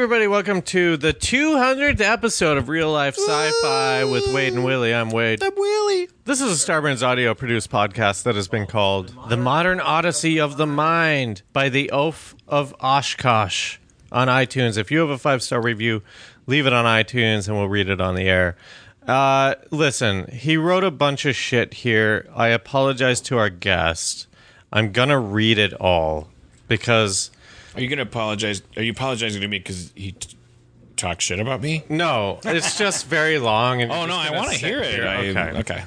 Sci-fi. Everybody, welcome to the 200th episode of Real Life Sci Fi with Wade and Willie. I'm Wade. I'm Willie. This is a Starburns audio produced podcast that has been called The Modern Odyssey of the Mind by the Oaf of Oshkosh on iTunes. If you have a five star review, leave it on iTunes and we'll read it on the air. Uh, listen, he wrote a bunch of shit here. I apologize to our guest. I'm going to read it all because. Are you going to apologize? Are you apologizing to me because he t- talks shit about me? No, it's just very long. And Oh no, I want to hear it. I- okay. okay.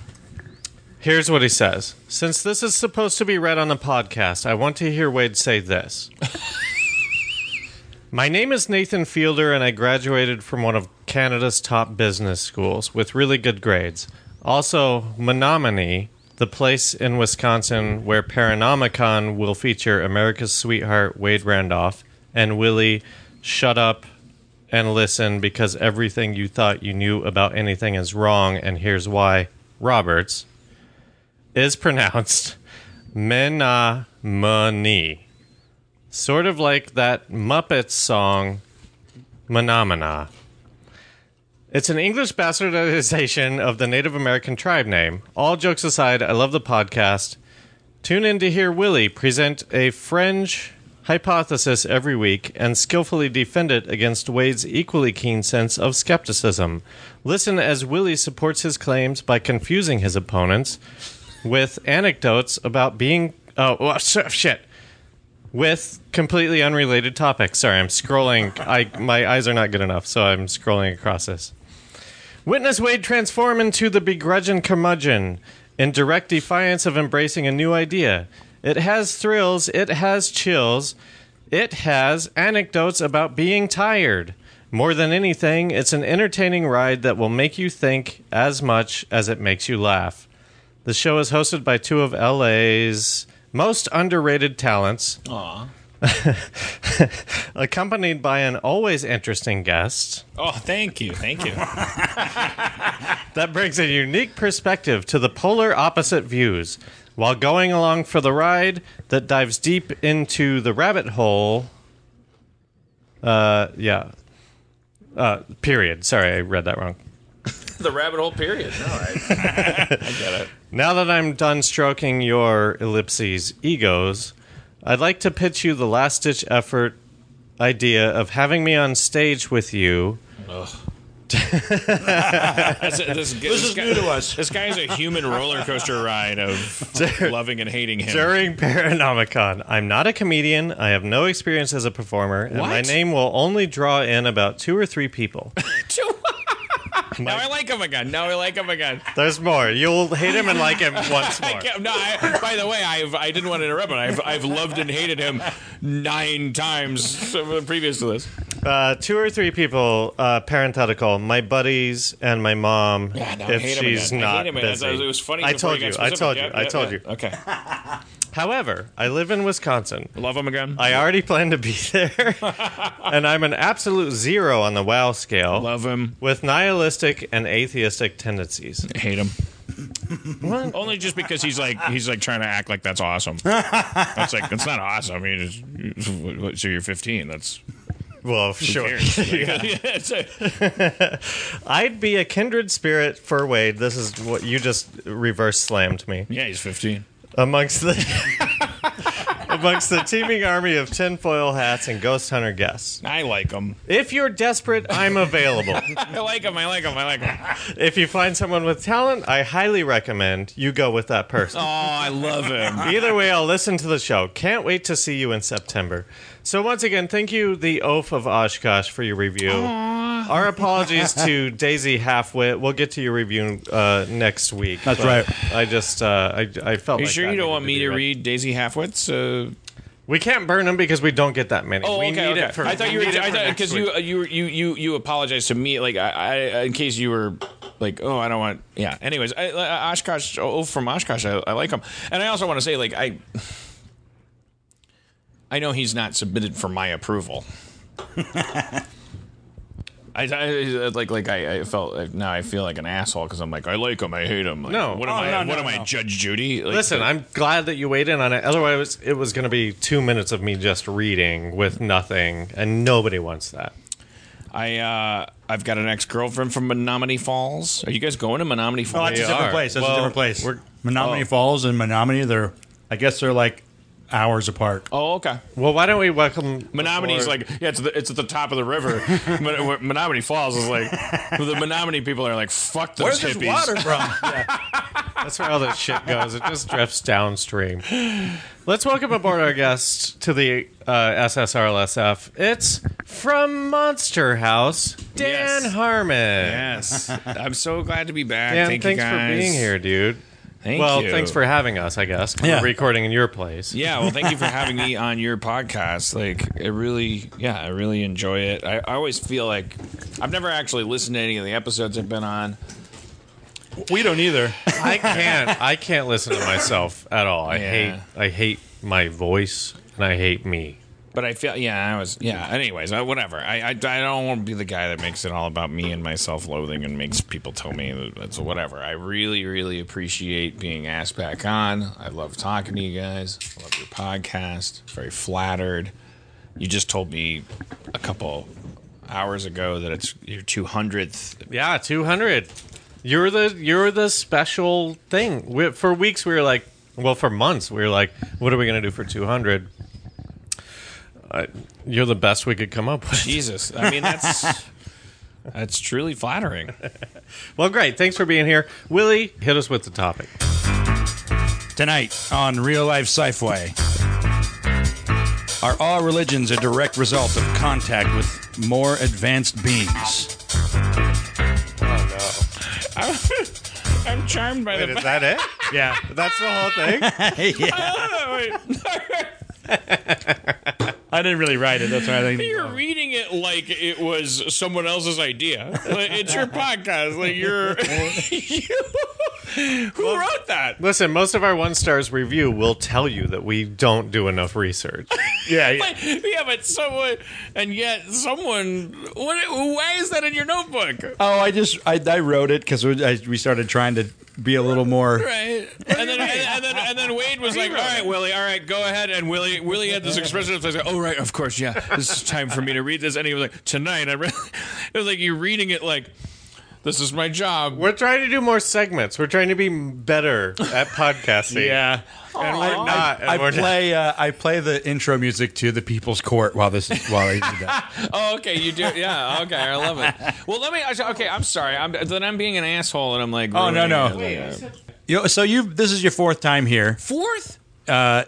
Here's what he says. Since this is supposed to be read on the podcast, I want to hear Wade say this. My name is Nathan Fielder, and I graduated from one of Canada's top business schools with really good grades. Also, Menomonie, the place in Wisconsin where Paranormicon will feature America's sweetheart Wade Randolph and Willie Shut Up and Listen because everything you thought you knew about anything is wrong, and here's why. Roberts is pronounced Menomonie. Sort of like that Muppets song, Menomina. It's an English bastardization of the Native American tribe name. All jokes aside, I love the podcast. Tune in to hear Willie present a fringe hypothesis every week and skillfully defend it against Wade's equally keen sense of skepticism. Listen as Willie supports his claims by confusing his opponents with anecdotes about being. Oh, oh, shit with completely unrelated topics. Sorry, I'm scrolling. I my eyes are not good enough, so I'm scrolling across this. Witness Wade transform into the begrudging curmudgeon in direct defiance of embracing a new idea. It has thrills, it has chills, it has anecdotes about being tired. More than anything, it's an entertaining ride that will make you think as much as it makes you laugh. The show is hosted by two of LA's most underrated talents, Aw. accompanied by an always interesting guest Oh, thank you, thank you. that brings a unique perspective to the polar opposite views while going along for the ride that dives deep into the rabbit hole. Uh, yeah. Uh, period. Sorry, I read that wrong. the rabbit hole period. No, I, I get it. Now that I'm done stroking your ellipses egos, I'd like to pitch you the last ditch effort idea of having me on stage with you. That's, this, this, is new to us. This guy's a human roller coaster ride of loving and hating him. During Paranormicon, I'm not a comedian. I have no experience as a performer, and my name will only draw in about two or three people. now I like him again. Now I like him again. There's more. You'll hate him and like him once more. can't, no, I, by the way, I've, I didn't want to interrupt, but I've, I've loved and hated him nine times previous to this. Uh, two or three people, uh, parenthetical, my buddies and my mom, Yeah, no, I if hate him she's again. I not hate him. busy. It was funny. I told you. I specific. told you. Yep, I told yep. you. Okay. However, I live in Wisconsin. Love him again. I already plan to be there, and I'm an absolute zero on the wow scale. Love him. with nihilistic and atheistic tendencies. Hate him. What? Only just because he's like he's like trying to act like that's awesome. That's like that's not awesome. You just you- so you're 15. That's Well, sure. cares? Yeah, it's a- I'd be a kindred spirit for Wade. This is what you just reverse slammed me yeah, he's 15. Amongst the amongst the teeming army of tinfoil hats and ghost hunter guests. I like them. If you're desperate, I'm available. I like them. I like them. I like them. if you find someone with talent, I highly recommend you go with that person. Oh, I love him. Either way, I'll listen to the show. Can't wait to see you in September. So once again, thank you, the Oaf of Oshkosh, for your review. Our apologies to Daisy Halfwit. We'll get to your review uh, next week. That's right. I just uh, I, I felt. Are you like sure that you don't needed want me to read. read Daisy Halfwit's? Uh, We can't burn them because we don't get that many. oh, we okay. need okay. it for. I thought we you were. need it I for thought next because week. you you you you you apologized to me. Like I, I in case you were like, oh, I don't want. Yeah. Anyways, I, I- Oshkosh. Oh, from Oshkosh, I, I like them and I also want to say, like, I. I know he's not submitted for my approval. I, I like like I, I felt now I feel like an asshole because I'm like I like him I hate him. Like, No. what am Oh, I? no, what no, am I, no. Judge Judy? Like, Listen, I'm glad that you weighed in on it. Otherwise, it was going to be two minutes of me just reading with nothing, and nobody wants that. I uh, I've got an ex girlfriend from Menomonee Falls. Are you guys going to Menomonee Oh, Falls? that's a different are. place. That's Well, a different place. we're- Menomonee oh. Falls and Menomonie, they're, I guess they're like hours apart. oh, okay. Well, why don't we welcome Menomonie's like yeah, it's the, it's at the top of the river. Men- Menomonee Falls is like the Menominee people are like fuck those Where's this hippies. water from? That's where all this shit goes. It just drifts downstream. Let's welcome aboard our guest to the uh, SSRLSF. It's from Monster House, Dan Yes. Harmon. Yes, I'm so glad to be back. Dan, Thank thanks you for being here, dude. Thank well, you. thanks for having us, I guess. Yeah. We're recording in your place. Yeah, well, thank you for having me on your podcast. Like, I really, yeah, I really enjoy it. I, I always feel like I've never actually listened to any of the episodes I've been on. we don't either. I can't. I can't listen to myself at all. I Yeah. hate. I hate my voice, and I hate me. But I feel, yeah, I was, yeah. Anyways, I, whatever. I, I, I don't want to be the guy that makes it all about me and my self-loathing and makes people tell me that that's whatever. I really, really appreciate being asked back on. I love talking to you guys. I love your podcast. Very flattered. You just told me a couple hours ago that it's your 200th. Yeah, 200. You're the you're the special thing. We, for weeks we were like, well, for months we were like, what are we gonna do for 200? I, you're the best we could come up with. Jesus, I mean that's that's truly flattering. well, great. Thanks for being here, Willie. Hit us with the topic tonight on Real Life Sci-Fi. Are all religions a direct result of contact with more advanced beings? Oh no! I'm, I'm charmed by Wait, the. Is that it? Yeah, that's the whole thing. yeah. Oh, wait. I didn't really write it. That's why I think. You're reading it like it was someone else's idea. Like, it's your podcast. Like you're. who wrote that? Listen, most of our one stars review will tell you that we don't do enough research. Yeah. yeah. Like, yeah, but someone, and yet someone. What? Why is that in your notebook? Oh, I just I, I wrote it because we started trying to be a little more. Right, and then, and, then and then Wade was like, "All right, Willie, all right, go ahead." And Willie Willie had this expression of like, "Oh right, of course, yeah, this is time for me to read this." And he was like, "Tonight, I read." It was like you're reading it like, "This is my job." We're trying to do more segments. We're trying to be better at podcasting. Yeah. and we're not. and I we're play uh, I play the intro music to the People's Court while this while I do that. Oh, okay, you do. Yeah, okay, I love it. Well, let me. Okay, I'm sorry. I'm then I'm being an asshole, and I'm like, Oh, no, no. ruining it. You, so you this is your fourth time here. Fourth. Uh,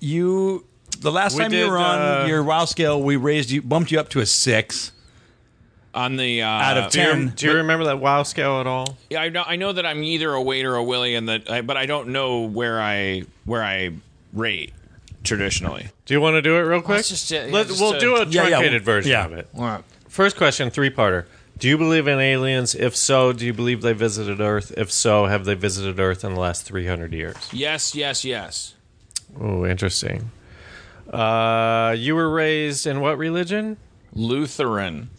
you the last We time you were on uh, your WoW scale, we raised you bumped you up to a six. On the uh, Out of Do you, 10. do you remember that WoW scale at all? Yeah, I know. I know that I'm either a Wade or a Willie, and that, I, but I don't know where I where I rate traditionally. Do you want to do it real quick? Let's just, uh, yeah, Let, just, we'll uh, do a Yeah, yeah, truncated version yeah. of it. What? First question, three parter. Do you believe in aliens? If so, do you believe they visited Earth? If so, have they visited Earth in the last 300 years? Yes, yes, yes. Oh, interesting. Uh, you were raised in what religion? Lutheran.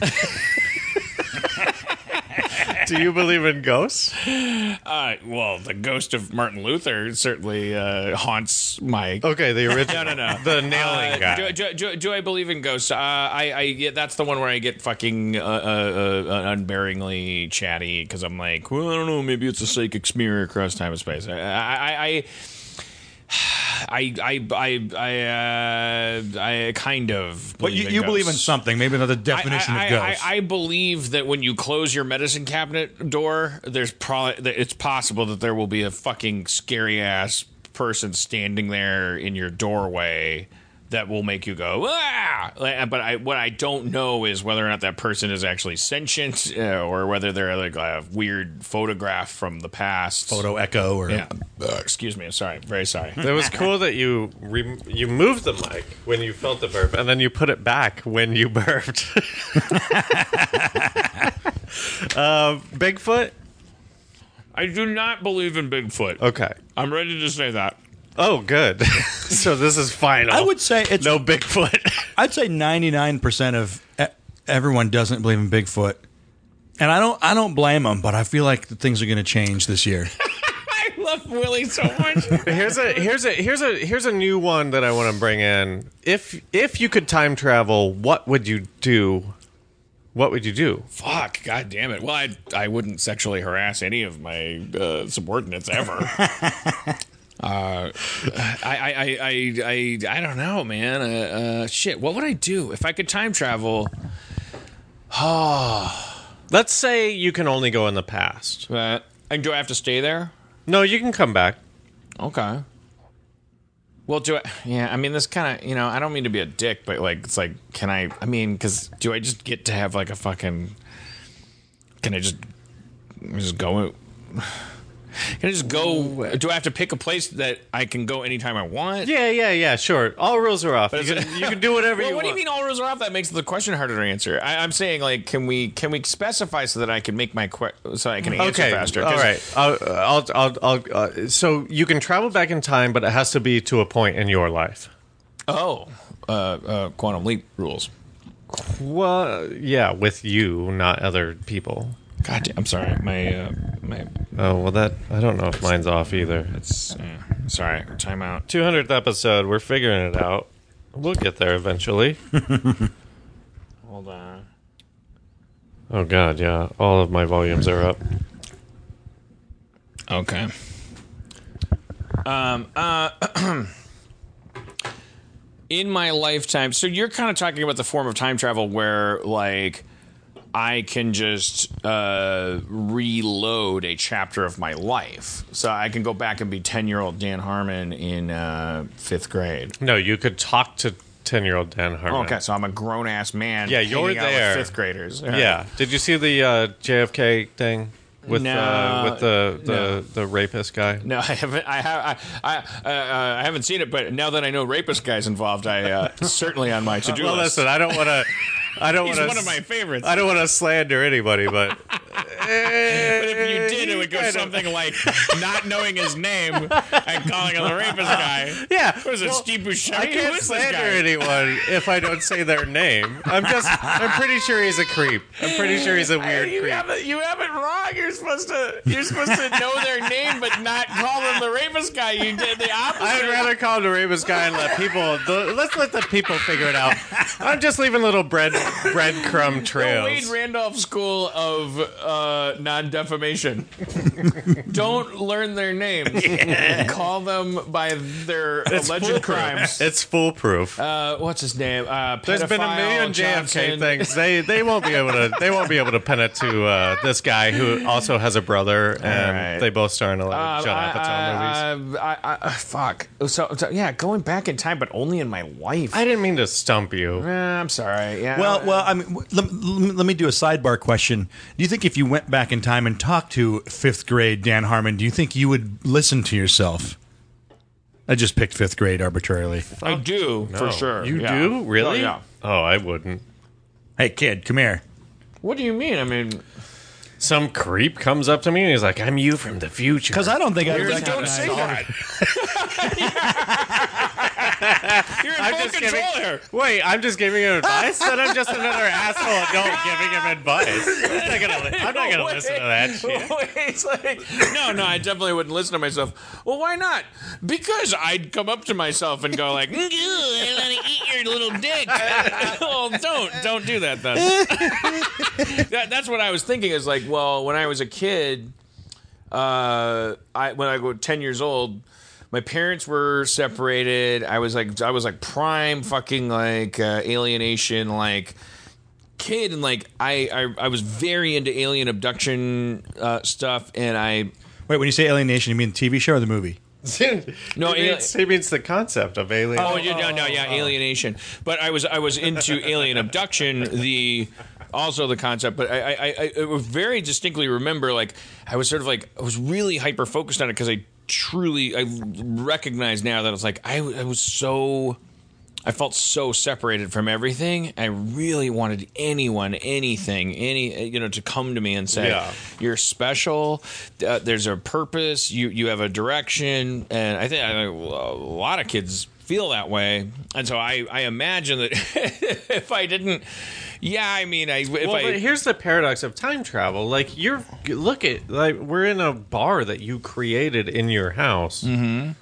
Do you believe in ghosts? Uh, well, the ghost of Martin Luther certainly uh, haunts my. Okay, the original. No, no, no. The nailing Uh, guy. do, do, do, do I believe in ghosts? Uh, I, I, yeah, that's the one where I get fucking uh, uh, uh, unbearingly chatty because I'm like, well, I don't know, maybe it's a psychic smear across time and space. I, I, I, I, I, I, I, uh, I kind of. But you, in you believe in something, maybe not the definition I, I, of ghost. I, I believe that when you close your medicine cabinet door, there's probably it's possible that there will be a fucking scary ass person standing there in your doorway that will make you go ah. But I, what I don't know is whether or not that person is actually sentient uh, or whether they're like a weird photograph from the past. Photo echo or Yeah. Uh, excuse me. I'm sorry. Very sorry. It was cool that you re- you moved the mic when you felt the burp, and then you put it back when you burped. uh, Bigfoot. I do not believe in Bigfoot. Okay. I'm ready to say that. Oh, good. so this is final. I would say it's no Bigfoot. I'd say 99% of e- everyone doesn't believe in Bigfoot, and I don't. I don't blame them, but I feel like things are going to change this year. I love Willie so much. Here's a here's a here's a here's a new one that I want to bring in. If if you could time travel, what would you do? What would you do? Fuck, god damn it. Well, I I wouldn't sexually harass any of my uh, subordinates ever. Uh, I, I, I, I, I, don't know, man. Uh, uh, shit, what would I do if I could time travel? Let's say you can only go in the past. Uh, and do I have to stay there? No, you can come back. Okay. Well, do I? Yeah, I mean, this kind of, you know, I don't mean to be a dick, but like, it's like, can I? I mean, because do I just get to have like a fucking? Can I just just go? Can I just go? Do I have to pick a place that I can go anytime I want? Yeah, yeah, yeah. Sure. All rules are off. You can, you can do whatever Well, you what want. do you mean all rules are off? That makes the question harder to answer. I, I'm saying like, can we can we specify so that I can make my que- so I can answer Okay. faster? All right. I'll, I'll, I'll, I'll, uh, so you can travel back in time, but it has to be to a point in your life. Oh, uh, uh, quantum leap rules. Well, yeah, with you, not other people. God, damn, I'm sorry. My uh, my Oh well, that I don't know if mine's off either. it's uh, sorry. Time out. 200th episode. We're figuring it out. We'll get there eventually. Hold on. Oh god, yeah. All of my volumes are up. Okay. Um. Uh. in my lifetime, so you're kind of talking about the form of time travel where, like, I can just uh, reload a chapter of my life. So I can go back and be ten year old Dan Harmon in uh, fifth grade. No, you could talk to 10 year old Dan Harmon. Okay, so I'm a grown ass man. Yeah, you're hanging out with there. fifth graders. Yeah. Did you see the uh, JFK thing with No, uh, with the the, no. the rapist guy? No, I haven't. I have. I I, uh, uh, I haven't seen it, but now that I know rapist guys involved, I uh, certainly on my to do Well, list. listen, I don't want to. I don't He's want to. one of my favorites. I don't want to slander anybody, but eh, but if you did, it would go something like not knowing his name and calling him the rapist guy. yeah. What is it, well, Steve Buscemi? I can't slander anyone if I don't say their name. I'm just. I'm pretty sure he's a creep. I'm pretty sure he's a weird you creep. have it. You have it wrong. You're supposed to. You're supposed to know their name, but not call them the rapist guy. You did the opposite. I'd rather call him the rapist guy and let people. The, let's let the people figure it out. I'm just leaving little bread breadcrumb The trails. Wade Randolph School of uh, Non Defamation. Don't learn their names. Call them by their It's alleged foolproof. crimes. It's foolproof. Uh, what's his name? Uh, There's been a pedophile million JFK Johnson. things. They they won't be able to they won't be able to pin it to uh, this guy who also has a brother, and right. they both star in a lot of Um, Judd I, Apatow movies. I, I, I, uh, fuck. So, so, yeah, going back in time, but only in my life. I didn't mean to stump you. Eh, I'm sorry. Yeah. Well, well, I mean, let, let, let me do a sidebar question. Do you think if you went back in time and talked to fifth grade Dan Harmon, do you think you would listen to yourself? I just picked fifth grade arbitrarily. I do for Oh, sure. You Yeah. do really? Oh, yeah. Oh, I wouldn't. Hey, kid, come here. What do you mean? I mean, Some creep comes up to me and he's like, "I'm you from the future." Because I don't think I would Just don't say all- that. You're in I'm full control giving. here. Wait, I'm just giving him advice. then I'm just another asshole adult giving him advice. I'm not gonna. I'm not gonna listen to that shit. it's like, no, no, I definitely wouldn't listen to myself. Well, why not? Because I'd come up to myself and go like, "Ew, I want to eat your little dick." well, don't, don't do that then. that, that's what I was thinking. Is like, well, when I was a kid, uh, I when I was ten years old. My parents were separated. I was like, I was like prime fucking like uh, alienation, like kid and like I, I I was very into alien abduction uh, stuff and I Wait, when you say alienation, you mean the TV show or the movie? No, he means, he means the concept of alien. oh, yeah, no no yeah alienation but I was I was into alien abduction the also the concept but I I, I I very distinctly remember like I was sort of like I was really hyper focused on it because I truly I recognize now that it's like I, I was so I felt so separated from everything. I really wanted anyone, anything, any you know, to come to me and say, Yeah. "You're special. Uh, there's a purpose. You you have a direction." And I think I, a lot of kids feel that way. And so I I imagine that if I didn't Yeah, I mean, I if Well, I but here's the paradox of time travel. Like you're look at like we're in a bar that you created in your house. Mm-hmm.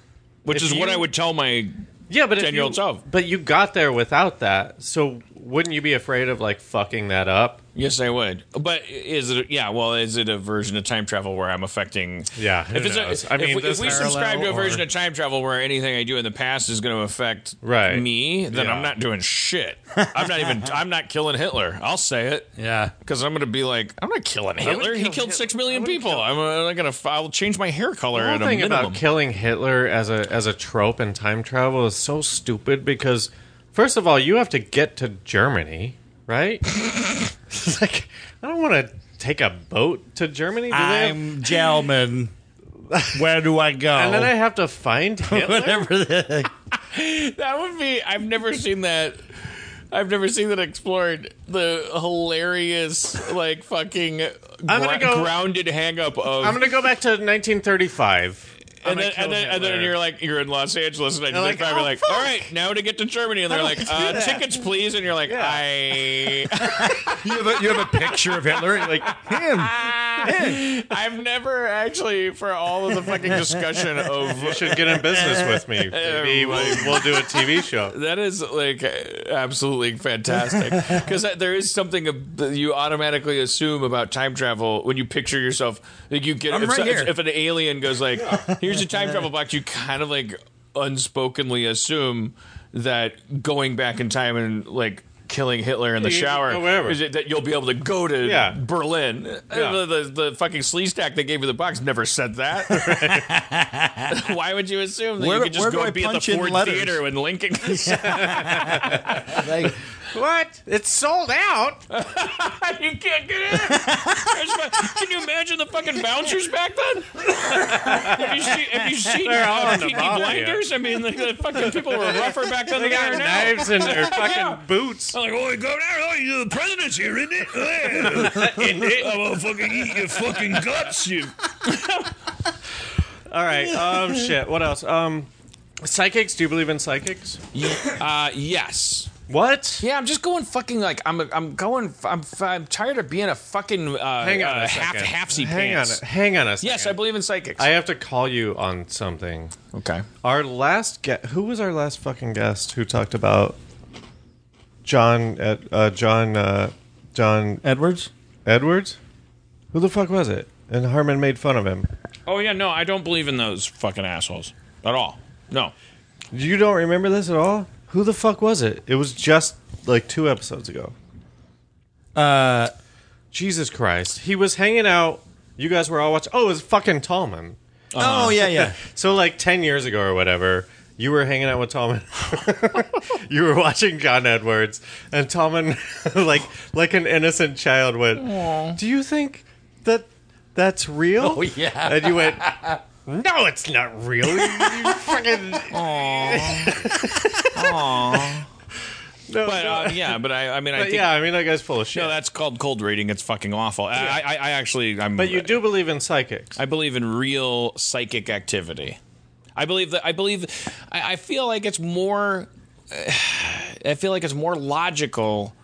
which if is what I would tell my Yeah, but 10-year-old self. but you got there without that. So wouldn't you be afraid of like fucking that up? Yes, I would. But is it? Yeah. Well, is it a version of time travel where I'm affecting? Yeah, who If it's knows? a, I mean, if we, this if we subscribe to a or- version of time travel where anything I do in the past is going to affect Right. me, then Yeah. I'm not doing shit. I'm not even. I'm not killing Hitler. I'll say it. Yeah. Because I'm going to be like, I'm not killing Hitler. He killed Hit- six I million would people. kill- I'm, uh, going to. I'll change my hair color The at whole a thing minimum. about killing Hitler as a as a trope in time travel is so stupid because first of all, you have to get to Germany, right? It's like I don't want to take a boat to Germany. Do they have- I'm Gelman. Where do I go? and then I have to find Hitler. Whatever the That would be. I've never seen that. I've never seen that explored. The hilarious, like fucking gonna go- grounded hang up of. I'm gonna go back to 1935. And then, and then, and then you're like, you're in Los Angeles, and like, like, you're "Oh, like, fuck." all right, now to get to Germany, and they're like, uh, tickets, please, and you're like, I, you, have a, you have a picture of Hitler, like him. I've never actually, for all of the fucking discussion of You should get in business with me. Maybe we'll, we'll do a TV show. That is like absolutely fantastic because there is something you automatically assume about time travel when you picture yourself. Like you get I'm if, right so- if- if an alien goes like, "Here's a time travel box," you kind of like unspokenly assume that going back in time and like killing Hitler in the You can shower oh, go wherever. is it that you'll be able to go to Yeah. Berlin. Yeah. The, the, the fucking sleaze stack they gave you the box never said that. Why would you assume that Where- you could just go and be at the punch Ford? Theater in Lincoln? Like, What? It's sold out. you can't get in. Can you imagine the fucking bouncers back then? have you seen, have you seen They're all in the Peaky mafia. Blinders? I mean, the, the fucking people were rougher back then They than they got are now. knives in their fucking boots. I'm like, oh, you go down. Oh, you're the president's here, isn't it? Yeah. I'm gonna fucking eat your fucking guts, you. All right. Um. Shit. What else? Um. Psychics. Do you believe in psychics? Uh, yes. What? Yeah, I'm just going fucking like I'm. I'm going. I'm. I'm tired of being a fucking uh, Hang on uh, a half second. halfsy Hang pants. on. Hang on a second. Yes, I believe in psychics. I have to call you on something. okay. Our last guest. Who was our last fucking guest who talked about John? Uh, uh, John. Uh, John Edwards? Edwards. Who the fuck was it? And Harmon made fun of him. Oh yeah, no, I don't believe in those fucking assholes at all. No. You don't remember this at all? Who the fuck was it? It was just like two episodes ago. Uh, Jesus Christ. He was hanging out. You guys were all watching. Oh, it was fucking Tallman. oh, yeah, yeah. So, like 10 years ago or whatever, you were hanging out with Tallman. you were watching John Edwards, and Tallman, like, like an innocent child, went, Do you think that that's real? Oh, yeah. And you went, No, it's not real. You, you fucking. No, But no. uh, yeah, but I, I mean, I But think yeah, I mean, that guy's full of shit. no, that's called cold reading. It's fucking awful. I, I, I actually, I'm. but you do believe in psychics. I believe in real psychic activity. I believe that. I believe. I, I feel like it's more. I feel like it's more logical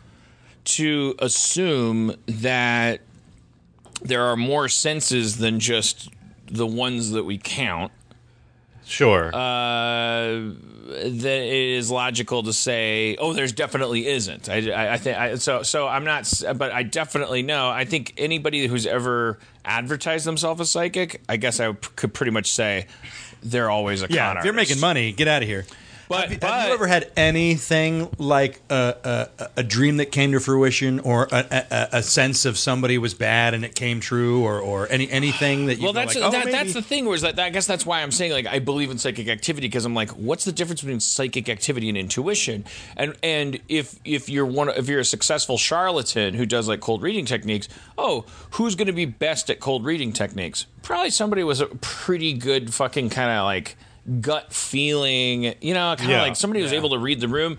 to assume that there are more senses than just the ones that we count. Sure. uh, that it is logical to say, "Oh, there's definitely isn't." I, I, I think I, so. So I'm not, but I definitely know. I think anybody who's ever advertised themselves as psychic, I guess I could pretty much say they're always a con Yeah, if you're artist. making money, get out of here. But, Have but you ever had anything like a, a, a dream that came to fruition, or a, a, a sense of somebody was bad and it came true, or, or any anything that you well, that's like, oh, that, that's the thing. Was that I guess that's why I'm saying like I believe in psychic activity because I'm like, what's the difference between psychic activity and intuition? And and if if you're one if you're a successful charlatan who does like cold reading techniques, oh, who's going to be best at cold reading techniques? Probably somebody with a pretty good fucking kind of like gut feeling, you know, kind of Yeah, like somebody who's yeah. able to read the room.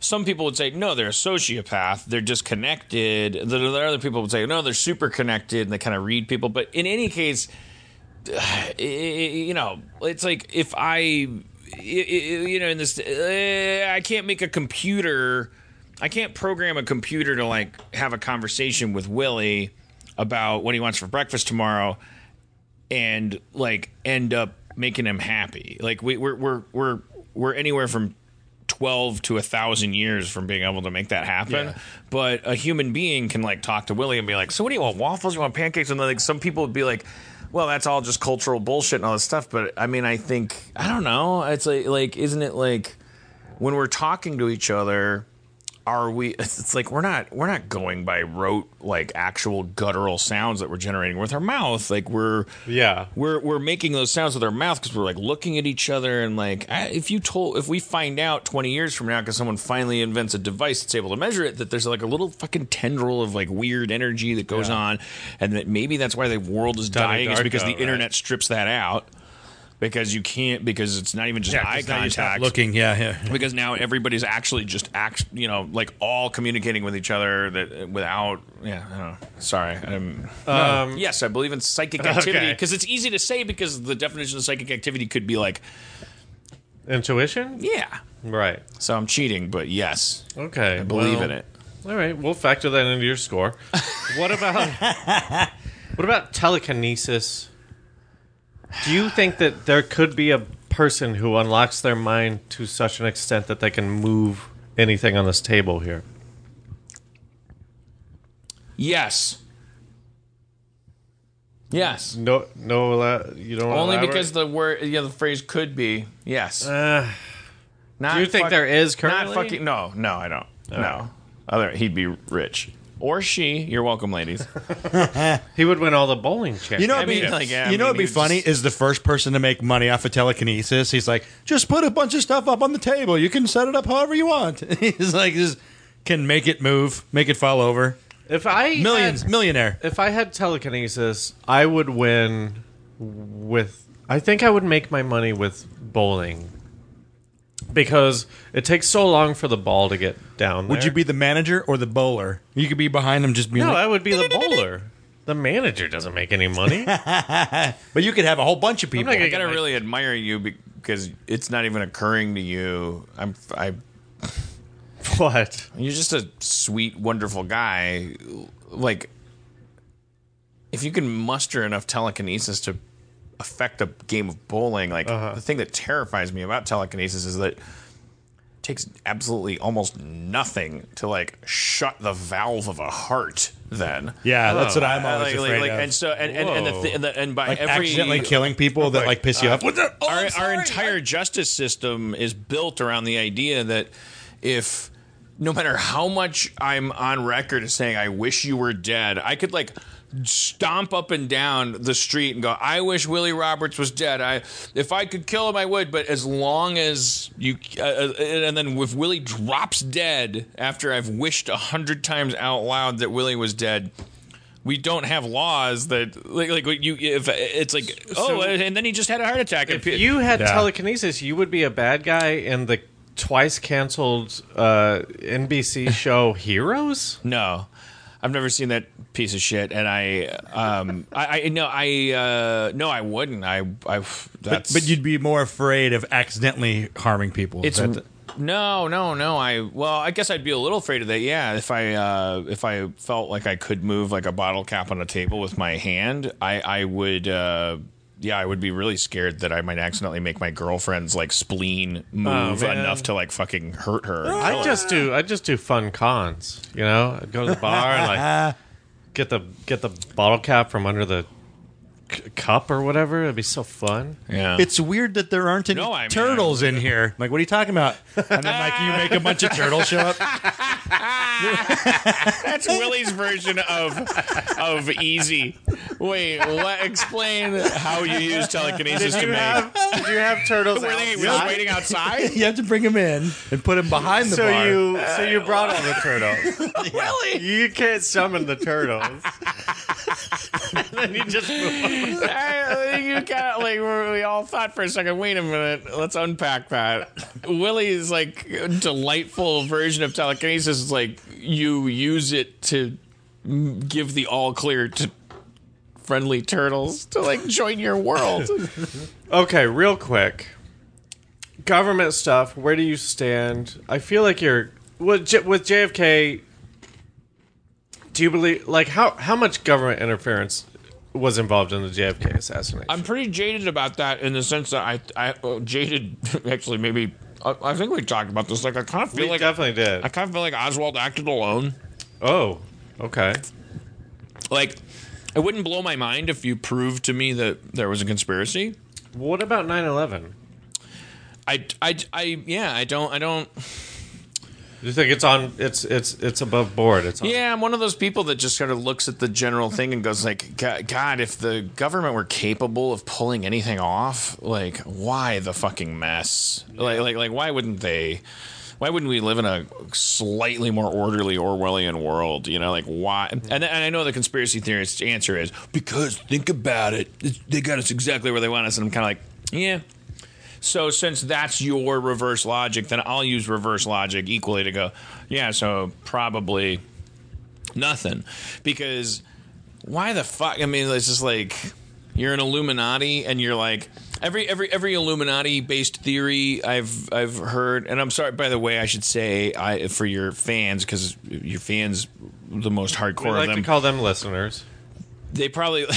Some people would say no, they're a sociopath. They're disconnected. The, the other people would say no, they're super connected and they kind of read people. But in any case, i- you know, it's like if I, you know, in this, uh, I can't make a computer I can't program a computer to like have a conversation with Willie about what he wants for breakfast tomorrow and like end up making him happy. Like we, we're we're we're we're anywhere from twelve to a thousand years from being able to make that happen. Yeah. But a human being can like talk to Willie and be like, "So what do you want? Waffles? You want pancakes?" And then, like some people would be like. Well, that's all just cultural bullshit and all this stuff. But I mean, I think I don't know. It's like, like, isn't it like when we're talking to each other? Are we it's like we're not we're not going by rote like actual guttural sounds that we're generating with our mouth like we're Yeah. we're we're making those sounds with our mouth because we're like looking at each other and like I, if you told if we find out 20 years from now because someone finally invents a device that's able to measure it that there's like a little fucking tendril of like weird energy that goes Yeah. on and that maybe that's why the world is Donnie dying is because Darko, the right? internet strips that out because you can't because it's not even just eye you stop contact looking. Yeah, yeah. because now everybody's actually just act, you know, like all communicating with each other that without, yeah. I don't know. Sorry. I'm, no. Um, yes, I believe in psychic activity Okay. because it's easy to say because the definition of psychic activity could be like, Intuition? yeah. Right. So I'm cheating, but yes, Okay. I believe well, in it. All right, we'll factor that into your score. what about what about telekinesis? Do you think that there could be a person who unlocks their mind to such an extent that they can move anything on this table here? Yes. Yes. No, no, ela- you don't. Only elaborate? because the word, yeah, the phrase could be yes. Uh, Not do you think fuck- there is Not currently? fucking. No, no, I don't. No. Other, he'd be rich. Or she. You're welcome, ladies. he would win all the bowling championships. You know, I what'd be, mean, like, yeah, I you know, mean, what'd be he funny just- is the first person to make money off of telekinesis. He's like, just put a bunch of stuff up on the table. You can set it up however you want. He's like, just can make it move, make it fall over. if I Millions, had- millionaire. if I had telekinesis, I would win with. I think I would make my money with bowling because it takes so long for the ball to get down. Would there. you be the manager or the bowler? You could be behind him, just being No, like, I would be the bowler. The manager doesn't make any money. but you could have a whole bunch of people. not I gonna- gotta really admire you because it's not even occurring to you. I'm, I, what? you're just a sweet, wonderful guy. Like, if you can muster enough telekinesis to affect a game of bowling, like the thing that terrifies me about telekinesis is that it takes absolutely almost nothing to like shut the valve of a heart. Then, yeah, that's what I'm Uh, always like, like, afraid like, of. and so, and and, and, the th- and, the, and by like every accidentally killing people that like piss you off. What's that? Oh, our, our sorry. entire justice system is built around the idea that if no matter how much I'm on record as saying I wish you were dead, I could like stomp up and down the street and go, I wish Willie Roberts was dead. I if I could kill him, I would. But as long as you, uh, uh, and then if Willie drops dead after I've wished a hundred times out loud that Willie was dead. We don't have laws that like like you if it's like oh and then he just had a heart attack. If you had Yeah. telekinesis, you would be a bad guy in the twice canceled uh, NBC show Heroes. No, I've never seen that piece of shit, and I, um, I, I no, I, uh, no, I wouldn't. I, I, But, that's. but you'd be more afraid of accidentally harming people. It's That- no, no, no. I well, I guess I'd be a little afraid of that. Yeah, if I, uh, if I felt like I could move like a bottle cap on a table with my hand, I, I would. Uh, yeah, I would be really scared that I might accidentally make my girlfriend's like spleen move oh, man. enough to like fucking hurt her. I just do I just do fun cons. You know, I'd go to the bar and like get the get the bottle cap from under the c- cup or whatever. It'd be so fun. yeah, It's weird that there aren't any No, I mean, turtles in here. Like, what are you talking about? And then, like, you make a bunch of turtles show up. That's Willie's version of of easy. Wait, what? Explain how you use telekinesis to Did you make. have Did you have turtles? Were they just outside? waiting outside? You have to bring them in and put them behind the So bar. you uh, so you brought all the turtles. really? You can't summon the turtles. and then you just move on. I- you of like we all thought for a second. Wait a minute, let's unpack that. Willie's like delightful version of telekinesis is like you use it to give the all clear to friendly turtles to like join your world. Okay, real quick. Government stuff, where do you stand? I feel like you're with J- with JFK, do you believe like how how much government interference was involved in the JFK assassination? I'm pretty jaded about that in the sense that I, I uh, jaded actually maybe I, I think we talked about this. Like I kind of feel we like definitely did. I kind of feel like Oswald acted alone. oh, okay. Like it wouldn't blow my mind if you proved to me that there was a conspiracy. What about 9/11? I, I, I yeah I don't I don't You think it's on? It's it's it's above board. It's on. yeah I'm one of those people that just sort of looks at the general thing and goes like God, if the government were capable of pulling anything off like why the fucking mess like like like why wouldn't they why wouldn't we live in a slightly more orderly Orwellian world? You know, like why? And, and I know the conspiracy theorist's answer is because think about it, they got us exactly where they want us, and I'm kind of like, yeah. So since that's your reverse logic, then I'll use reverse logic equally to go, yeah. So probably nothing, because why the fuck? I mean, it's just like you're an Illuminati, and you're like every every every Illuminati based theory I've I've heard. And I'm sorry, by the way, I should say I for your fans because your fans the most We hardcore like of to them. call them listeners. they probably.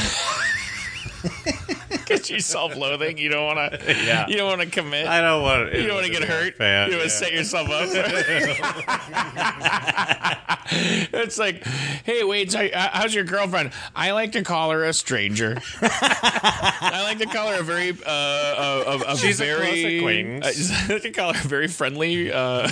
Get you self-loathing. You don't want to. Yeah. You don't want to commit. I don't want. You don't want to get hurt. Fan. you don't want to yeah. set yourself up. it's like, hey, wait, so, uh, how's your girlfriend? I like to call her a stranger. I like to call her a very, uh, a, a, a She's a very, close acquaintance. I like to call her a very friendly uh,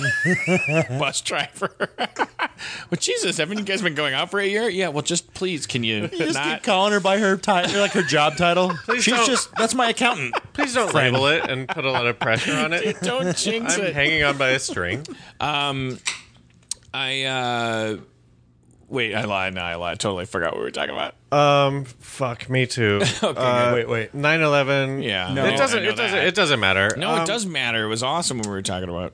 bus driver. well, Jesus, haven't you guys been going out for a year? Yeah. Well, just please, can you, You just not? keep calling her by her title, like her job title. She's don't. Just that's my accountant. Please don't Friend. label it and put a lot of pressure on it. Don't jinx it. I'm it. hanging on by a string. I uh wait, I lied. No, I lied. I totally forgot what we were talking about. Um, fuck me too. Okay, wait, wait. 9/11. Yeah. it doesn't. Know It doesn't. that. It doesn't matter. No, Um, it does matter. It was awesome when we were talking about.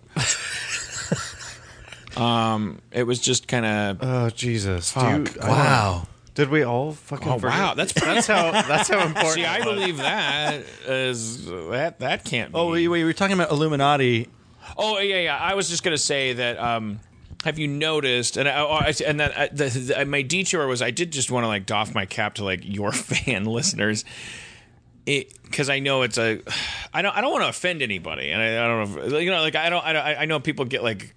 um, it was just kind of. Oh Jesus! Do Fuck. you, Wow. Did we all fucking? Oh forget? wow, that's That's how. That's how important. See, I was. believe that is that that can't. Be. Oh, wait, wait, we were talking about Illuminati. Oh yeah, yeah. I was just gonna say that. Um, have you noticed? And I, oh, and that uh, the, the, my detour was I did just want to like doff my cap to like your fan listeners. It because I know it's a. I don't. I don't want to offend anybody, and I, I don't know. If, you know, like I don't. I, don't- I know people get like.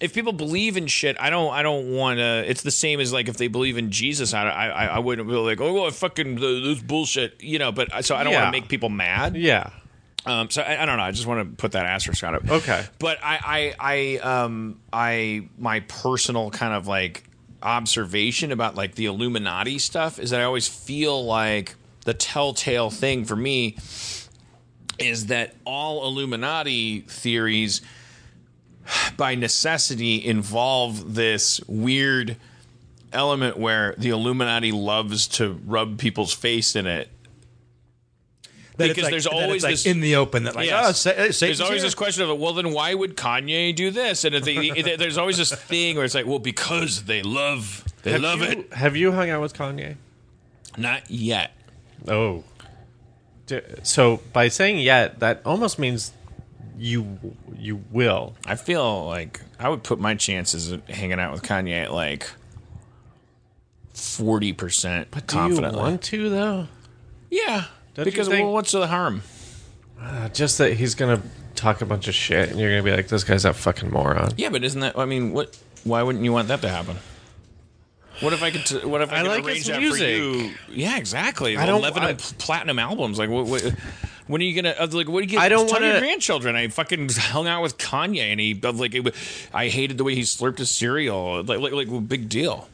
If people believe in shit, I don't. I don't want to. It's the same as like if they believe in Jesus. I. I. I wouldn't be like, oh, well, fucking this bullshit, you know. But so I don't Yeah. want to make people mad. Yeah. Um, so I, I don't know. I just want to put that asterisk on it. Okay. But I, I, I, um, I, my personal kind of like observation about like the Illuminati stuff is that I always feel like the telltale thing for me is that all Illuminati theories by necessity involve this weird element where the Illuminati loves to rub people's face in it That Because like- there's always like, this- in the open that like Yes. oh, Sa- there's always here. this question of well then why would kanye do this and if they, if there's always this thing where it's like well because they love they Have love you, it Have you hung out with Kanye? not yet Oh. So by saying yet, that almost means you you will. i feel like i would put my chances of hanging out with kanye at like 40% But Do confidently you want to though? yeah Don't you because think- well, what's the harm Uh, just that he's gonna talk a bunch of shit, and you're gonna be like, "This guy's a fucking moron." yeah but isn't that i mean what why wouldn't you want that to happen what if I could? T- what if I, I could like arrange that music. for you? Yeah, exactly. I don't- Eleven I- platinum albums. Like, what, what, when are you gonna like? What do you get? I don't tell your grandchildren. I fucking hung out with Kanye, and he like. It, I hated the way he slurped his cereal. Like, like, like big deal.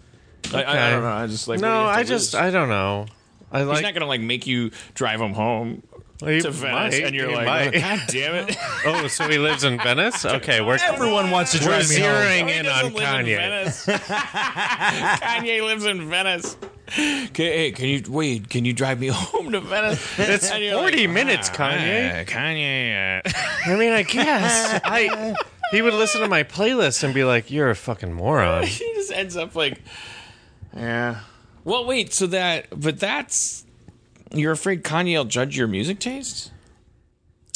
I, I, I don't know. I just like. No, you have to I just lose? I don't know. I like, He's not gonna like make you drive him home He to Venice, might, and you're he like, might. oh, God damn it! oh, so he lives in Venice? Okay, we're Everyone wants to we're drive me home. zeroing He in on live in Kanye. Venice. Kanye lives in Venice. Okay, hey, can you wait? Can you drive me home to Venice? It's 40 like, minutes, ah, Kanye. ah, Kanye. uh, I mean, I guess I. He would listen to my playlist and be like, "You're a fucking moron." he just ends up like, yeah. Well, wait. So that, but that's you're afraid Kanye will judge your music taste?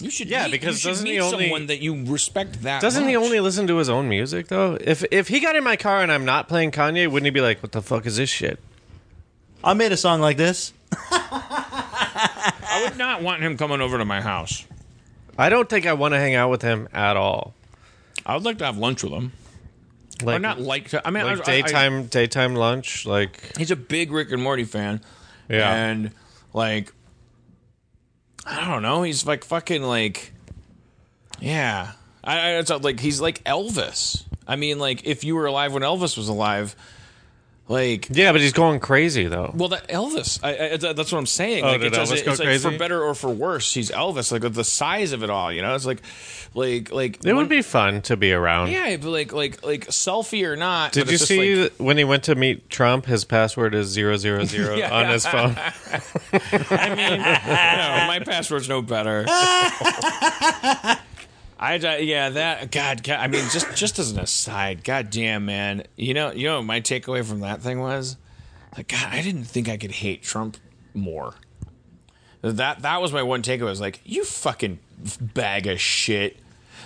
You should. Yeah, meet, because you doesn't meet he only- someone that you respect that. Doesn't he only listen to his own music though? If if he got in my car and I'm not playing Kanye, wouldn't he be like, "What the fuck is this shit"? I made a song like this. I would not want him coming over to my house. I don't think I want to hang out with him at all. I would like to have lunch with him. Like, or not like to. I mean, like I- I- I- daytime daytime lunch. Like he's a big Rick and Morty fan. Yeah. And like I don't know, he's like fucking like Yeah. I, I it's like he's like Elvis. I mean like if you were alive when Elvis was alive, like yeah, but he's going crazy though. well, that Elvis. I, I, that's what I'm saying. Oh, like, did it doesn't- Elvis go it's like crazy? for better or for worse. He's Elvis. Like the size of it all, you know. It's like, like, like. It when- would be fun to be around. Yeah, but like, like, like selfie or not. Did you see like- when he went to meet Trump? His password is zero zero zero Yeah. on his phone. I mean, no, my password's no better. I I- yeah that God, God I mean just just as an aside, God damn man, you know you know what my takeaway from that thing was like God I didn't think I could hate Trump more. That that was my one takeaway. Was like you fucking bag of shit.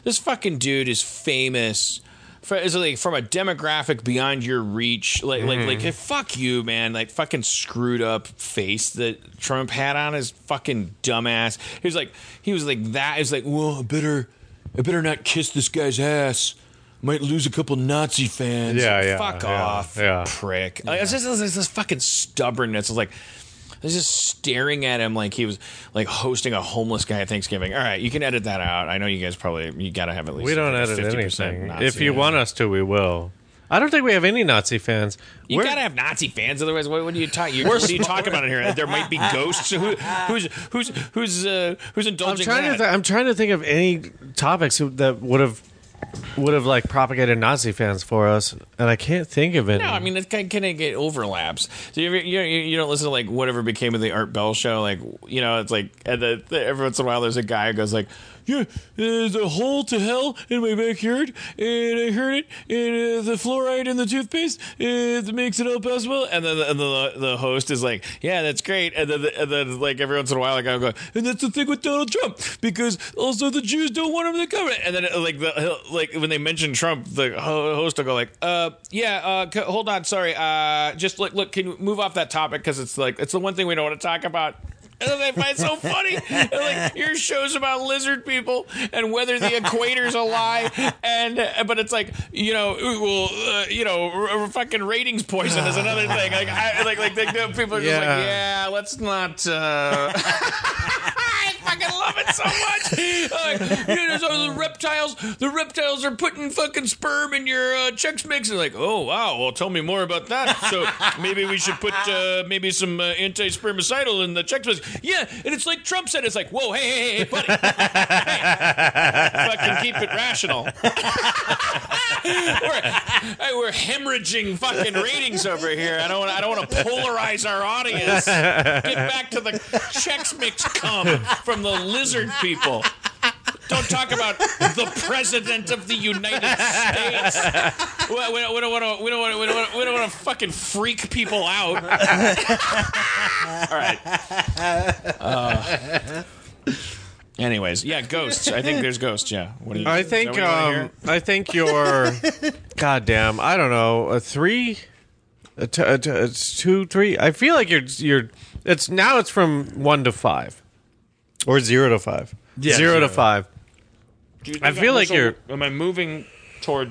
This fucking dude is famous. For, is like from a demographic beyond your reach, like like hmm. like fuck you, man! Like fucking screwed up face that Trump had on his fucking dumbass. He was like he was like that. He was like, well, I better I better not kiss this guy's ass. Might lose a couple Nazi fans. Yeah, yeah, Fuck yeah, off, yeah. prick. Like, it's just it's this fucking stubbornness. It's like I was just staring at him like he was like hosting a homeless guy at Thanksgiving. All right, you can edit that out. I know you guys probably you got to have at least We don't like, edit 50% anything. Nazi if you want us to, we will. I don't think we have any Nazi fans. You We're- gotta have Nazi fans, otherwise, what, what are you talking? What are you talking about in here? There might be ghosts. Who, who's who's who's uh, who's I'm indulging trying that? to. Th- I'm trying to think of any topics who- that would have would have like propagated Nazi fans for us, and I can't think of any. No, I mean it's kind of get overlaps. So you, ever, you you don't listen to like whatever became of the Art Bell show. Like you know, it's like and the, the, every once in a while there's a guy who goes like, "Yeah, there's a hole to hell in my backyard, and I heard it, and uh, the fluoride in the toothpaste it makes it all possible." And then the, and the the host is like, "Yeah, that's great." And then and then like every once in a while, like I go, "And that's the thing with Donald Trump because also the Jews don't want him to come." And then like the like when they mention Trump, the host will go like, "Uh, yeah, uh, hold on, sorry, uh, just look, look, can you move off that topic because it's like it's the one thing we don't want to talk about." And they find it so funny. Like your show's about lizard people and whether the equator's a lie, and but it's like you know, well, uh, you know, r- r- fucking ratings poison is another thing. Like, I, like, like, the people are just Yeah. like, yeah, let's not. Uh... I fucking love it so much. Like, you know, so the reptiles, the reptiles are putting fucking sperm in your uh, Chex Mix. And like, oh wow, well tell me more about that. So maybe we should put uh, maybe some uh, anti-spermicidal in the Chex Mix. Yeah, and it's like Trump said. It's like, whoa, hey, hey, hey, buddy, hey, fucking keep it rational. we're, hey, we're hemorrhaging fucking ratings over here. I don't want. I don't want to polarize our audience. Get back to the Chex Mix cum from the lizard people. Don't talk about the president of the United States. We, we, we don't want to. We don't want to. We don't want to. We don't want to fucking freak people out. All right. Uh, anyways, yeah, ghosts. I think there's ghosts. Yeah. What do you? I think what you wanna hear? um, I think you're goddamn. I don't know a three, a t- a t- it's two, three. I feel like you're you're. It's now it's from one to five, or zero to five. Yeah, zero to zero. five. Do you I think feel I'm- like you're- Am I moving toward?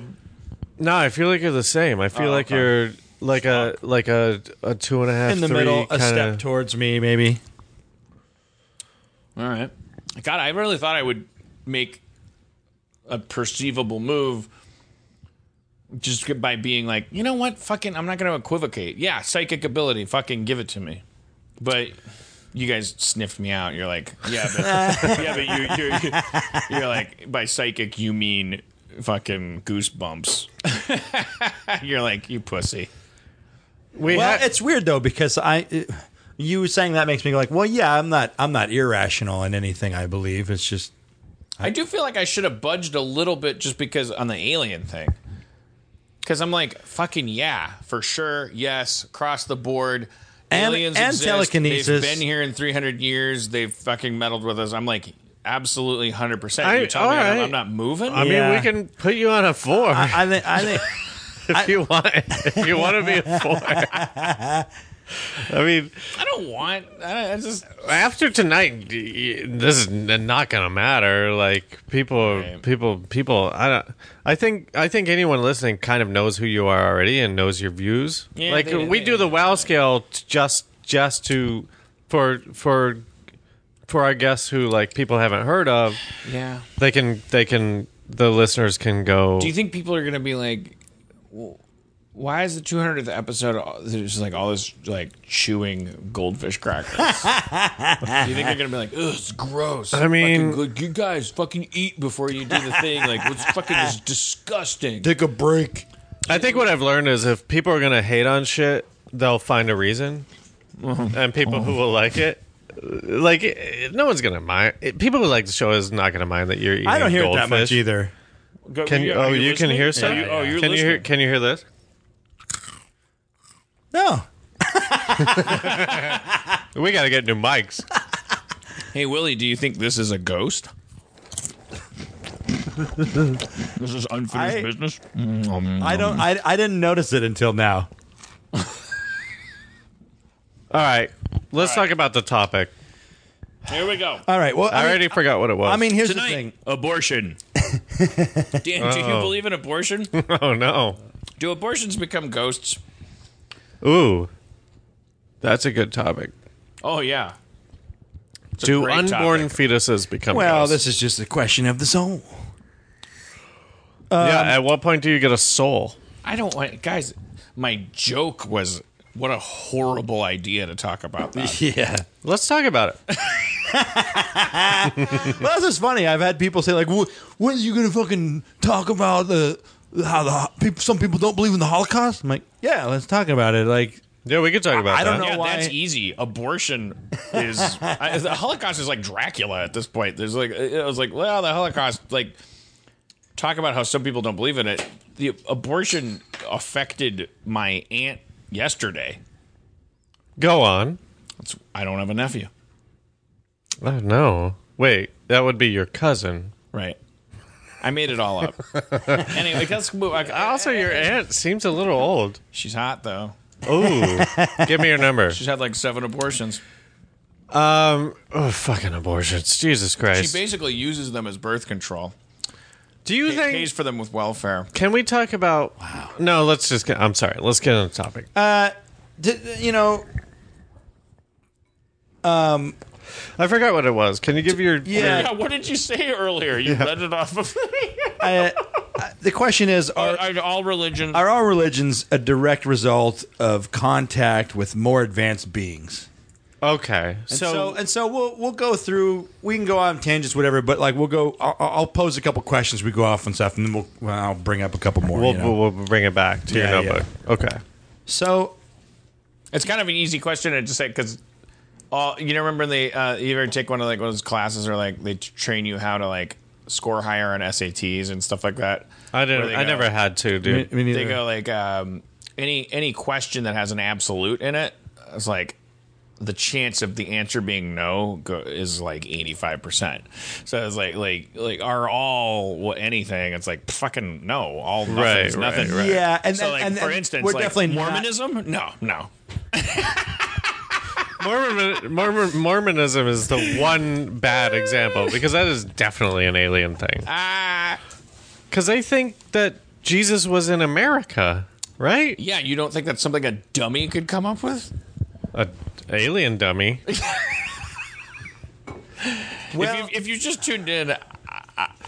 No, I feel like you're the same. I feel Oh, like okay. you're like a like a a two and a half In the three middle, a kinda- step towards me, maybe. All right. God, I really thought I would make a perceivable move just by being like, you know what? Fucking, I'm not going to equivocate. Yeah, psychic ability. Fucking give it to me. But you guys sniffed me out. You're like, yeah, but yeah, but you, you're you're like by psychic you mean fucking goosebumps. you're like you pussy. We Well, ha- it's weird though because I, it- you saying that makes me go like, well, yeah, I'm not, I'm not irrational in anything I believe. It's just I do feel like I should have budged a little bit just because on the alien thing. Because I'm like, fucking yeah, for sure, yes, across the board. And- Aliens and exist. telekinesis. They've been here in 300 years. They've fucking meddled with us. I'm like, absolutely hundred percent. I- You tell me all I'm. I'm not moving. I mean, we can put you on a four I think I think if you want. If you want to be a four. I mean, I don't want. I, I just after tonight, this is not gonna matter. Like people, Right. people, people. I don't. I think. I think anyone listening kind of knows who you are already and knows your views. Yeah, like they- we they- do the WoW scale just just to for for for our guests who like people haven't heard of. yeah. They can they can the listeners can go. Do you think people are gonna be like, well, why is the 200th episode all- there's like all this like chewing goldfish crackers? Do you think they're gonna be like, ugh, it's gross? I mean- Fucking you guys fucking eat before you do the thing. Like, what's fucking is disgusting. take a break. I think what I've learned is if people are gonna hate on shit, they'll find a reason, mm-hmm. and people who will like it, like no one's gonna mind. People who like the show is not gonna mind that you're eating. I don't hear it that much goldfish. either. Go- Can you? Oh, you can hear Are some. you- oh, you're can you hear? Can you hear this? No. We got to get new mics. Hey Willie, do you think this is a ghost? this is unfinished I- business. I don't I, I didn't notice it until now. All right, let's talk about the topic. Here we go. All right. Well, I, I, mean, already forgot what it was. I mean, here's the Tonight, thing. abortion. Dan, do you Oh. believe in abortion? oh no. Do abortions become ghosts? Ooh, that's a good topic. Oh yeah. It's a Do great unborn topic. fetuses become? Well, ghosts? this is just a question of the soul. yeah. Um, at what point do you get a soul? I don't want guys. My joke was what a horrible idea to talk about that. Yeah. Let's talk about it. Well, this is funny. I've had people say like, "Wh- "When are you gonna fucking talk about the how the people? Some people don't believe in the Holocaust." I'm like, "Yeah, let's talk about it." Like, Yeah, we could talk about I don't that. know Yeah, why- that's easy. Abortion is I, the Holocaust is like Dracula at this point. There's like it was like well, the Holocaust like talk about how some people don't believe in it. The abortion affected my aunt yesterday. Go on. It's, I don't have a nephew. Oh no. Wait, that would be your cousin. Right. I made it all up. anyway, let's move. I, Also, your aunt seems a little old. she's hot though. Ooh. Give me your number. She's had like seven abortions. Um, oh, fucking abortions. Jesus Christ. She basically uses them as birth control. Do you Pay- think pays for them with welfare. Can we talk about? Wow. No, let's just. Get, I'm sorry. Let's get on the topic. uh, d- you know, I forgot what it was. Can you give your? yeah. Yeah, what did you say earlier? You read it off of I, I, the question is, are Are all religions. are all religions a direct result of contact with more advanced beings? Okay. And So, so, and so we'll we'll go through. We can go on tangents, whatever. But like we'll go. I'll, I'll pose a couple questions. We go off and stuff, and then we'll. Well, I'll bring up a couple more. we'll, you know? we'll we'll bring it back to Yeah, your notebook. Okay. so It's kind of an easy question to just say because, all you know, remember they uh, you ever take one of like one of those classes or like they train you how to like score higher on SATs and stuff like that. I didn't. I go- never had to, dude. me neither. They go like um, any any question that has an absolute in it. It's like the chance of the answer being no go, is like eighty five percent. So it's like like like are all what anything? It's like fucking no, all nothing Right, is right, nothing. right. Yeah, and so then- like and- for and instance, we're like definitely not- Mormonism. No, no. Mormon, Mormon, Mormonism is the one bad example because that is definitely an alien thing. Ah, Because they think that Jesus was in America, right? yeah. You don't think that's something a dummy could come up with? A alien dummy. well, if, you, if you just tuned in,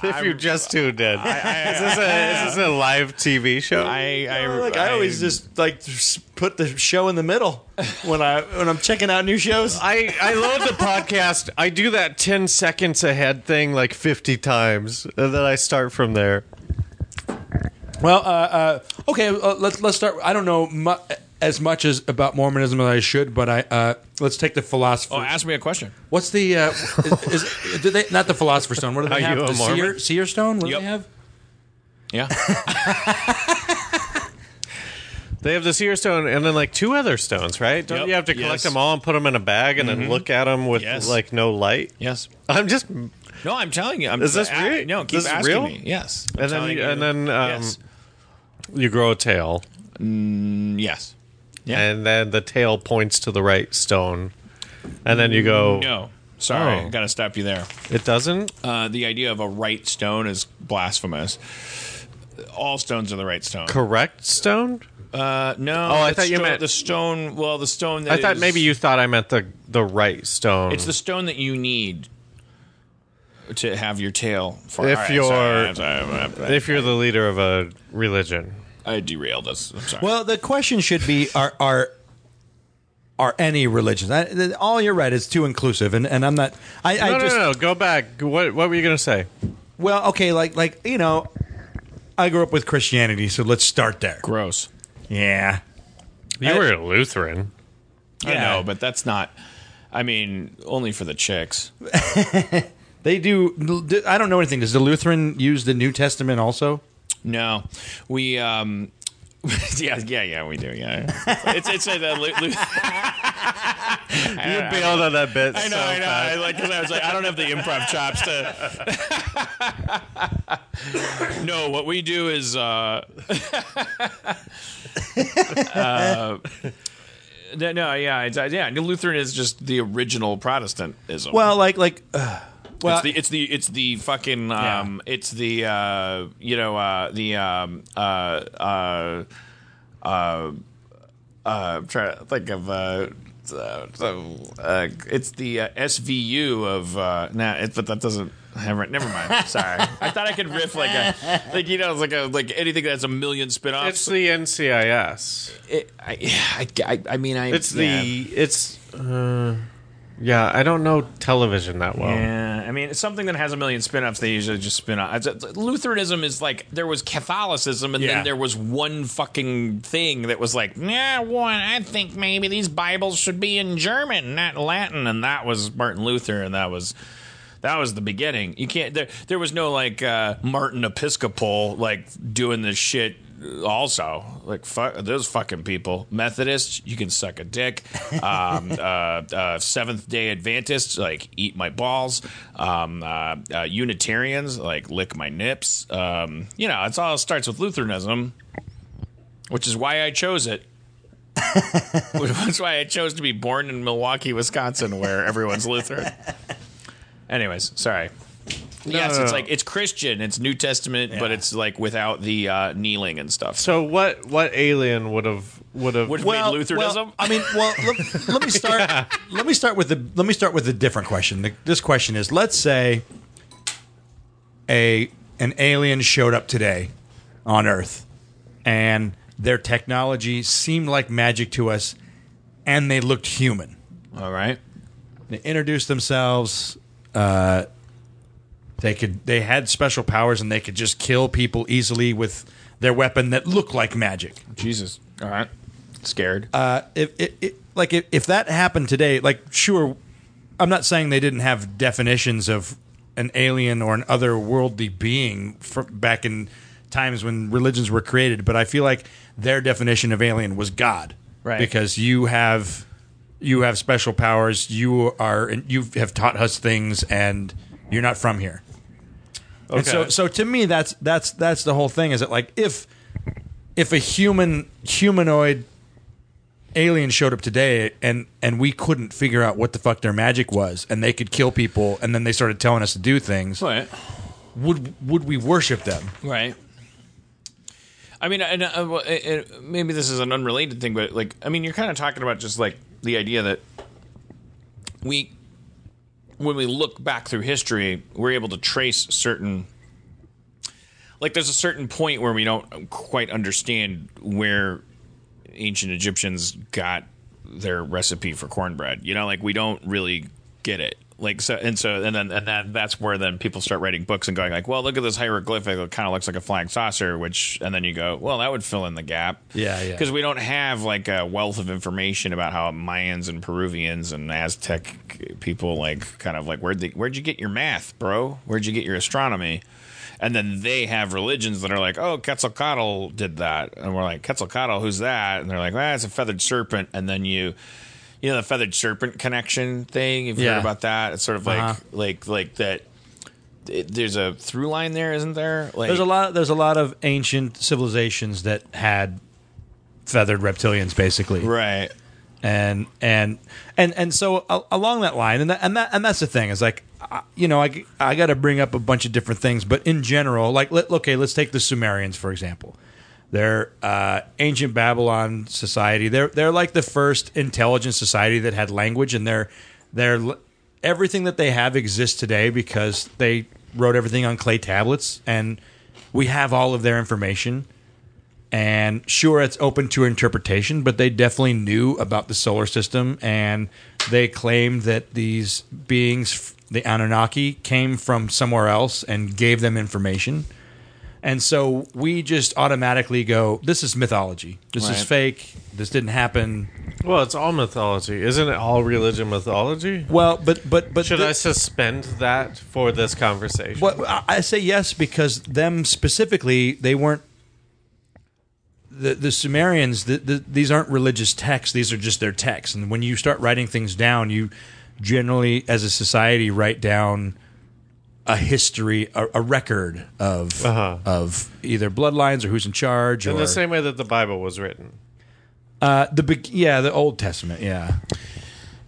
If you just tuned in, is, this a, is this a live TV show? I I, like I always just like put the show in the middle when I when I'm checking out new shows. I, I load the podcast. I do that 10 seconds ahead thing like 50 times, and then I start from there. Well, uh, uh, okay, uh, let's let's start. I don't know mu- as much as about Mormonism as I should, but I uh, let's take the philosopher. Oh, ask me a question. What's the uh, is, is do they not the philosopher's stone? What do they Are have? you a the seer, Mormon? seer stone. What Yep. do they have? Yeah. They have the seer stone and then like two other stones, right? Don't Yep. you have to collect Yes. Mm-hmm. them all and put them in a bag and then look at them with Yes. like no light? Yes. I'm just No, I'm telling you. I'm, Is this I- real? No, keep This is asking real? me. Yes. I'm and then you, you. and then um, yes. you grow a tail, Mm, yes. Yeah. and then the tail points to the right stone, and then you go. No. Sorry, I Oh. got to stop you there. It doesn't. Uh, the idea of a right stone is blasphemous. All stones are the right stone. Correct stone. Uh, no. Oh, I the thought you stone- meant- the stone. Well, the stone. That I thought is- maybe you thought I meant the the right stone. It's the stone that you need to have your tail. For, If you're- sorry, I'm sorry, I'm sorry. if you're the leader of a religion. I derailed us. I'm sorry. Well, the question should be: Are are are any religions? I, all you're right. It's too inclusive, and, and I'm not. I, I No, just no, no. Go back. What what were you gonna say? well, okay, like like you know, I grew up with Christianity, so let's start there. gross. Yeah, You I- were a Lutheran. I know, but that's not. I mean, only for the chicks. they do. I don't know anything. Does the Lutheran use the New Testament also? No, we. um Yeah, yeah, yeah, we do. Yeah, it's it's a. Uh, lu- lu- You bailed on that bit. I know, I know. I like because I was like, I don't have the improv chops to. no, what we do is. uh uh, no, no, yeah, it's, uh, yeah. Lutheran is just the original Protestantism. Well, like like. Uh, well, it's the it's the it's the fucking um it's the uh you know uh the um uh uh uh uh I'm trying to think of uh uh, so, uh, it's the uh, SVU of uh, nah, it, but that doesn't. Never, never mind. Sorry, I thought I could riff like a, like you know, like a like anything that has a million spin-offs. It's the NCIS. It, I, I, I, I mean, I. It's yeah. the it's. Uh, yeah, I don't know television that well. Yeah, I mean, it's something that has a million spin-offs. They usually just spin off. Lutheranism is like there was Catholicism, and Yeah. then there was one fucking thing that was like, yeah, one. I think maybe these Bibles should be in German, not Latin, and that was Martin Luther, and that was. That was the beginning. You can't. There, there was no like uh, Martin Episcopal like doing this shit. Also, like fuck those fucking people. Methodists, you can suck a dick. Um, uh, uh, Seventh Day Adventists, like eat my balls. Um, uh, uh, Unitarians, like lick my nips. Um, you know, it's all starts with Lutheranism, which is why I chose it. That's why I chose to be born in Milwaukee, Wisconsin, where everyone's Lutheran. Anyways, sorry. Yes, no, it's no. like it's Christian, it's New Testament, but it's like without the uh, kneeling and stuff. So what? What alien would have would have? Would have made Lutheranism. well, I mean, well, let, let me start. Let me start with the. Let me start with a different question. The- This question is: Let's say a an alien showed up today on Earth, and their technology seemed like magic to us, and they looked human. All right. They introduced themselves. Uh, they could. They had special powers, and they could just kill people easily with their weapon that looked like magic. Jesus. All right. Scared. uh, if, if, if like if, if that happened today, like sure, I'm not saying they didn't have definitions of an alien or an otherworldly being back in times when religions were created, but I feel like their definition of alien was God, Right. Because you have you have special powers, you are you have taught us things, and you're not from here. And so, so to me, that's that's that's the whole thing. Is that like if if a human humanoid alien showed up today and and we couldn't figure out what the fuck their magic was, and they could kill people, and then they started telling us to do things, Right. would would we worship them? Right. I mean, and, uh, well, it, it, maybe this is an unrelated thing, but like, I mean, you're kind of talking about just like the idea that we, when we look back through history, we're able to trace certain. Like, there's a certain point where we don't quite understand where ancient Egyptians got their recipe for cornbread. You know, like we don't really get it. Like so, and so, and then and then that's where then people start writing books and going like, well, look at this hieroglyphic. It kind of looks like a flying saucer. Which, and then you go, well, that would fill in the gap. Yeah, yeah. Because we don't have like a wealth of information about how Mayans and Peruvians and Aztec people like kind of like where'd they, where'd you get your math, bro? Where'd you get your astronomy? and then they have religions that are like, oh, Quetzalcoatl did that, and we're like, Quetzalcoatl, who's that? And they're like, well, it's a feathered serpent, and then you. You know the feathered serpent connection thing. You've Yeah. heard about that. It's sort of like Uh-huh. like like that. it- there's a through line there, isn't there? Like There's a lot. There's a lot of ancient civilizations that had feathered reptilians, basically, right. and and and and so a- along that line, and that, and that and that's the thing is like, I- you know, I I got to bring up a bunch of different things, but in general, like, let, okay, let's take the Sumerians for example. They're uh, ancient Babylon society. They're they're like the first intelligent society that had language, and they're they're everything that they have exists today because they wrote everything on clay tablets, and we have all of their information. And sure, it's open to interpretation, but they definitely knew about the solar system, and they claimed that these beings, the Anunnaki, came from somewhere else and gave them information. And so we just automatically go, "This is mythology. This is fake. This didn't happen." Well, it's all mythology, isn't it? All religion mythology. Well, but but but Should the- I suspend that for this conversation? Well, I- I say yes because them specifically, they weren't. The, the Sumerians, the, the, these aren't religious texts. These are just their texts. And when you start writing things down, you generally, as a society, write down a history, a, a record of Uh-huh. of either bloodlines or who's in charge, In or the same way that the Bible was written. uh, the big, yeah, the Old Testament, yeah.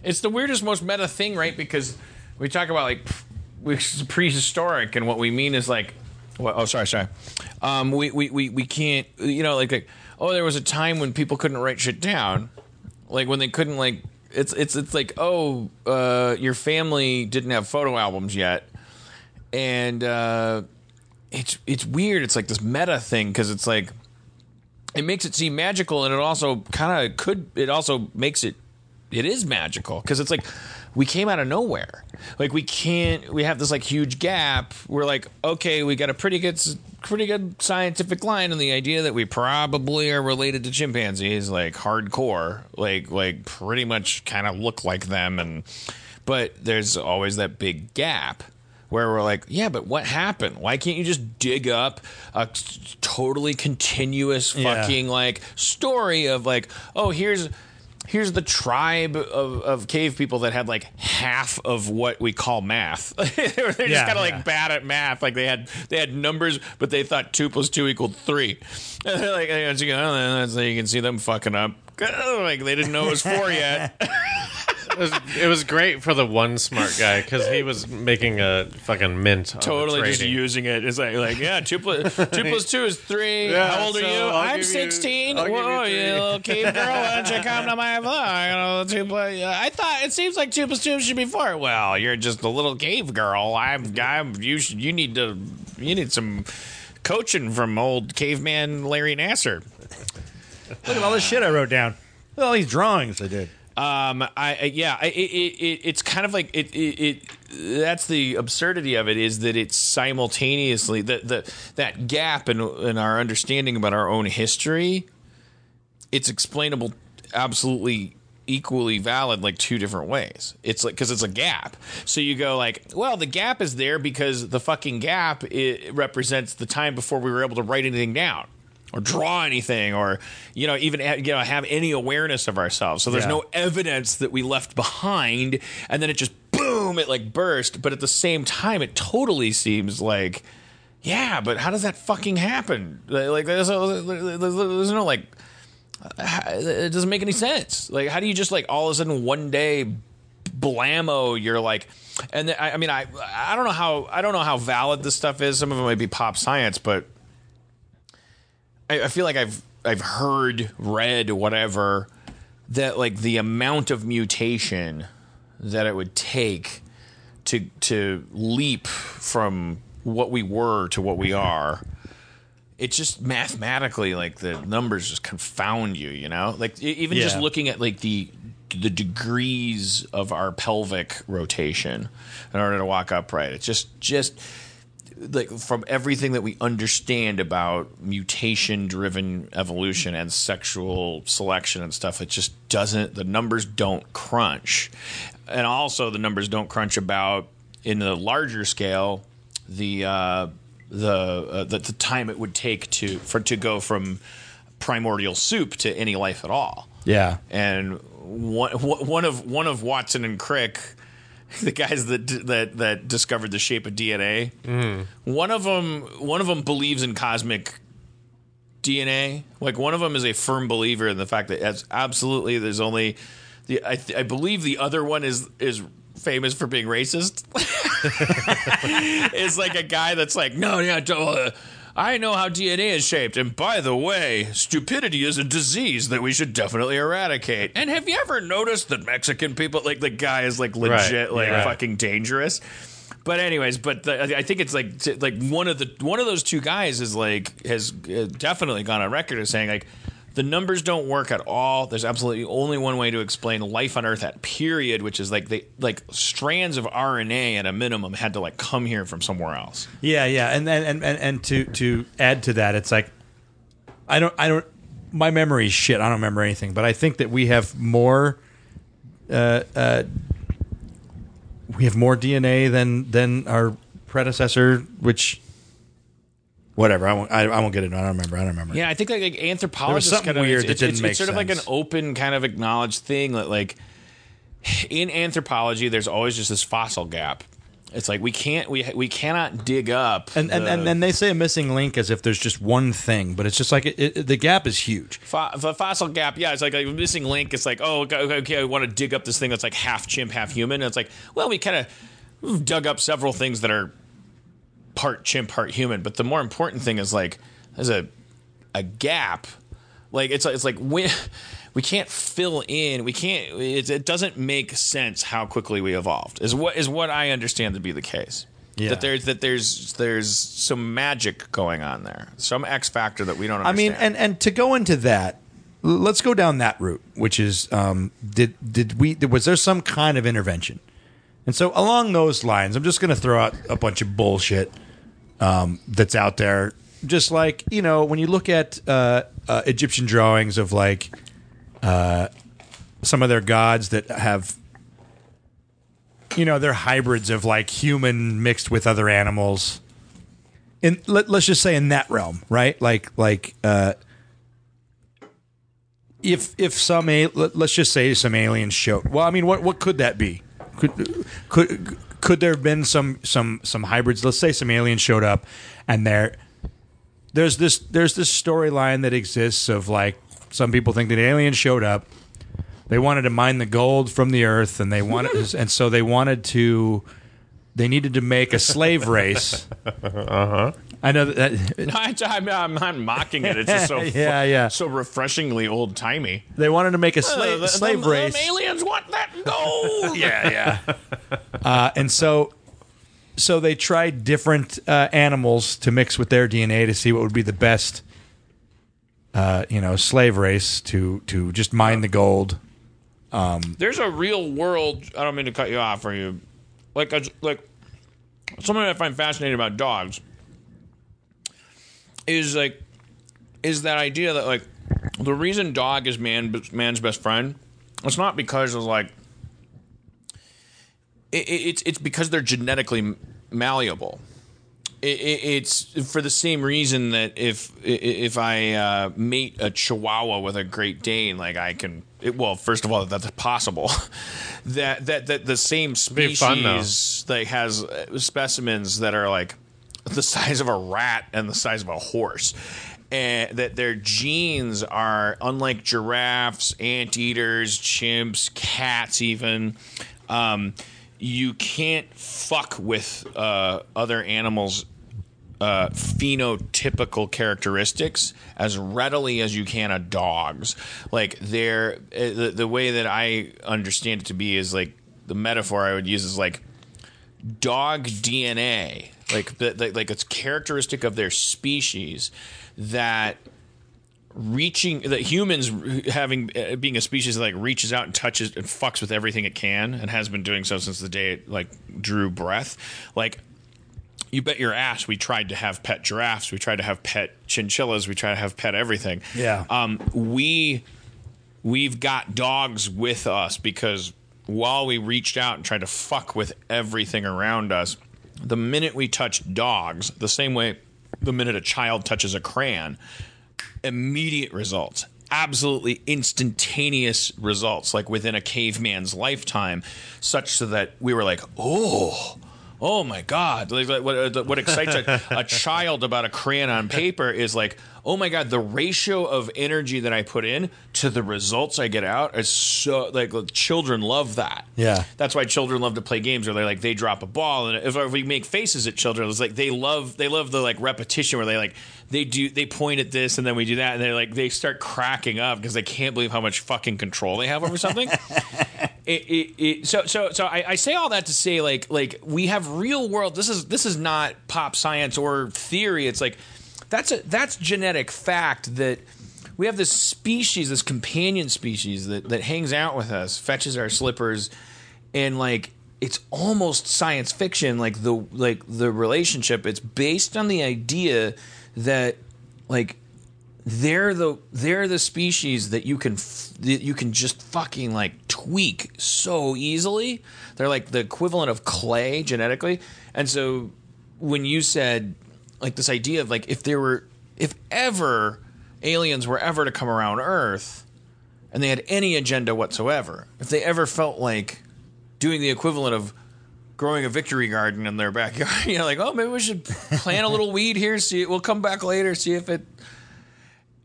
It's the weirdest, most meta thing, right? Because we talk about like we prehistoric, and what we mean is like, what, oh, sorry, sorry. Um, we, we we we can't, you know, like, like oh, there was a time when people couldn't write shit down, like when they couldn't like. It's it's it's like oh, uh, your family didn't have photo albums yet, and uh, it's it's weird. It's like this meta thing because it's like it makes it seem magical and it also kind of could it also makes it it is magical because it's like we came out of nowhere. Like we can't we have this like huge gap. We're like okay we got a pretty good pretty good scientific line on the idea that we probably are related to chimpanzees like hardcore. Like like pretty much kind of look like them and but there's always that big gap where we're like, yeah, but what happened? Why can't you just dig up a totally continuous Yeah. fucking like story of like, oh, here's here's the tribe of, of cave people that had like half of what we call math. They're just Yeah, kind of like bad at math. Like they had they had numbers, but they thought two plus two equaled three. And they're like, and you go, oh, that's- you can see them fucking up. Like they didn't know it was four yet. It was, it was great for the one smart guy because he was making a fucking mint. on the totally just trading. using it. It's like, like yeah, two plus two plus two is three. Yeah, How old are so you? I'll I'm give you- sixteen. I'll give you Whoa, you, three. little cave girl, why don't you come to my floor? I know two plus. I thought it seems like two plus two should be four. Well, you're just a little cave girl. I'm. I'm. You should. You need to. You need some coaching from old caveman Larry Nassar. Look at all this shit I wrote down. Look at all these drawings I did. Um, I, yeah, it, it, it, it's kind of like it, it, it. That's the absurdity of it is that it's simultaneously the the that gap in in our understanding about our own history. It's explainable absolutely equally valid like two different ways. It's like because it's a gap. So you go like, well, the gap is there because the fucking gap represents the time before we were able to write anything down or draw anything or you know even you know have any awareness of ourselves. So there's Yeah. no evidence that we left behind and then it just boom it like burst, but at the same time it totally seems like yeah, but how does that fucking happen? Like there's, there's, there's no like uh, it doesn't make any sense. Like, how do you just like all of a sudden one day blammo? You're like, and I, I mean, I I don't know how I don't know how valid this stuff is. Some of it might be pop science, but I, I feel like I've I've heard, read, whatever that like the amount of mutation that it would take to to leap from what we were to what we are it's just mathematically like the numbers just confound you you know? Like even just looking at like the the degrees of our pelvic rotation in order to walk upright it's just just like from everything that we understand about mutation driven evolution and sexual selection and stuff it just doesn't the numbers don't crunch and also the numbers don't crunch about in the larger scale the uh the, uh, the the time it would take to for to go from primordial soup to any life at all. Yeah. And one one of one of Watson and Crick, the guys that that that discovered the shape of DNA, one of them one of them believes in cosmic DNA. Like one of them is a firm believer in the fact that absolutely there's only the I, I believe the other one is is famous for being racist. is like a guy that's like no yeah. don't, Uh, I know how DNA is shaped, and by the way, stupidity is a disease that we should definitely eradicate. And have you ever noticed that Mexican people, like the guy, is like legit, Right, like yeah. fucking dangerous? But anyways, but the, I think it's like t- like one of the one of those two guys is like has uh, definitely gone on record as saying like the numbers don't work at all. There's absolutely only one way to explain life on Earth at period, which is like they like strands of RNA at a minimum had to like come here from somewhere else. Yeah, yeah, and and and and, and to to add to that, it's like I don't I don't my memory is shit. I don't remember anything, but I think that we have more. Uh, uh, we have more DNA than than our predecessor, which whatever. I won't. I, I won't get it. I don't remember. I don't remember. Yeah, I think like, like anthropologists something kind of weird it's, that it's, didn't it's, make it's sort of like an open kind of acknowledged thing that like in anthropology there's always just this fossil gap. It's like we can't we we cannot dig up And and, the- and and they say a missing link as if there's just one thing, but it's just like it, it, the gap is huge. Fo- the fossil gap, yeah, it's like a missing link. It's like, oh, okay, okay, I want to dig up this thing that's like half chimp, half human. And it's like, well, we kind of dug up several things that are part chimp, part human. But the more important thing is like, there's a a gap. Like it's it's like we we can't fill in. We can't. It, it doesn't make sense how quickly we evolved. Is what is what I understand to be the case. Yeah. That there's that there's there's some magic going on there, some X factor that we don't. Understand. I mean, and and to go into that, let's go down that route, which is um, did did we was there some kind of intervention? And so along those lines, I'm just going to throw out a bunch of bullshit um, that's out there. Just like you know, when you look at uh, uh, Egyptian drawings of like uh, some of their gods that have. You know, they're hybrids of like human mixed with other animals in let, let's just say in that realm, right? Like like uh if if some a, let, let's just say some aliens showed. Well, I mean, what what could that be? Could could could there have been some some some hybrids? Let's say some aliens showed up, and there there's this there's this storyline that exists of like some people think that aliens showed up. They wanted to mine the gold from the earth, and they wanted, and so they wanted to. They needed to make a slave race. Uh huh. I know that. I, I'm, I'm not mocking it. It's just so Yeah, yeah. so refreshingly old timey. They wanted to make a slave slave race. aliens want that gold. yeah, yeah. uh, and so, so they tried different uh, animals to mix with their DNA to see what would be the best, uh, you know, slave race to to just mine the gold. There's a real world. I don't mean to cut you off, or you like a, like something I find fascinating about dogs is like is that idea that like the reason dog is man man's best friend. It's not because of like it, it- it's it's because they're genetically malleable. It, it, it's for the same reason that if i- if I uh, mate a Chihuahua with a Great Dane, like I can. It, well, first of all, that's possible. that that that the same be fun, species like has uh, specimens that are like the size of a rat and the size of a horse. And that their genes are unlike giraffes, anteaters, chimps, cats, even. Um, you can't fuck with uh, other animals' uh, phenotypical characteristics as readily as you can a dog's. Like they're uh, the, the way that I understand it to be is like the metaphor I would use is like dog DNA, like the- like it's characteristic of their species that reaching that humans having uh, being a species that like reaches out and touches and fucks with everything it can and has been doing so since the day it like drew breath like you bet your ass we tried to have pet giraffes we tried to have pet chinchillas we tried to have pet everything Yeah. um we we've got dogs with us because while we reached out and tried to fuck with everything around us the minute we touch dogs, the same way the minute a child touches a crayon, immediate results. Absolutely instantaneous results, like within a caveman's lifetime, such so that we were like, oh, oh my God. Like, what, what excites a, a child about a crayon on paper is like, oh my God, the ratio of energy that I put in to the results I get out is so, like, children love that. Yeah. That's why children love to play games where they're like they drop a ball and if, if we make faces at children, it's like they love they love the like repetition where they like they do they point at this and then we do that and they're like they start cracking up because they can't believe how much fucking control they have over something. it, it, it, so so so I, I say all that to say like like we have real world. This is this is not pop science or theory. It's like that's a that's genetic fact that we have this species, this companion species that that hangs out with us, fetches our slippers, and like it's almost science fiction. Like the like the relationship, it's based on the idea that like they're the they're the species that you can f- that you can just fucking like tweak so easily. They're like the equivalent of clay genetically, and so when you said like this idea of like if there were if ever aliens were ever to come around Earth and they had any agenda whatsoever, if they ever felt like doing the equivalent of growing a victory garden in their backyard, you know, like oh maybe we should plant a little weed here, see we'll come back later, see if it.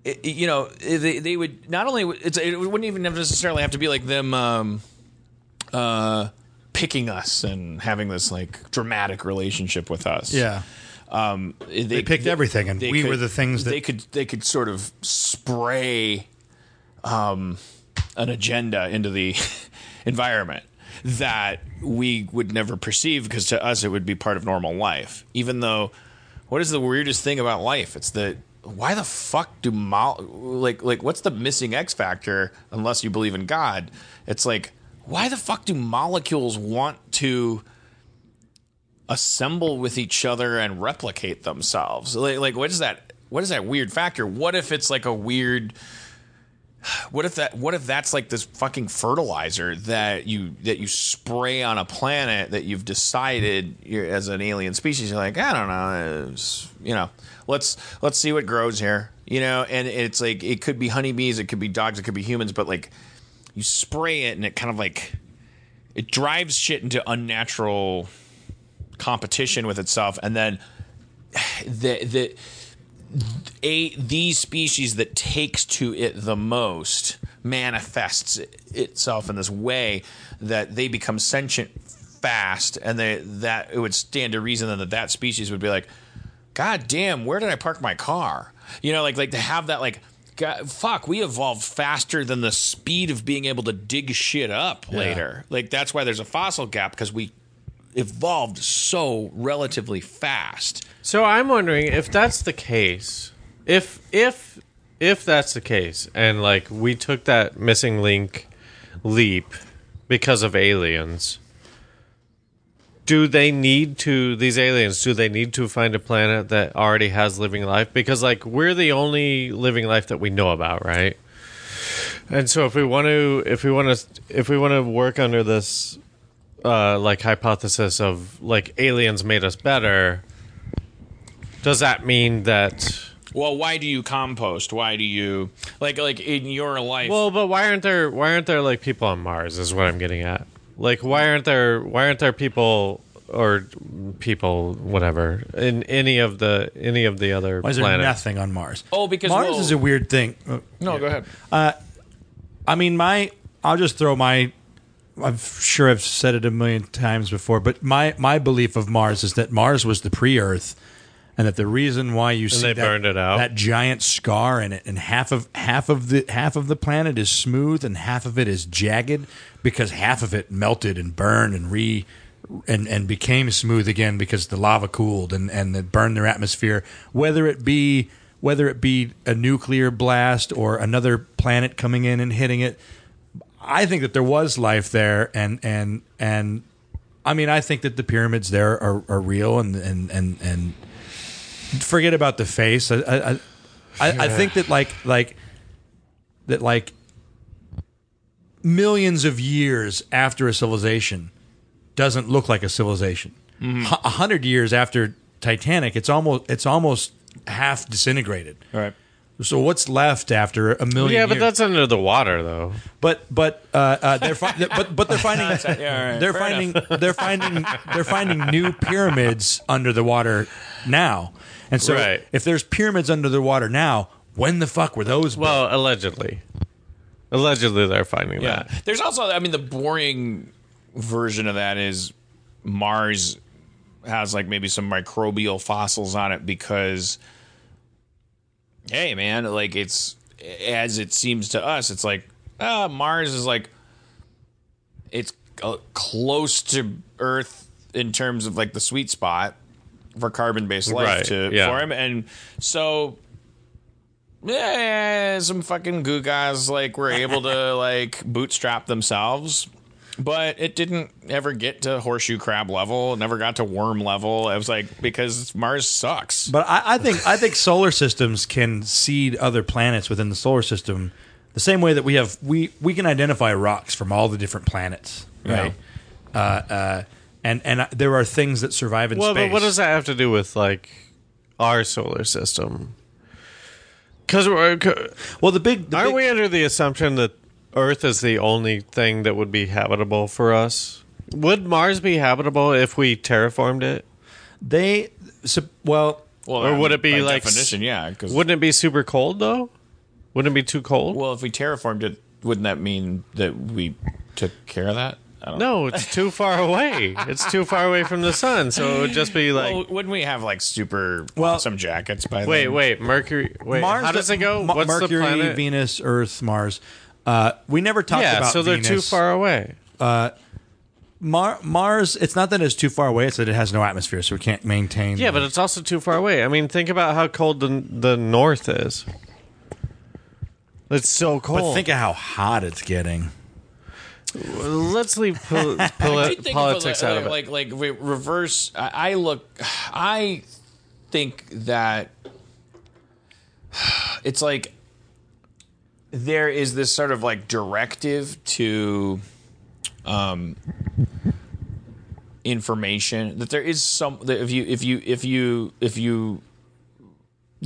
it you know, they, they would not only it's, it wouldn't even necessarily have to be like them um, uh, picking us and having this like dramatic relationship with us. Yeah. Um, they, They picked everything, and we could- were the things that they could they could sort of spray um, an agenda into the environment that we would never perceive because to us it would be part of normal life. Even though, what is the weirdest thing about life? It's that why the fuck do mo- like like what's the missing X factor unless you believe in God? It's like why the fuck do molecules want to assemble with each other and replicate themselves. Like, like what is that? What is that weird factor? What if it's like a weird? What if that? What if that's like this fucking fertilizer that you that you spray on a planet that you've decided you're, as an alien species? You're like, I don't know, it's, you know, let's let's see what grows here, you know. And it's like it could be honeybees, it could be dogs, it could be humans, but like you spray it and it kind of like it drives shit into unnatural competition with itself and then the the a the species that takes to it the most manifests itself in this way that they become sentient fast and they that it would stand to reason then that that species would be like god damn where did i park my car? You know like like to have that like God, fuck we evolved faster than the speed of being able to dig shit up later. Like that's why there's a fossil gap because we evolved so relatively fast So I'm wondering if that's the case. If if if that's the case, and like we took that missing link leap because of aliens, do they need to these aliens? Do they need to find a planet that already has living life? Because like we're the only living life that we know about, right? And so if we want to, if we want to, if we want to work under this uh, like hypothesis of like aliens made us better, does that mean that? well why do you compost why do you like like in your life Well, but why aren't there why aren't there like people on Mars? Is what I'm getting at. Like, why aren't there why aren't there people or people whatever in any of the any of the other Why is there planets? nothing on Mars? Oh, because, Mars well- is a weird thing. Uh, no go ahead I mean, my I'll just throw my. I'm sure I've said it a million times before, but my my belief of Mars is that Mars was the pre-Earth, and that the reason why you see they that, burned it out. that giant scar in it, and half of half of the half of the planet is smooth, and half of it is jagged, because half of it melted and burned and re and and became smooth again because the lava cooled and and it burned their atmosphere. Whether it be whether it be a nuclear blast or another planet coming in and hitting it, I think that there was life there, and and and I mean, I think that the pyramids there are, are real, and and and and forget about the face. I I, I, I think that like like that like millions of years after a civilization doesn't look like a civilization. Mm-hmm. H- A hundred years after Titanic, it's almost it's almost half disintegrated. Right. So what's left after a million? Yeah, but years? that's under the water, though. But but uh, uh, they're fi- but but they're finding Yeah, all right, they're fair finding they're finding they're finding new pyramids under the water now, and so Right. if there's pyramids under the water now, when the fuck were those? built? Well, allegedly. Allegedly, they're finding Yeah. that. There's also, I mean, the boring version of that is Mars has like maybe some microbial fossils on it because, hey, man, like it's as it seems to us, it's like uh, Mars is like it's uh, close to Earth in terms of like the sweet spot for carbon-based life Right, to yeah. for him, and so yeah, some fucking goo guys like were able to like bootstrap themselves, but it didn't ever get to horseshoe crab level. It never got to worm level. It was like because Mars sucks. But I, I think I think solar systems can seed other planets within the solar system, the same way that we have we we can identify rocks from all the different planets, right? Uh, uh, and and there are things that survive in Well, space. but what does that have to do with like our solar system? Because we're Well, the big the aren't big- we under the assumption that Earth is the only thing that would be habitable for us? Would Mars be habitable if we terraformed it? they so, well Well, Or would it be by like- definition? Yeah, because Wouldn't it be super cold though? Wouldn't it be too cold? well, if we terraformed it, wouldn't that mean that we took care of that? I don't no, it's too far away. It's too far away from the sun, so it would just be like. well, wouldn't we have like super Well- awesome jackets by the wait, then? wait, Mercury. Wait, Mars how does it go? Ma- What's Mercury, the planet? Venus, Earth, Mars. Uh, we never talked about it. yeah, about so they're Venus. too far away. Mar- Mars. It's not that it's too far away; it's that it has no atmosphere, so we can't maintain. Yeah, but it's also too far away. I mean, think about how cold the the north is. It's so cold. but think of how hot it's getting. Let's leave pol- poli- politics of it, out of it. like, Like, like, reverse. I, I look. I think that it's like there is this sort of like directive to um information that there is some that if you if you if you if you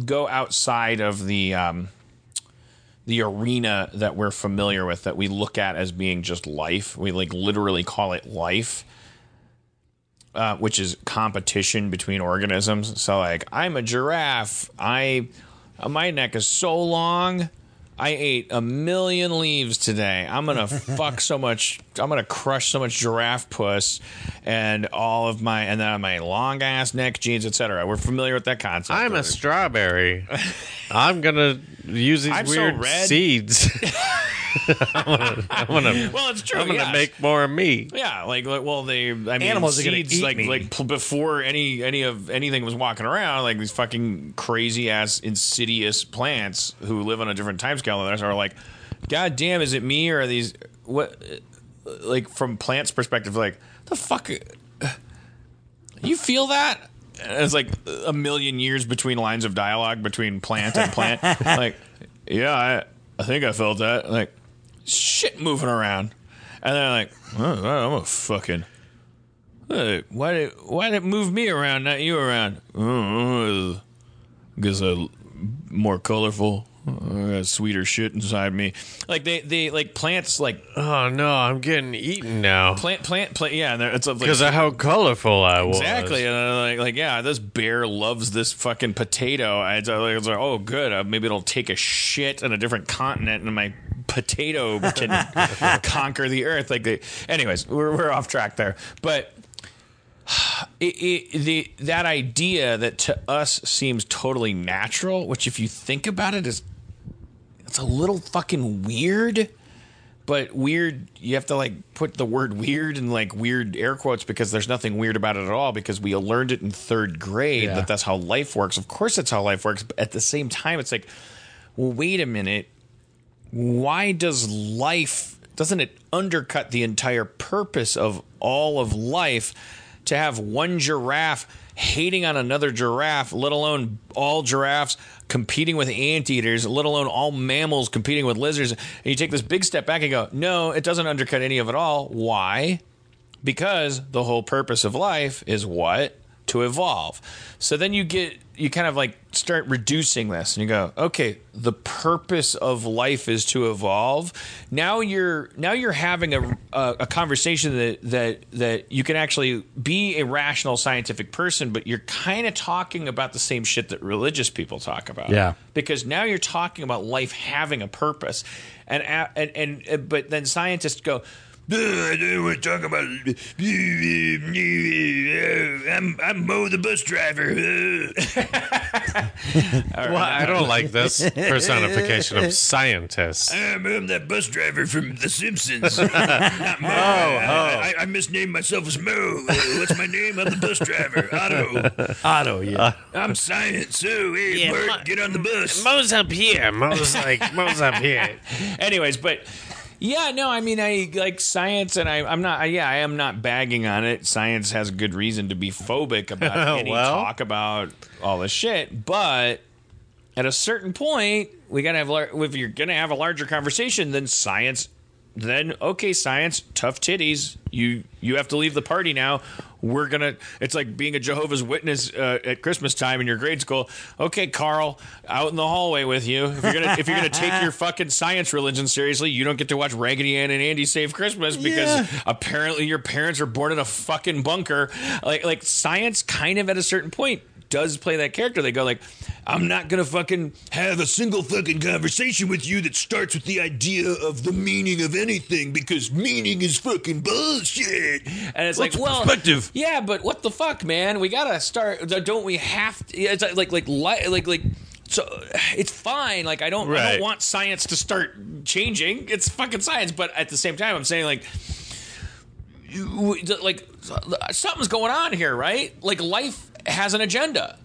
go outside of the um the arena that we're familiar with that we look at as being just life we like literally call it life uh, which is competition between organisms. So like i'm a giraffe. I my neck is so long i ate a million leaves today i'm gonna fuck so much i'm gonna crush so much giraffe puss and all of my and then my long ass neck genes etc we're familiar with that concept I'm a strawberry. I'm gonna use these I'm weird seeds. I'm gonna, I'm gonna, well it's true I'm gonna yes. make more of me. Yeah, like, like well, they I mean, Animals are gonna seeds eat like me. like before any any of anything was walking around, like these fucking crazy ass insidious plants who live on a different time scale than us are like, God damn, is it me or are these what? Uh, like from plants' perspective, like the fuck, you feel that? And It's like a million years between lines of dialogue between plant and plant. like, yeah, I, I think I felt that. Like, shit moving around. And they're like, oh, I'm a fucking. Hey, why did why did it move me around, not you around? Oh, guess I more colorful. I got sweeter shit inside me. Like they they like plants like Oh no, I'm getting eaten now plant plant plant. Yeah, it's like, because of how colorful I was. Exactly, and I'm like, like, yeah, this bear loves this fucking potato. I it's like, oh, good. Uh, maybe it'll take a shit on a different continent, and my potato can conquer the earth. Like, anyways, we're we're off track there, but. It, it, the that idea that to us seems totally natural, which if you think about it, is it's a little fucking weird but weird you have to like put the word weird in like weird air quotes because there's nothing weird about it at all because we learned it in third grade Yeah. that that's how life works of course that's how life works but at the same time it's like well wait a minute why does life doesn't it undercut the entire purpose of all of life to have one giraffe hating on another giraffe let alone all giraffes competing with anteaters let alone all mammals competing with lizards? And you take this big step back and go no it doesn't undercut any of it all. Why? Because the whole purpose of life is what? To evolve. So then you get you kind of like start reducing this and you go, okay, the purpose of life is to evolve. Now you're now you're having a a, a conversation that that that you can actually be a rational scientific person, but you're kind of talking about the same shit that religious people talk about. Yeah. Because now you're talking about life having a purpose. And uh, and and, and but then scientists go I don't want to talk about. I'm I'm Mo the bus driver. Well, I don't like this personification of scientists. I'm, I'm that bus driver from The Simpsons. Not Mo. I, I, I misnamed myself as Mo. Uh, what's my name? I'm the bus driver. Otto. Otto, yeah. I'm science. So hey, Yeah, Bert, Mo- get on the bus. Mo's up here. Mo's like Mo's up here. Anyways, but yeah, no, I mean, I like science, and I, I'm not. I, yeah, I am not bagging on it. Science has good reason to be phobic about any Well. talk about all this shit, but at a certain point, we gotta have. If you're gonna have a larger conversation, then science. Then okay, science, tough titties. You you have to leave the party now. We're gonna. It's like being a Jehovah's Witness uh, at Christmas time in your grade school. Okay, Carl, out in the hallway with you. If you're gonna if you're gonna take your fucking science religion seriously, you don't get to watch Raggedy Ann and Andy Save Christmas because Yeah. apparently your parents are born in a fucking bunker. Like like science, kind of at a certain point does play that character. They go like, I'm not gonna fucking have a single fucking conversation with you that starts with the idea of the meaning of anything because meaning is fucking bullshit. And it's like, well, perspective? yeah, but what the fuck, man? We gotta start. Don't we have to? It's like like like like like. So it's fine. Like I don't, I don't want science to start changing. It's fucking science. But at the same time, I'm saying like, you, like something's going on here, right? Like life has an agenda.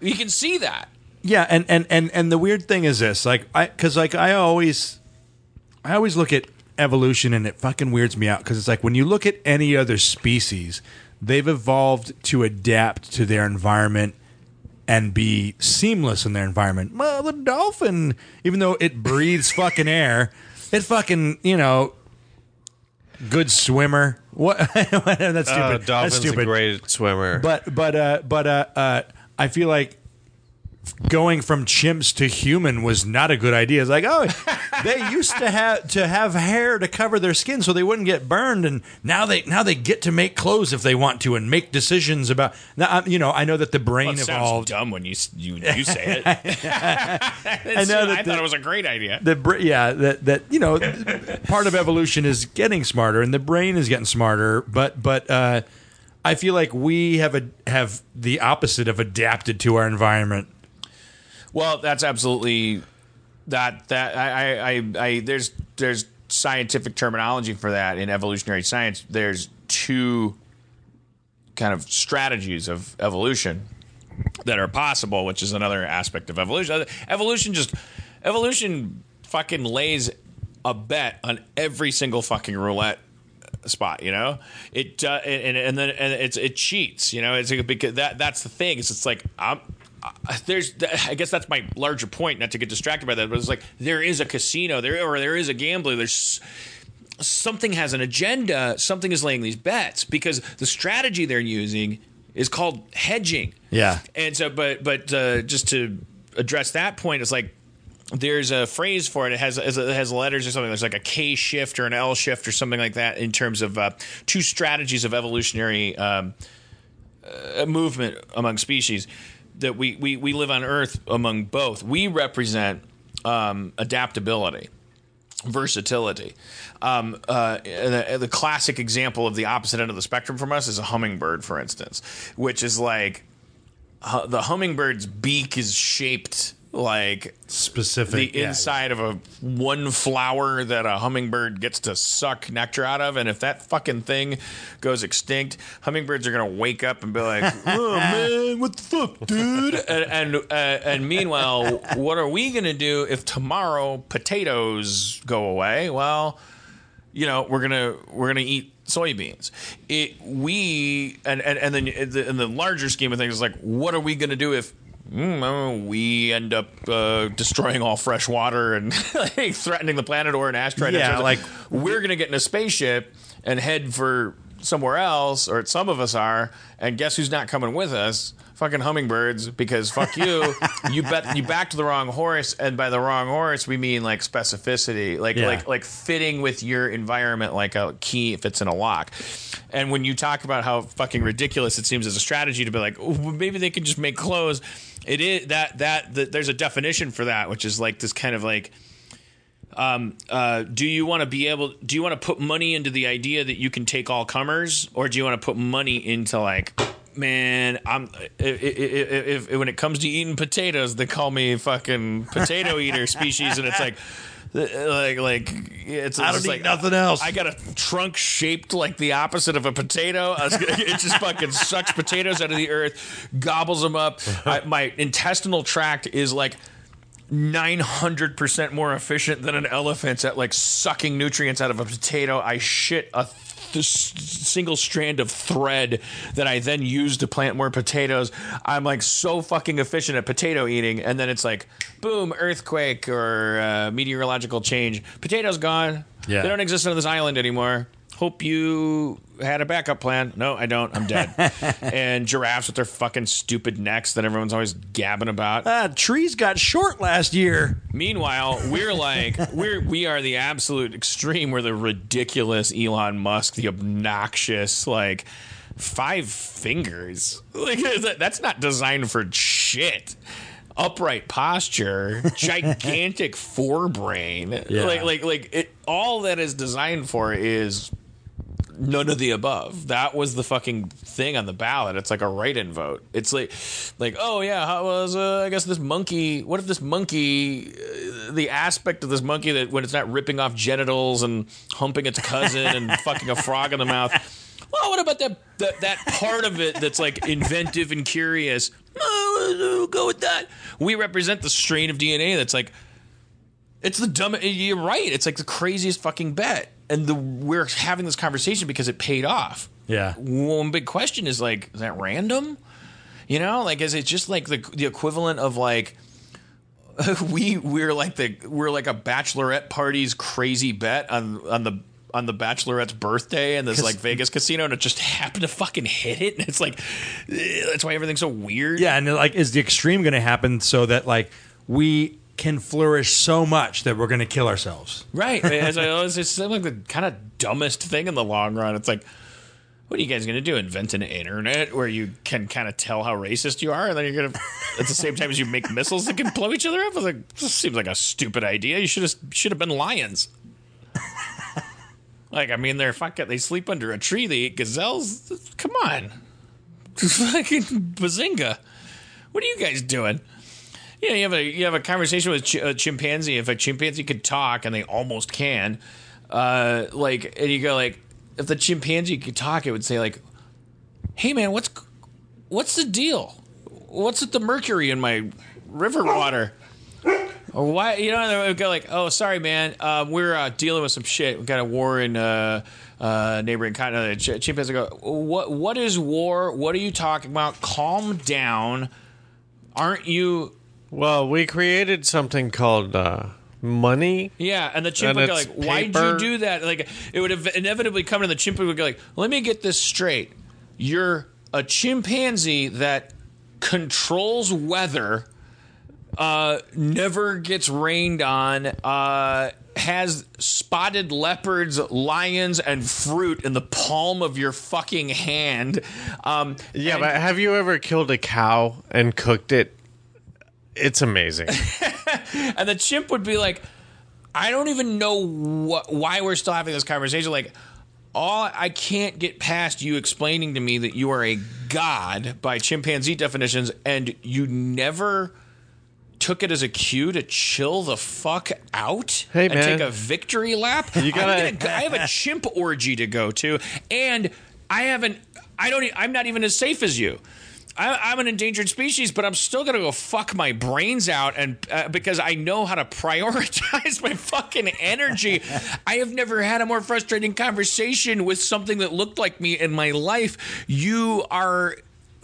You can see that. Yeah, and and and and the weird thing is this, like, I because like I always, I always look at evolution and it fucking weirds me out because it's like when you look at any other species, they've evolved to adapt to their environment and be seamless in their environment. Well, the dolphin, even though it breathes fucking air, it fucking you know, good swimmer. What? That's stupid. Uh, That's Dolphin's stupid. a great swimmer. But but uh but uh, uh I feel like going from chimps to human was not a good idea. It's like, oh, they used to have to have hair to cover their skin so they wouldn't get burned, and now they now they get to make clothes if they want to and make decisions about. Now, I'm- you know, I know that the brain It sounds evolved. dumb when you you, you say it. I know that I the- thought it was a great idea. The yeah, that that you know, part of evolution is getting smarter, and the brain is getting smarter. But but uh, I feel like we have a have the opposite of adapted to our environment. Well, that's absolutely that that I, I I there's there's scientific terminology for that in evolutionary science. There's two kind of strategies of evolution that are possible, which is another aspect of evolution. Evolution just evolution fucking lays a bet on every single fucking roulette spot. You know, it uh, and and then and it's it cheats. You know, it's because that that's the thing. Is it's like I'm. I- There's, I guess that's my larger point. Not to get distracted by that, but it's like there is a casino there, or there is a gambler. There's something has an agenda. Something is laying these bets because the strategy they're using is called hedging. Yeah. And so, but but uh, just to address that point, it's like there's a phrase for it. It has it has letters or something. There's like a K shift or an L shift or something like that in terms of uh, two strategies of evolutionary um, uh, movement among species. That we, we we live on Earth among both. We represent um, adaptability versatility. Um, uh, the, the classic example of the opposite end of the spectrum from us is a hummingbird, for instance, which is like hu- the hummingbird's beak is shaped like Specific. the yeah. inside of a one flower that a hummingbird gets to suck nectar out of, and if that fucking thing goes extinct, hummingbirds are gonna wake up and be like, "Oh man, what the fuck, dude?" And and, uh, and meanwhile, what are we gonna do if tomorrow potatoes go away? Well, you know, we're gonna we're gonna eat soybeans. It we and and and then in the, in the larger scheme of things, like, what are we gonna do if mm, we end up uh, destroying all fresh water and like, threatening the planet or an asteroid? Yeah, like- we're gonna get in a spaceship and head for somewhere else, or some of us are, and guess who's not coming with us? Fucking hummingbirds, because fuck you. you bet you backed the wrong horse, and by the wrong horse we mean like specificity, like Yeah. like like fitting with your environment like a key fits in a lock. And when you talk about how fucking ridiculous it seems as a strategy to be like, "Oh, well, maybe they can just make clothes. It is that that, that there's a definition for that, which is like this kind of like uh, do you want to be able do you want to put money into the idea that you can take all comers? Or do you want to put money into like man i'm if, if, if when it comes to eating potatoes they call me fucking potato eater species and it's like like like it's, I don't it's eat like nothing else. I got a trunk shaped like the opposite of a potato. I was gonna- It just fucking sucks potatoes out of the earth, gobbles them up. I, my intestinal tract is like 900% more efficient than an elephant's at like sucking nutrients out of a potato. I shit a th- single strand of thread that I then use to plant more potatoes. I'm like so fucking efficient at potato eating. And then it's like, boom, earthquake or uh, meteorological change. Potatoes gone. Yeah. They don't exist on this island anymore. Hope you had a backup plan. No, I don't. I'm dead. and giraffes with their fucking stupid necks that everyone's always gabbing about. Ah, trees got short last year. Meanwhile, we're like we're we are the absolute extreme. We're the ridiculous Elon Musk, the obnoxious like five fingers. Like that's not designed for shit. Upright posture, gigantic forebrain. Yeah. Like like like it all that is designed for is none of the above. That was the fucking thing on the ballot. It's like a write-in vote. It's like, like, oh yeah, how was uh, I guess this monkey? What if this monkey, uh, the aspect of this monkey that when it's not ripping off genitals and humping its cousin and fucking a frog in the mouth. Well, what about that, that that part of it that's like inventive and curious? Oh, go with that. We represent the strain of DNA that's like it's the dumbest. You're right. It's like the craziest fucking bet, and the we're having this conversation because it paid off. Yeah. One big question is like, is that random? You know, like is it just like the the equivalent of like we we're like the we're like a bachelorette party's crazy bet on on the on the bachelorette's birthday in this like Vegas casino and it just happened to fucking hit it and it's like eh, that's why everything's so weird. Yeah, and like, is the extreme going to happen so that like we can flourish so much that we're going to kill ourselves? Right. As I always, it's like oh, the kind of dumbest thing in the long run. It's like, what are you guys going to do? Invent an internet where you can kind of tell how racist you are, and then you're going to, at the same time as you make missiles that can blow each other up? I was like, this seems like a stupid idea. You should have should have been lions. like, I mean, they're fucking. They sleep under a tree. They eat gazelles. Come on, fucking bazinga! What are you guys doing? Yeah, you have a you have a conversation with a chimpanzee. If a chimpanzee could talk, and they almost can, uh, like, and you go like, if the chimpanzee could talk, it would say like, "Hey man, what's what's the deal? What's with the mercury in my river water?" Or why you know they would go like, "Oh, sorry man, um, we're uh, dealing with some shit. We got a war in uh, uh, neighboring continent." Ch- chimpanzee go, "What what is war? What are you talking about? Calm down. Aren't you?" Well, we created something called uh, money. Yeah, and the chimp And would go like, "Why'd you do that?" Like it would have inevitably come to the chimp would go like, "Let me get this straight. You're a chimpanzee that controls weather, uh, never gets rained on, uh, has spotted leopards, lions, and fruit in the palm of your fucking hand." Um, Yeah, and- but have you ever killed a cow and cooked it? It's amazing. And the chimp would be like, I don't even know why we're still having this conversation. Like, all I can't get past you explaining to me that you are a god by chimpanzee definitions, and you never took it as a cue to chill the fuck out Hey, and man. take a victory lap. You gotta- gonna- I have a chimp orgy to go to, and I haven't. I don't. I'm not even as safe as you. I, I'm an endangered species, but I'm still gonna go fuck my brains out, and uh, because I know how to prioritize my fucking energy. I have never had a more frustrating conversation with something that looked like me in my life. You are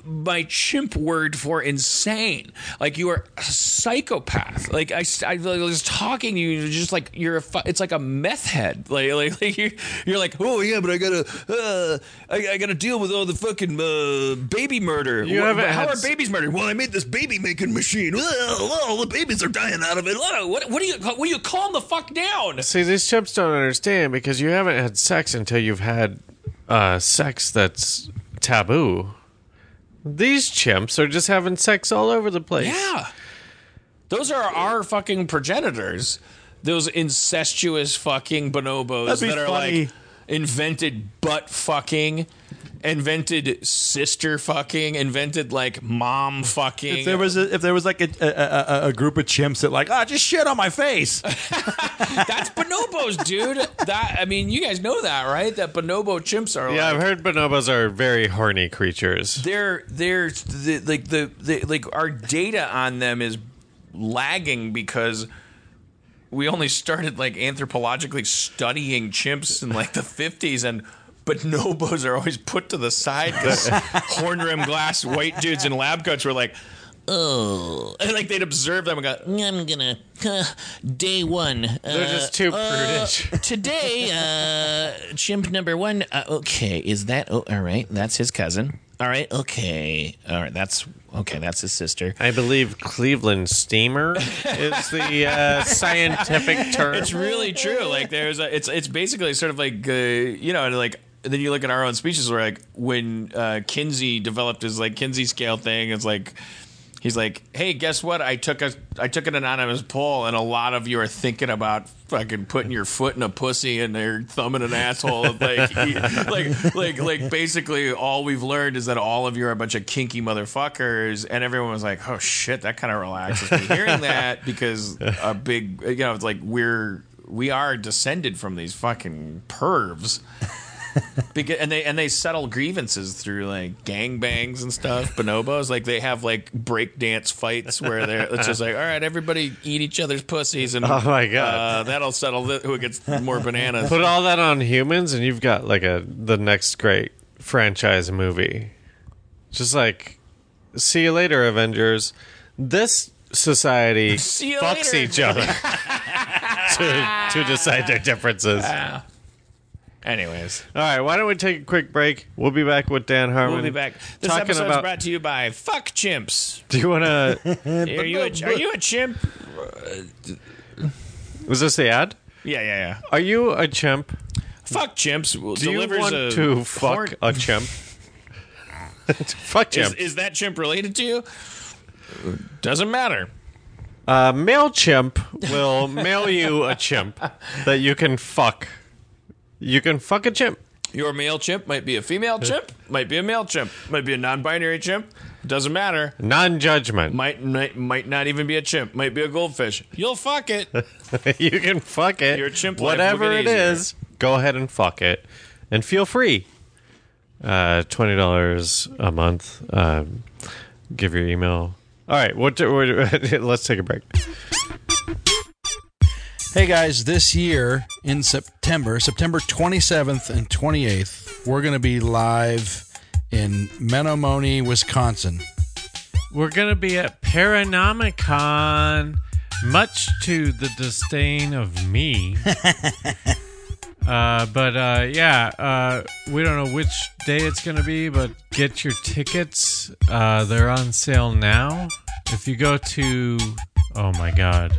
my chimp word for insane. Like you are a psychopath. Like I, I was talking to you, just like you're a. It's like a meth head. Like like, like you're, you're like, oh yeah, but I gotta, uh, I, I gotta deal with all the fucking uh, baby murder. You Wha- haven't how are babies murdered? Well, I made this baby making machine. Well, well, the babies are dying out of it. What, what do you, what do you calm the fuck down? See, these chimps don't understand because you haven't had sex until you've had uh, sex that's taboo. These chimps are just having sex all over the place. Yeah. Those are our fucking progenitors. Those incestuous fucking bonobos That'd be that are funny. like invented butt fucking, invented sister fucking, invented like mom fucking. If there was a, if there was like a, a, a, a group of chimps that like ah just shit on my face. That's bonobos, dude. That I mean, you guys know that, right? That bonobo chimps are Yeah, like I've heard bonobos are very horny creatures. they're they're the, like the, the like our data on them is lagging because we only started like anthropologically studying chimps in like the 50s and bonobos are always put to the side because horn rim glass white dudes in lab coats were like oh and like they'd observe them and go I'm gonna uh, day one. Uh, They're just too prudish. today, uh, chimp number one. Uh, okay, is that? Oh, all right. That's his cousin. All right. Okay. All right. That's okay. That's his sister. I believe Cleveland steamer is the uh, scientific term. It's really true. Like there's a, it's it's basically sort of like uh, you know like then you look at our own species where like when uh, Kinsey developed his like Kinsey scale thing, it's like he's like, hey, guess what? I took a I took an anonymous poll, and a lot of you are thinking about fucking putting your foot in a pussy and their thumb in an asshole. like, like, like, like, basically, all we've learned is that all of you are a bunch of kinky motherfuckers, and everyone was like, oh shit, that kind of relaxes me hearing that because a big, you know, it's like we're we are descended from these fucking pervs. Because, and they and they settle grievances through like gangbangs and stuff. Bonobos like they have like breakdance fights where they're it's just like all right, everybody eat each other's pussies and Oh my God. uh, that'll settle th- who gets more bananas. Put all that on humans, and you've got like a the next great franchise movie. Just like, see you later, Avengers. This society fucks later. each other to to decide their differences. Anyways, All right, why don't we take a quick break? We'll be back with Dan Harmon. we'll be back. This talking episode is about. brought to you by Fuck Chimps. do you want to? Are you a, are you a chimp? Was this the ad? Yeah, yeah, yeah. Are you a chimp? Fuck chimps. Do you delivers want a to fuck horn- a chimp? fuck Is, chimp. is that chimp related to you? Doesn't matter. Uh, MailChimp will mail you a chimp that you can fuck. You can fuck a chimp. Your male chimp might be a female chimp, might be a male chimp, might be a non-binary chimp. Doesn't matter. Non judgment. Might, might might not even be a chimp. Might be a goldfish. You'll fuck it. you can fuck it. Your chimp life will Whatever get it easier. is, go ahead and fuck it. And feel free. Uh, $20 a month. Um, give your email. All right, what, what, let's take a break. Hey guys, this year in September, September 27th and 28th, we're going to be live in Menomonie, Wisconsin. We're going to be at Paranormicon, much to the disdain of me. uh, but uh, yeah, uh, we don't know which day it's going to be, but get your tickets. Uh, they're on sale now. If you go to, oh my God.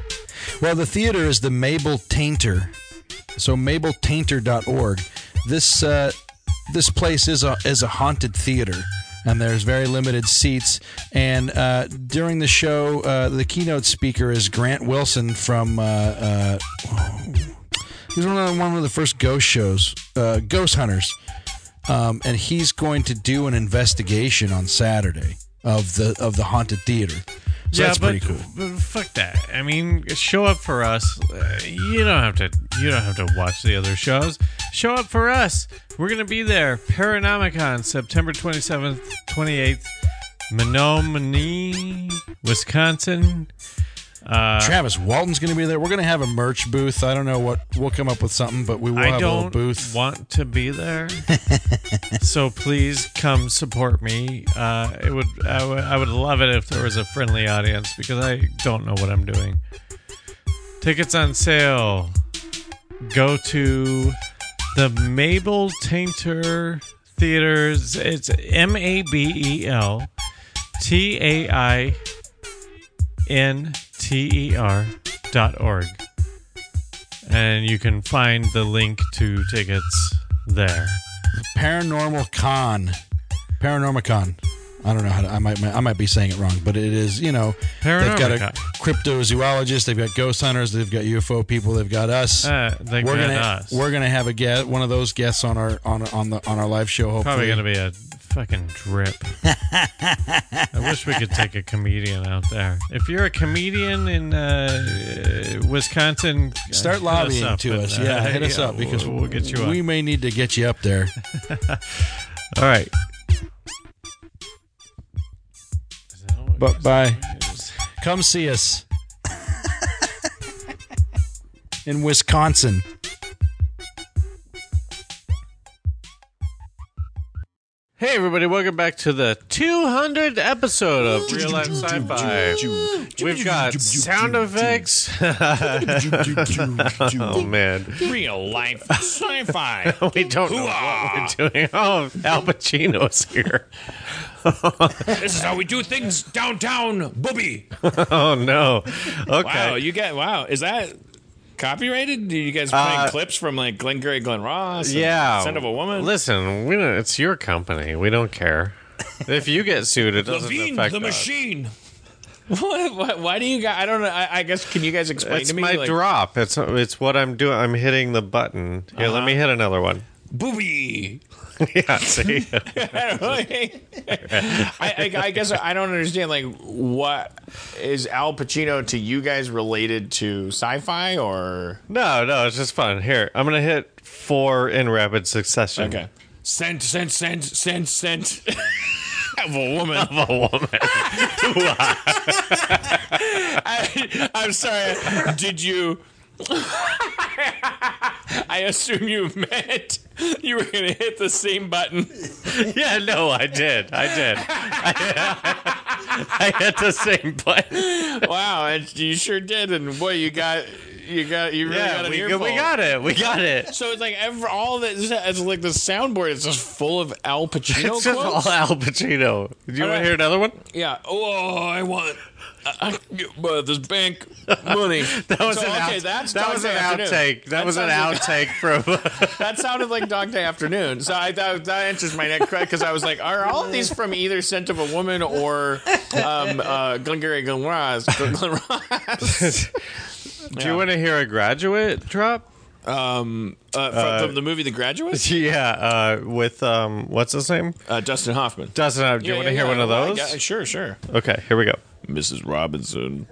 Well, the theater is the Mabel Tainter. So mabeltainter.org. This uh, this place is a is a haunted theater, and there's very limited seats. And uh, during the show, uh, the keynote speaker is Grant Wilson from. Uh, uh, he was one of the, one of the first ghost shows, uh, Ghost Hunters, um, and he's going to do an investigation on Saturday of the of the haunted theater. So that's but, pretty cool. but fuck that. I mean, show up for us. Uh, you don't have to. You don't have to watch the other shows. Show up for us. We're gonna be there. Paranormicon, September twenty seventh, twenty eighth, Menomonie, Wisconsin. Travis Walton's going to be there. We're going to have a merch booth. I don't know what we'll come up with something, but we will I have a little don't booth. want to be there, so please come support me. Uh, it would I, would I would love it if there was a friendly audience because I don't know what I'm doing. Tickets on sale. Go to the Mabel Tainter Theaters. It's M A B E L T A I N T E R dot org and you can find the link to tickets there. Paranormal Con. Paranormal Con. I don't know how to, I might I might be saying it wrong, but it is you know they've got a Paranormicon. cryptozoologist, they've got ghost hunters, they've got UFO people, they've got us. Uh, we're got gonna us. we're gonna have a guest, one of those guests on our on on the on our live show. Hopefully, Probably going to be a fucking drip. I wish we could take a comedian out there. If you're a comedian in uh, Wisconsin, uh, start hit lobbying up to us. uh, Yeah, hit us up because we'll, we'll get you we on. may need to get you up there. All right. But bye. Come see us in Wisconsin. Hey, everybody, welcome back to the 200th episode of Real Life Sci Fi. We've got sound effects. oh, man. Real life sci-fi. We don't know what we're doing. Oh, Al Pacino's here. this is how we do things downtown, booby. Oh, no. Okay. Wow, you got wow. Is that copyrighted? Do you guys playing Uh, clips from like Glengarry Glen Ross? yeah. Son of a Woman. Listen, we don't, it's your company. We don't care. If you get sued, it doesn't Levine, affect the us. machine. What, what, why do you guys? I don't know. I, I guess can you guys explain It's to me? It's my like, drop. It's it's what I'm doing. I'm hitting the button. Here, let Uh-huh. me hit another one. booby. yeah, see? I, know. I, I, I guess I don't understand. Like, what is Al Pacino to you guys related to sci-fi or no, no, it's just fun. Here, I'm going to hit four in rapid succession. okay? Sent, sent, sent, sent, sent. of a woman. Of a woman. I, I'm sorry. Did you? I assume you meant you were going to hit the same button. yeah, no, I did. I did. I, hit the same button. Wow, and you sure did. And boy, you got you got you really got Yeah, an we, earful. we got it. We got it. So it's like every, all that. It's like the soundboard is just full of Al Pacino It's just all. Al Pacino. Do you want right. to hear another one? Yeah. Oh, I want I, I, uh, this bank money. That was So, an, okay, out, that's that was an outtake. That, That was an outtake from. That sounded like Dog Day Afternoon. So I, that, that answers my next question because I was like, are all of these from either Scent of a Woman or um, uh, Glengarry Glen Ross? Glen Ross. Do you want to hear a graduate drop? Um, uh, from, from the movie The Graduate? Yeah, uh, with um, what's his name? Uh, Dustin Hoffman. Dustin. uh, Do you Yeah, want to yeah, hear yeah. one of those? got- sure, sure. Okay, here we go. Mrs. Robinson.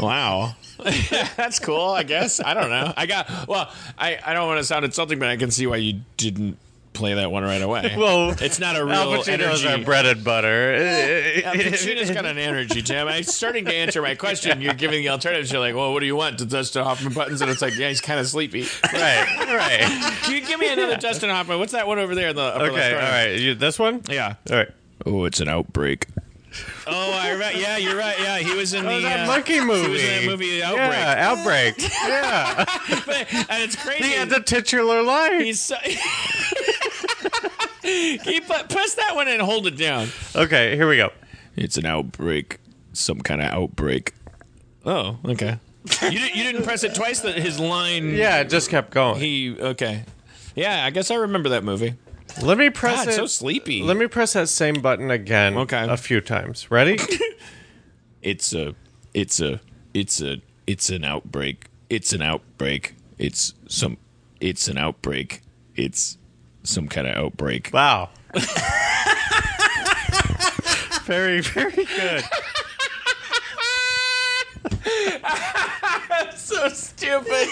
wow. That's cool, I guess. I don't know. I got well, I, I don't want to sound insulting, but I can see why you didn't play that one right away. Well, it's not a real Al Pacino's energy. our bread and butter. Al Pacino's got an energy, Tim. I'm starting to answer my question. You're giving the alternatives. You're like, well, what do you want? To Dustin Hoffman buttons? And it's like, yeah, he's kind of sleepy. right, right. Can you give me another Dustin Hoffman? What's that one over there in the upper Okay, all corner? right. You, this one? Yeah. All right. Oh, it's an outbreak. Oh, I remember. Yeah, you're right. Yeah, he was in the Oh, that uh, monkey movie. He was in that movie Outbreak. Yeah, Outbreak. yeah. and it's crazy. he had the titular line. He's so, he put, press that one and hold it down. Okay, here we go. It's an outbreak, some kind of outbreak. Oh, okay. you didn't you didn't press it twice. That his line. Yeah, it just kept going. He okay. Yeah, I guess I remember that movie. Let me press God, it. so sleepy. Let me press that same button again. Okay. A few times. Ready? It's a, it's a, it's a, it's an outbreak. It's an outbreak. It's some, it's an outbreak. It's some kind of outbreak. wow. very, very good. so stupid.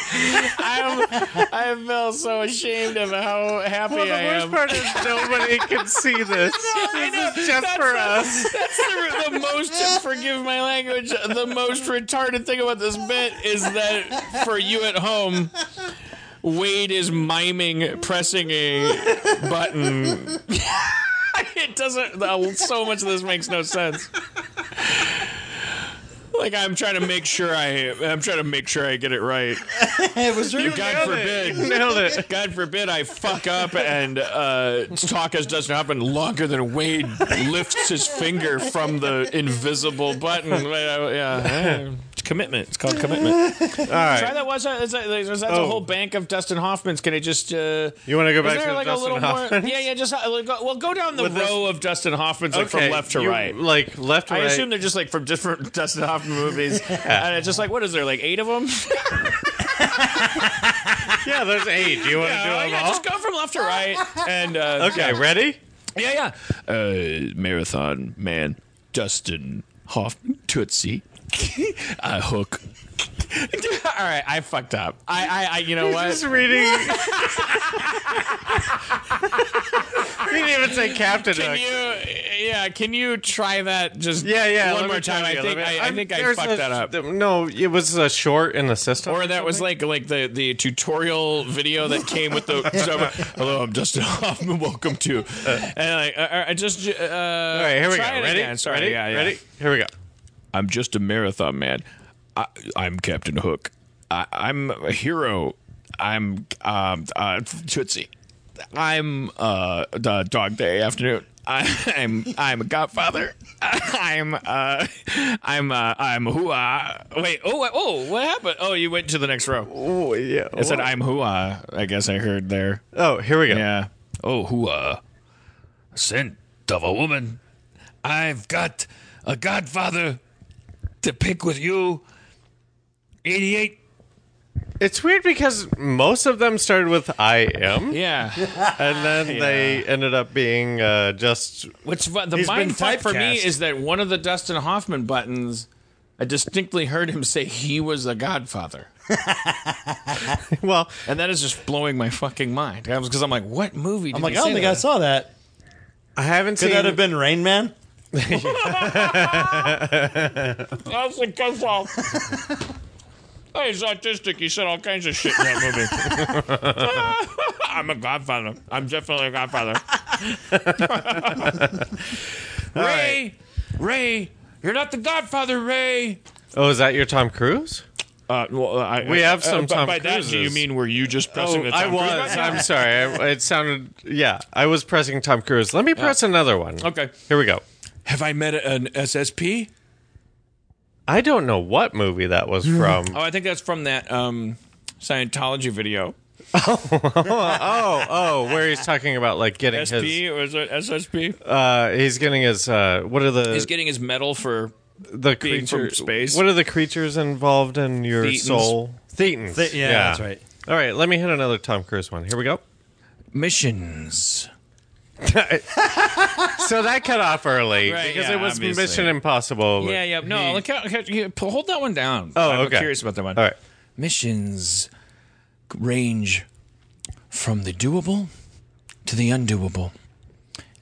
I'm, I feel so ashamed of how happy Well, the I worst am. part is nobody can see this. this is just for us. That's the, the most, forgive my language, the most retarded thing about this bit is that for you at home, Wade is miming pressing a button. it doesn't, so much of this makes no sense. Like I'm trying to make sure I, I'm trying to make sure I get it right. It was really God forbid, Nailed it. God forbid I fuck up and uh, talk as doesn't happen longer than Wade lifts his finger from the invisible button. Yeah, commitment. It's called commitment. All right. Try that. What's that? Is that there's that's a Oh. whole bank of Dustin Hoffmans. Can I just? Uh, You want to go back to like Dustin a little Hoffman? more? Yeah, yeah. Just uh, like, go, well, go down the With this- row of Dustin Hoffmans like from left to you- right. Like left to I right. assume they're just like from different Dustin Hoffman movies, and it's just like, what is there, like eight of them? yeah, there's eight. Do you want to do Yeah, them yeah, all? just go from left to right. And uh, okay, ready? yeah, yeah. Uh, marathon man, Dustin Hoffman, Tootsie, uh, Hook. All right, I fucked up. I, I, I you know what? Just reading. you didn't even say Captain Can Hook. you, yeah, can you try that just yeah, yeah. one more time? I think me- I, I think I fucked a- that up. No, it was a short in the system. Or that was like like the, the tutorial video that came with the hello I'm Dustin Hoffman welcome to and like uh, I just uh, All right, here we go. try Ready? again. Sorry, ready? yeah, yeah. Ready? Here we go. I'm just a marathon man. I, I'm Captain Hook. I, I'm a hero. I'm um, uh, Tootsie. I'm uh, the Dog Day Afternoon. I, I'm I'm a Godfather. I'm uh, I'm uh, I'm Hua. Wait. Oh oh. What happened? Oh, you went to the next row. Oh yeah. I said I'm Hua. I guess I heard there. Oh, here we go. Yeah. Oh, Hua. Scent of a woman. I've got a godfather to pick with you. 88. It's weird because most of them started with I am, Yeah. and then they ended up being uh, just. Which the He's been mind fuck for me typecast. is that one of the Dustin Hoffman buttons, I distinctly heard him say he was the godfather. Well, And that is just blowing my fucking mind. Because I'm like, what movie did I'm like, he I don't say think I saw that. I haven't seen. Could seen. that have been Rain Man? That's the godfather. Oh, he's autistic. He said all kinds of shit in that movie. I'm a godfather. I'm definitely a godfather. Ray, Ray, you're not the godfather, Ray. oh, is that your Tom Cruise? Uh, well, I, We have some uh, by- Tom By that, do you mean were you just pressing Oh, the I Tom Cruise was. button? I'm sorry. I, it sounded. Yeah, I was pressing Tom Cruise. Let me press another one. Okay. Here we go. Have I met an SSP? I don't know what movie that was from. Oh, I think that's from that um, Scientology video. oh, oh, where he's talking about like getting his. Or is it SSP? Uh, he's getting his. Uh, what are the He's getting his medal for the being from creatures? space. What are the creatures involved in your Thetans. soul? Thetans. Th- yeah, that's right. All right, let me hit another Tom Cruise one. Here we go. missions. So that cut off early Right, because yeah, it was obviously. Mission Impossible. Yeah, yeah. No, look, hold that one down. Oh, I'm okay. curious about that one. All right. Missions range from the doable to the undoable.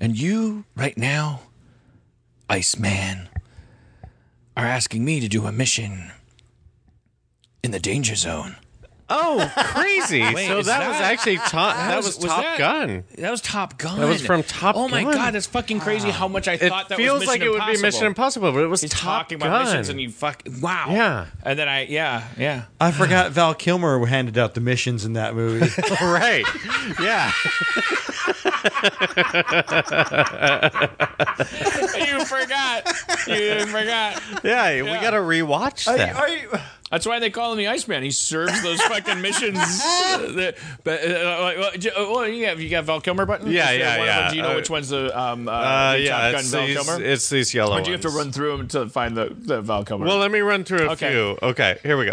And you, right now, Iceman, are asking me to do a mission in the danger zone. Oh, crazy! so is that, was actually Top. That, was, was Top that- Gun. That was Top Gun. That was from Top Gun. Oh my Gun. god, that's fucking crazy! How much I It thought that feels was Mission like it would be Mission Impossible, but it was He's Top talking Gun. about missions, and you fuck wow. Yeah. and then I yeah yeah. I forgot Val Kilmer handed out the missions in that movie. right. Yeah. you forgot. You forgot. Yeah. We got to rewatch that. Are you- That's why they call him the Iceman. He serves those fucking missions. uh, but uh, well, uh, you have you got Val Kilmer button? Yeah, yeah, yeah. them? Do you know Uh, which one's the um uh, the yeah, Top Gun it's Val these, Kilmer? it's these yellow Or do you have to run through them to find the, the Val Kilmer? Well, let me run through a Okay. few. Okay, here we go.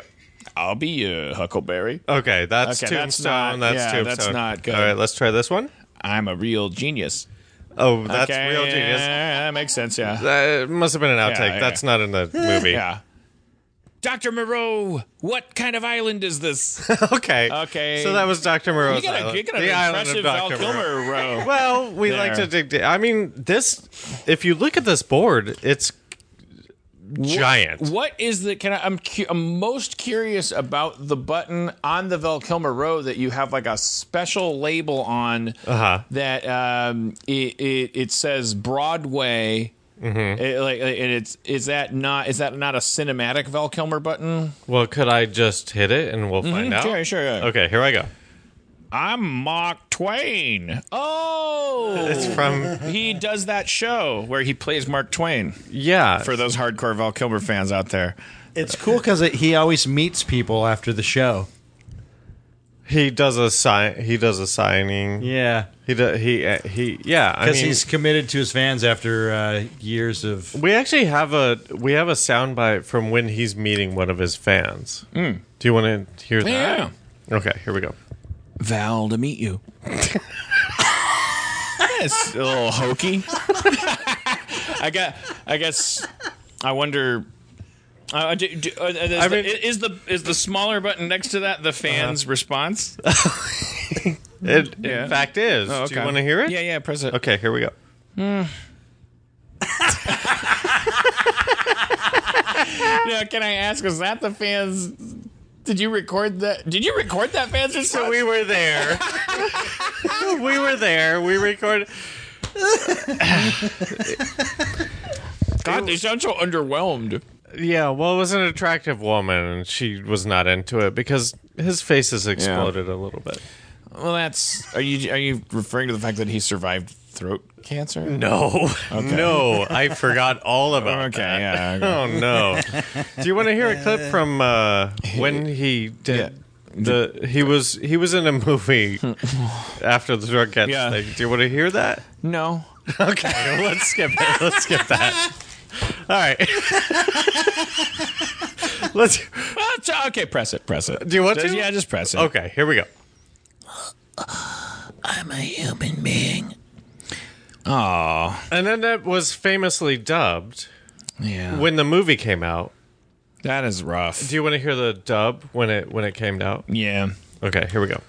I'll be uh, Huckleberry. Okay, that's Okay, that's Tombstone. not- That's, yeah, Tombstone. that's not good. All right, let's try this one. I'm a real genius. Oh, that's okay, real genius. yeah, that makes sense. Yeah. That must have been an outtake. yeah. That's not in the movie. Yeah. Dr. Moreau, what kind of island is this? okay. Okay. So that was Dr. Moreau's You got, a, island. you got the island of Val Dr. Moreau. Kilmer row. Well, we like to dig. dig- I mean, this. If you look at this board, it's giant. What is the? Can I? I'm cu- I'm most curious about the button on the Val Kilmer row that you have like a special label on Uh-huh. that um, it, it it says Broadway. Mm-hmm. It, like, and it's is that not is that not a cinematic Val Kilmer button? Well, could I just hit it and we'll find out? Sure, sure. yeah. Okay, here I go. I'm Mark Twain. Oh, It's from he does that show where he plays Mark Twain. yeah. For those hardcore Val Kilmer fans out there, It's cool because he always meets people after the show. He does a sign. He does a signing. Yeah, He do, he uh, he. Yeah, I because mean, he's committed to his fans after uh, years of. we actually have a we have a soundbite from when he's meeting one of his fans. Do you want to hear that? yeah. Okay, here we go. Val to meet you. It's a little hokey. I got. I guess. I wonder. Uh, do, do, uh, is, I the, mean- is the is the smaller button next to that the fans' response? It Yeah. in fact is. Do you want to hear it? Yeah, yeah. Press it. Okay, here we go. Now, can I ask? Was that the fans? Did you record that? Did you record that fans response? So we were there. we were there. We recorded. God, they sound so underwhelmed. Yeah, well, it was an attractive woman, and she was not into it because his face has exploded a little bit. Well, that's. Are you are you referring to the fact that he survived throat cancer? No, no, I forgot all about Okay, that. yeah. Oh no! Do you want to hear a clip from uh, when he did the? He was he was in a movie after the drug catch Yeah. thing. Do you want to hear that? No. Okay, let's skip it. Let's skip that. All right. let's. Well, okay, press it. Press it. Do you want Just- to? Yeah, just press it. Okay, here we go. I'm a human being. Aw. And then that was famously dubbed Yeah. when the movie came out. that is rough. Do you want to hear the dub when it when it came out? Yeah. Okay, here we go.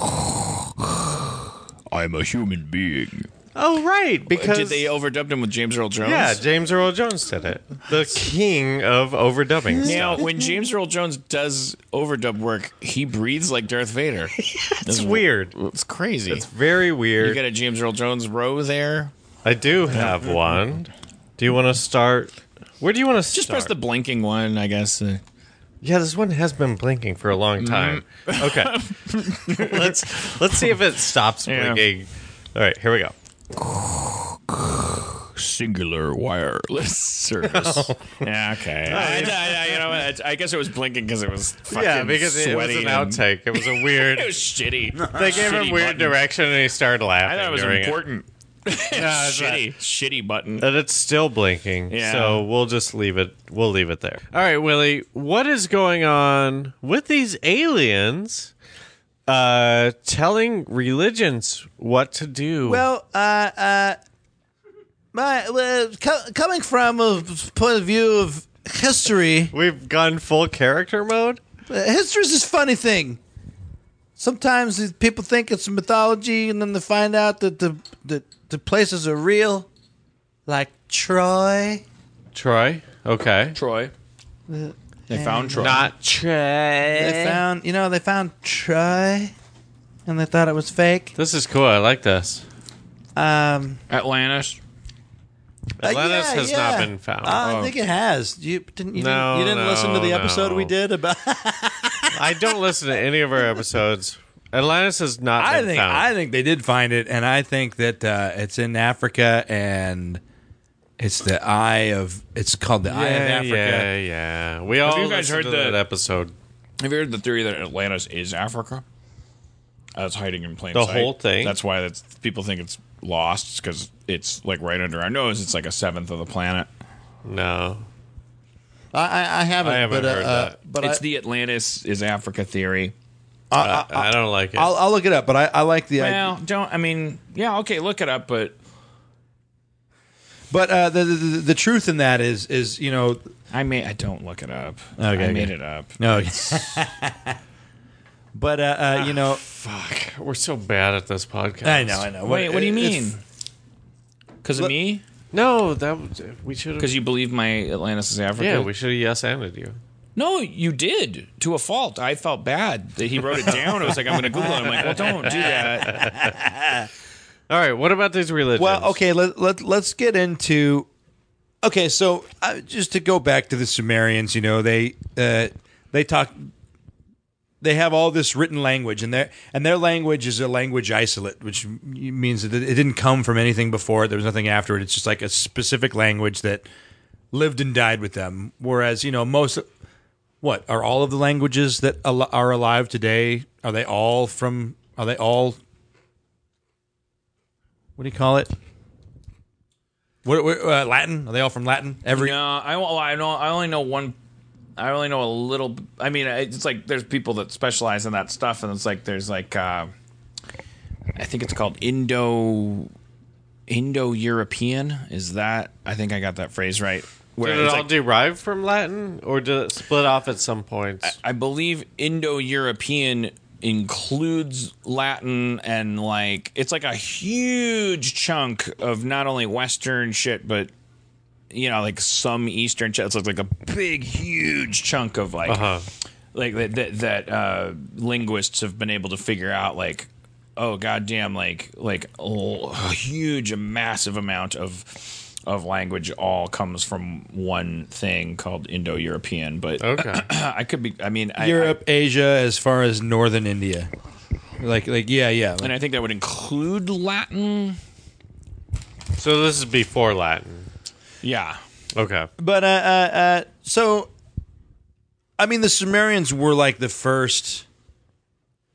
I'm a human being. Oh right, because Did they overdub him with James Earl Jones? yeah, James Earl Jones did it. The king of overdubbing. Now, stuff. when James Earl Jones does overdub work, he breathes like Darth Vader. It's weird. It's crazy. It's very weird. you weird. got a James Earl Jones row there. I do have one. Do you want to start? Where do you want to start? Just press the blinking one, I guess. Uh, Yeah, this one has been blinking for a long time. Okay, let's let's see if it stops Yeah. blinking. All right, here we go. Singular wireless service. Oh. yeah, okay. I, I- I- you know, I, I guess it was blinking because it was fucking Yeah, because it was an outtake. It was a weird. It was shitty. they gave him weird button. direction, and he started laughing. I thought it was during important. Yeah, it's shitty, shitty button. And it's still blinking. Yeah. So we'll just leave it. We'll leave it there. All right, Willie. What is going on with these aliens? Uh, telling religions what to do. Well, uh, uh, my well, co- coming from a point of view of history, we've gone full character mode. uh, history is this funny thing. Sometimes these people think it's mythology, and then they find out that the the, the places are real, like Troy. Troy. Okay. Troy. They found Troy. Not Troy. They found, you know, they found Troy, and they thought it was fake. This is cool. I like this. Um, Atlantis. uh, Atlantis yeah, has yeah. not been found. Uh, I think it has. You didn't. You No, didn't, you didn't listen to the no, episode no. we did about. I don't listen to any of our episodes. Atlantis has not I been think found. I think they did find it, and I think that uh, it's in Africa, and it's the Eye of. It's called the Eye of Africa. yeah, yeah. We all Have you guys listened heard to the- that episode. Have you heard the theory that Atlantis is Africa? Uh, it's hiding in plain The sight. whole thing? That's why that's, people think it's lost because it's like right under our nose. It's like a seventh of the planet. No. I, I, I haven't. I haven't but, uh, heard uh, that. but it's I, the Atlantis is Africa theory. I, I don't like it. I'll, I'll look it up. But I, I like the idea. Well, don't. I mean, yeah, okay, look it up, but But uh, the, the the- the truth in that is is you know I made. I don't look it up. Okay, I made okay. it up. no. but uh, uh, you know, Fuck, we're so bad at this podcast. I know, I know. Wait, what do you mean? Because of Look- me? No, that was, we should have. Because you believe my Atlantis is Africa? Yeah, we should have yes anded you. No, you did to a fault. I felt bad that he wrote it down. I was like, I'm going to Google it. I'm like, well, don't do that. All right, what about these religions? Well, okay, let, let, let's get into. Okay, so uh, just to go back to the Sumerians, you know, they uh, they talk. They have all this written language, and their and their language is a language isolate, which means that it didn't come from anything before. There was nothing after it. It's just like a specific language that lived and died with them. Whereas, you know, most what are all of the languages that al- are alive today? Are they all from? Are they all what do you call it? What, what uh, Latin? Are they all from Latin? Every No, I, well, I know. I only know one. I only know a little. I mean, it's like there's people that specialize in that stuff, and it's like there's like uh, I think it's called Indo Indo European. Is that? I think I got that phrase right. Where did it it's all like- derive from Latin, or did it split off at some points? I believe Indo European includes Latin and like it's like a huge chunk of not only Western shit, but you know, like some Eastern shit. It's like, like a big, huge chunk of like Uh-huh. like that that, that uh, linguists have been able to figure out like oh goddamn like like a huge a massive amount of of language all comes from one thing called Indo-European but Okay. I could be I mean I, Europe, Asia, as far as northern India. Like, like, yeah, yeah. I, and I think that would include Latin so this is before Latin. yeah Okay. but uh, uh, uh, so, I mean, the Sumerians were like the first.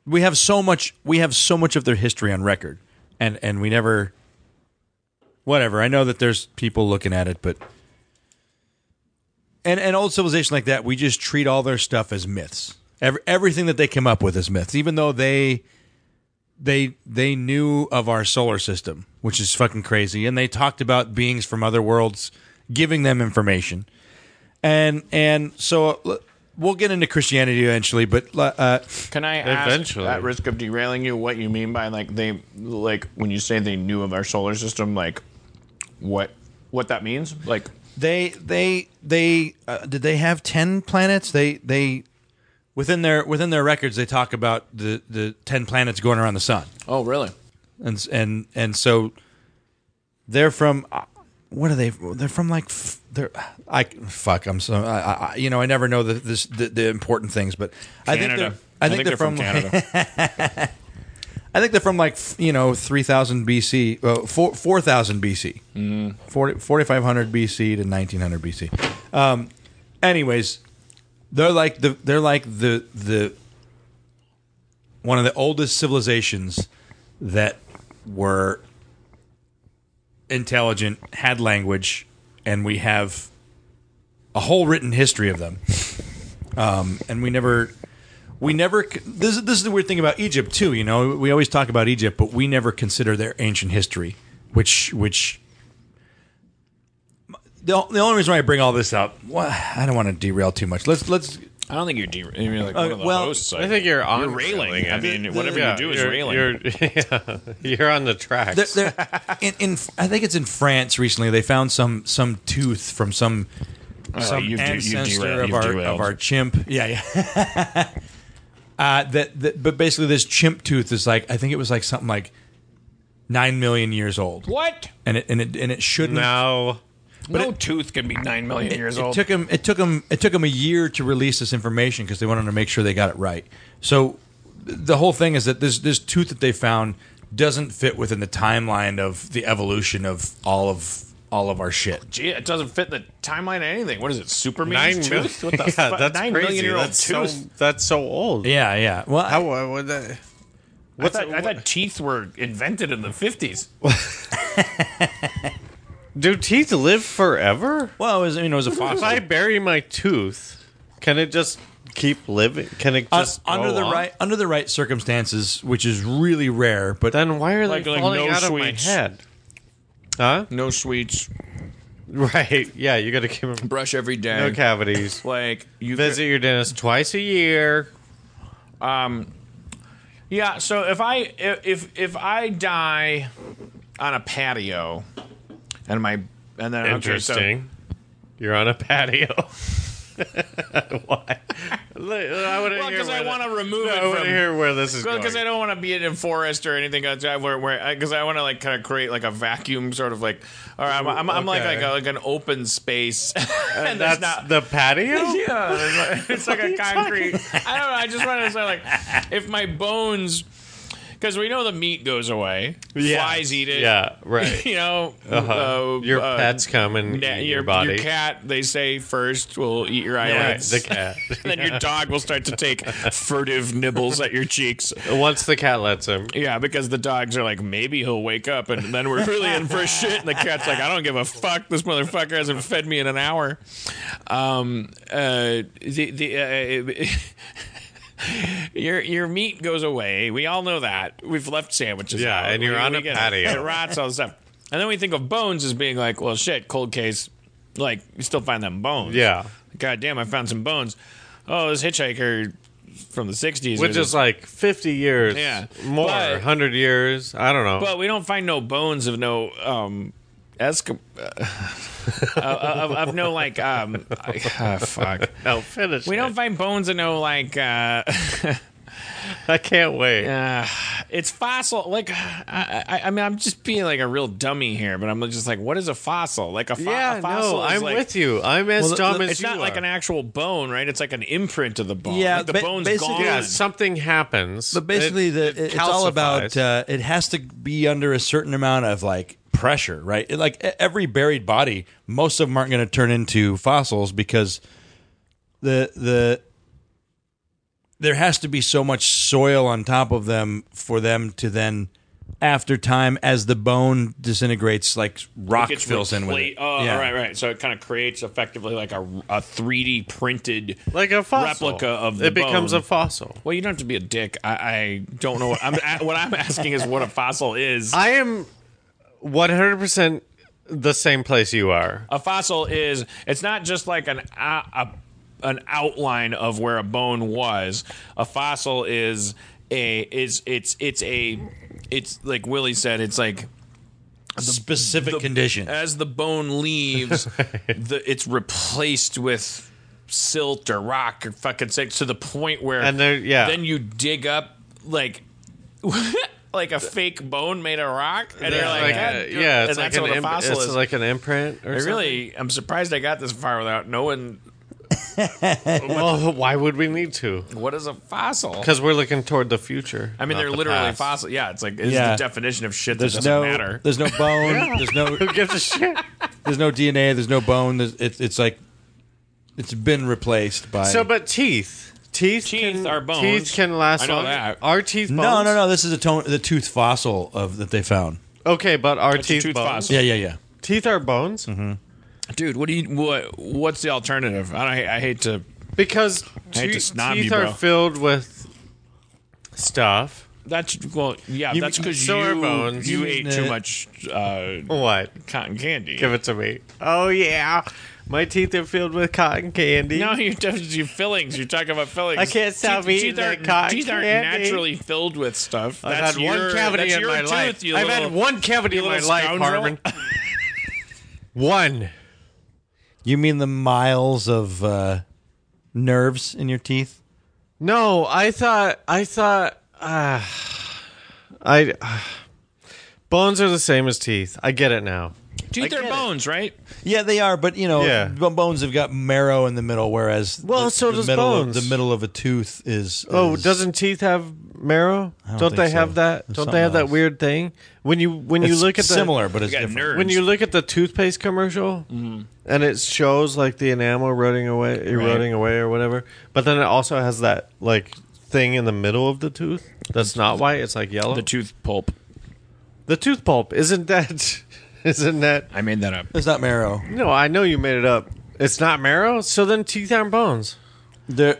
We have so much. We have so much of their history on record, and and we never. Whatever. I know that there's people looking at it, but. And and old civilization like that, we just treat all their stuff as myths. Every, everything that they came up with is myths, even though they they they knew of our solar system, which is fucking crazy, and they talked about beings from other worlds giving them information, and and so uh, we'll get into Christianity eventually, but uh, Can I ask, Eventually. at risk of derailing you, what you mean by like they like when you say they knew of our solar system, like what what that means? Like they they they uh, did they have ten planets? They they within their within their records they talk about the the ten planets going around the sun. oh really? and and and so they're from uh, what are they they're from like f- they're i fuck i'm so I, I you know i never know the this the, the important things but i think they're i think, they're, from, Canada. i think they're from like you know 3000 bc uh, 4 4000 bc mm. 40, 4500 bc to 1900 bc um anyways they're like the they're like the the one of the oldest civilizations that were intelligent, had language, and we have a whole written history of them. Um, and we never, we never. This is this is the weird thing about Egypt too. You know, we always talk about Egypt, but we never consider their ancient history, which which. The, the only reason why I bring all this up, well, I don't want to derail too much. Let's let's I don't think you're de- you're like one of the uh, well, hosts. I think you're on. you're railing. I mean, whatever yeah, you do is you're, railing. You're, yeah, you're on the tracks. They're- they're- in, in I think it's in France recently. They found some some tooth from some oh, some you've de- you've ancestor derailed- of you've our of our chimp. Yeah, yeah. uh, that, that but basically this chimp tooth is like I think it was like something like nine million years old, what? and it and it and it shouldn't. no. no tooth can be nine million It, years it old. took him. It took him. It took him a year to release this information because they wanted to make sure they got it right. So the whole thing is that this this tooth that they found doesn't fit within the timeline of the evolution of all of all of our shit. Gee, it doesn't fit the timeline of anything. What is it? Nine Superman's tooth? What the yeah, fuck? that's nine crazy. million year old that's so tooth. that's so old. Yeah, yeah. Well, I- How uh, would that? I What's thought, it- I thought teeth were invented in the fifties. do teeth live forever? well, it was, you know, it was a fossil. If fossil. I bury my tooth, can it just keep living? Can it Uh, just under go the on? right under the right circumstances, which is really rare. But Then why are they Like- like falling no out sweets. of my head? Huh? No sweets. Right. Yeah, you got to keep them brush every day. no cavities. Like you Visit your dentist twice a year. Um. Yeah, so if I if if I die on a patio and my and then okay, so- Interesting. You're on a patio. Why? Look, I want to well, because I want to remove I it want to from hear where this is going. because I don't want to be in a forest or anything else, where where because uh, I want to like kind of create like a vacuum sort of like or I'm I'm, I'm like Okay. like a, like an open space and And that's not the patio. yeah there's like- it's like a concrete I don't know I just want to say like if my bones because we know the meat goes away Yeah. flies eat it Yeah, right. you know Uh-huh. uh, your uh, pets come and na- your, your body. your cat they say first will eat your eyelids the cat. and then your dog will start to take furtive nibbles at your cheeks Once the cat lets him. yeah, because the dogs are like, maybe he'll wake up, and then we're really in for shit. And the cat's like, I don't give a fuck. This motherfucker hasn't fed me in an hour. Um, uh, the the. Your your meat goes away. We all know that. We've left sandwiches. Yeah, out. and you're We- on we a get patio. It rots all the stuff. And then we think of bones as being like, well, shit, cold case. Like you still find them bones. Yeah. God damn, I found some bones. Oh, this hitchhiker from the '60s, Which is like 50 years. Yeah. More. But- 100 years. I don't know. But we don't find no bones of no um Esca- uh, of, of no like um ah, fuck. no, finish. We it. don't find bones of no like uh, I can't wait. uh it's fossil like I, I I mean I'm just being like a real dummy here, but I'm just like what is a fossil? Like a, fo- Yeah, a fossil no, I'm like, with you. I'm as Well, dumb as It's you It's not like an actual bone, right? It's like an imprint of the bone. Yeah, like the ba- bone's basically- gone. Yeah, something happens. But basically, It- the it it's all about uh, it has to be under a certain amount of like pressure, right? It- like every buried body, most of them aren't going to turn into fossils because the the there has to be so much soil on top of them for them to then after time as the bone disintegrates like rock gets fills in with replate- it. Oh, Yeah. right, right. So it kind of creates effectively like a, a 3D printed like a fossil. replica of the It becomes bone. a fossil. Well, you don't have to be a dick. I, I don't know what I'm. what I'm asking is what a fossil is. I am 100% the same place you are. a fossil is. It's not just like an a, a, an outline of where a bone was. A fossil is a is it's it's a it's like Willie said. It's like the, specific the- condition. as the bone leaves, the, it's replaced with silt or rock or fucking six to the point where And there- yeah. then you dig up like like a fake bone made of rock and you're like, Like, "God, uh, yeah, and it's like that's an what a imp- fossil it's is. like an imprint or I something. really, I'm surprised I got this far without knowing Well, why would we need to? what is a fossil. Because we're looking toward the future. I mean, not they're the literally past. fossil. Yeah, it's like it's Yeah. the definition of shit that There's doesn't no matter. there's no bone. There's no Who gives a shit? there's no DNA. There's no bone. There's, it's it's like it's been replaced by. So, but teeth, teeth, Teeth can, are bones. Teeth can last. I know longer. that. Are teeth bones? no, no, no. This is a tone, the tooth fossil of that they found. Okay, but our a teeth tooth bones? fossil. Yeah, yeah, yeah. Teeth are bones Dude, what do you what? What's the alternative? I, don't, I hate to. because I hate to snob teeth you, are filled with stuff. That's well, yeah. You- that's because so are you bones. you You ate too much uh, What? cotton candy. Give it to me. Oh yeah, my teeth are filled with cotton candy. no, you're your fillings. You're talking about fillings. I can't stop teeth, eating teeth aren't, that cotton teeth aren't candy. naturally filled with stuff. I've That's had your, one cavity in your my tooth, life. I've little, had one cavity in my life, scoundrel. Harmon. one. You mean the miles of uh, nerves in your teeth? No, I thought I thought uh, I uh, bones are the same as teeth. I get it now. Teeth are bones, right? Yeah, they are, but you know, Yeah. b- bones have got marrow in the middle, whereas Well, the, so the does middle bones. Of, the middle of a tooth is. Oh, is- doesn't teeth have marrow? don't Don't, think they so. have that? There's don't they have something that else. weird thing when you when you it's look at the similar, but it's got different. nerves. when you look at the toothpaste commercial mm-hmm. and it shows like the enamel eroding away, eroding away or whatever, but then it also has that like thing in the middle of the tooth that's not white. It's like yellow. The tooth pulp. The tooth pulp isn't that? Isn't that? I made that up. It's not marrow. No, I know you made it up. It's not marrow. So then teeth aren't bones. They're,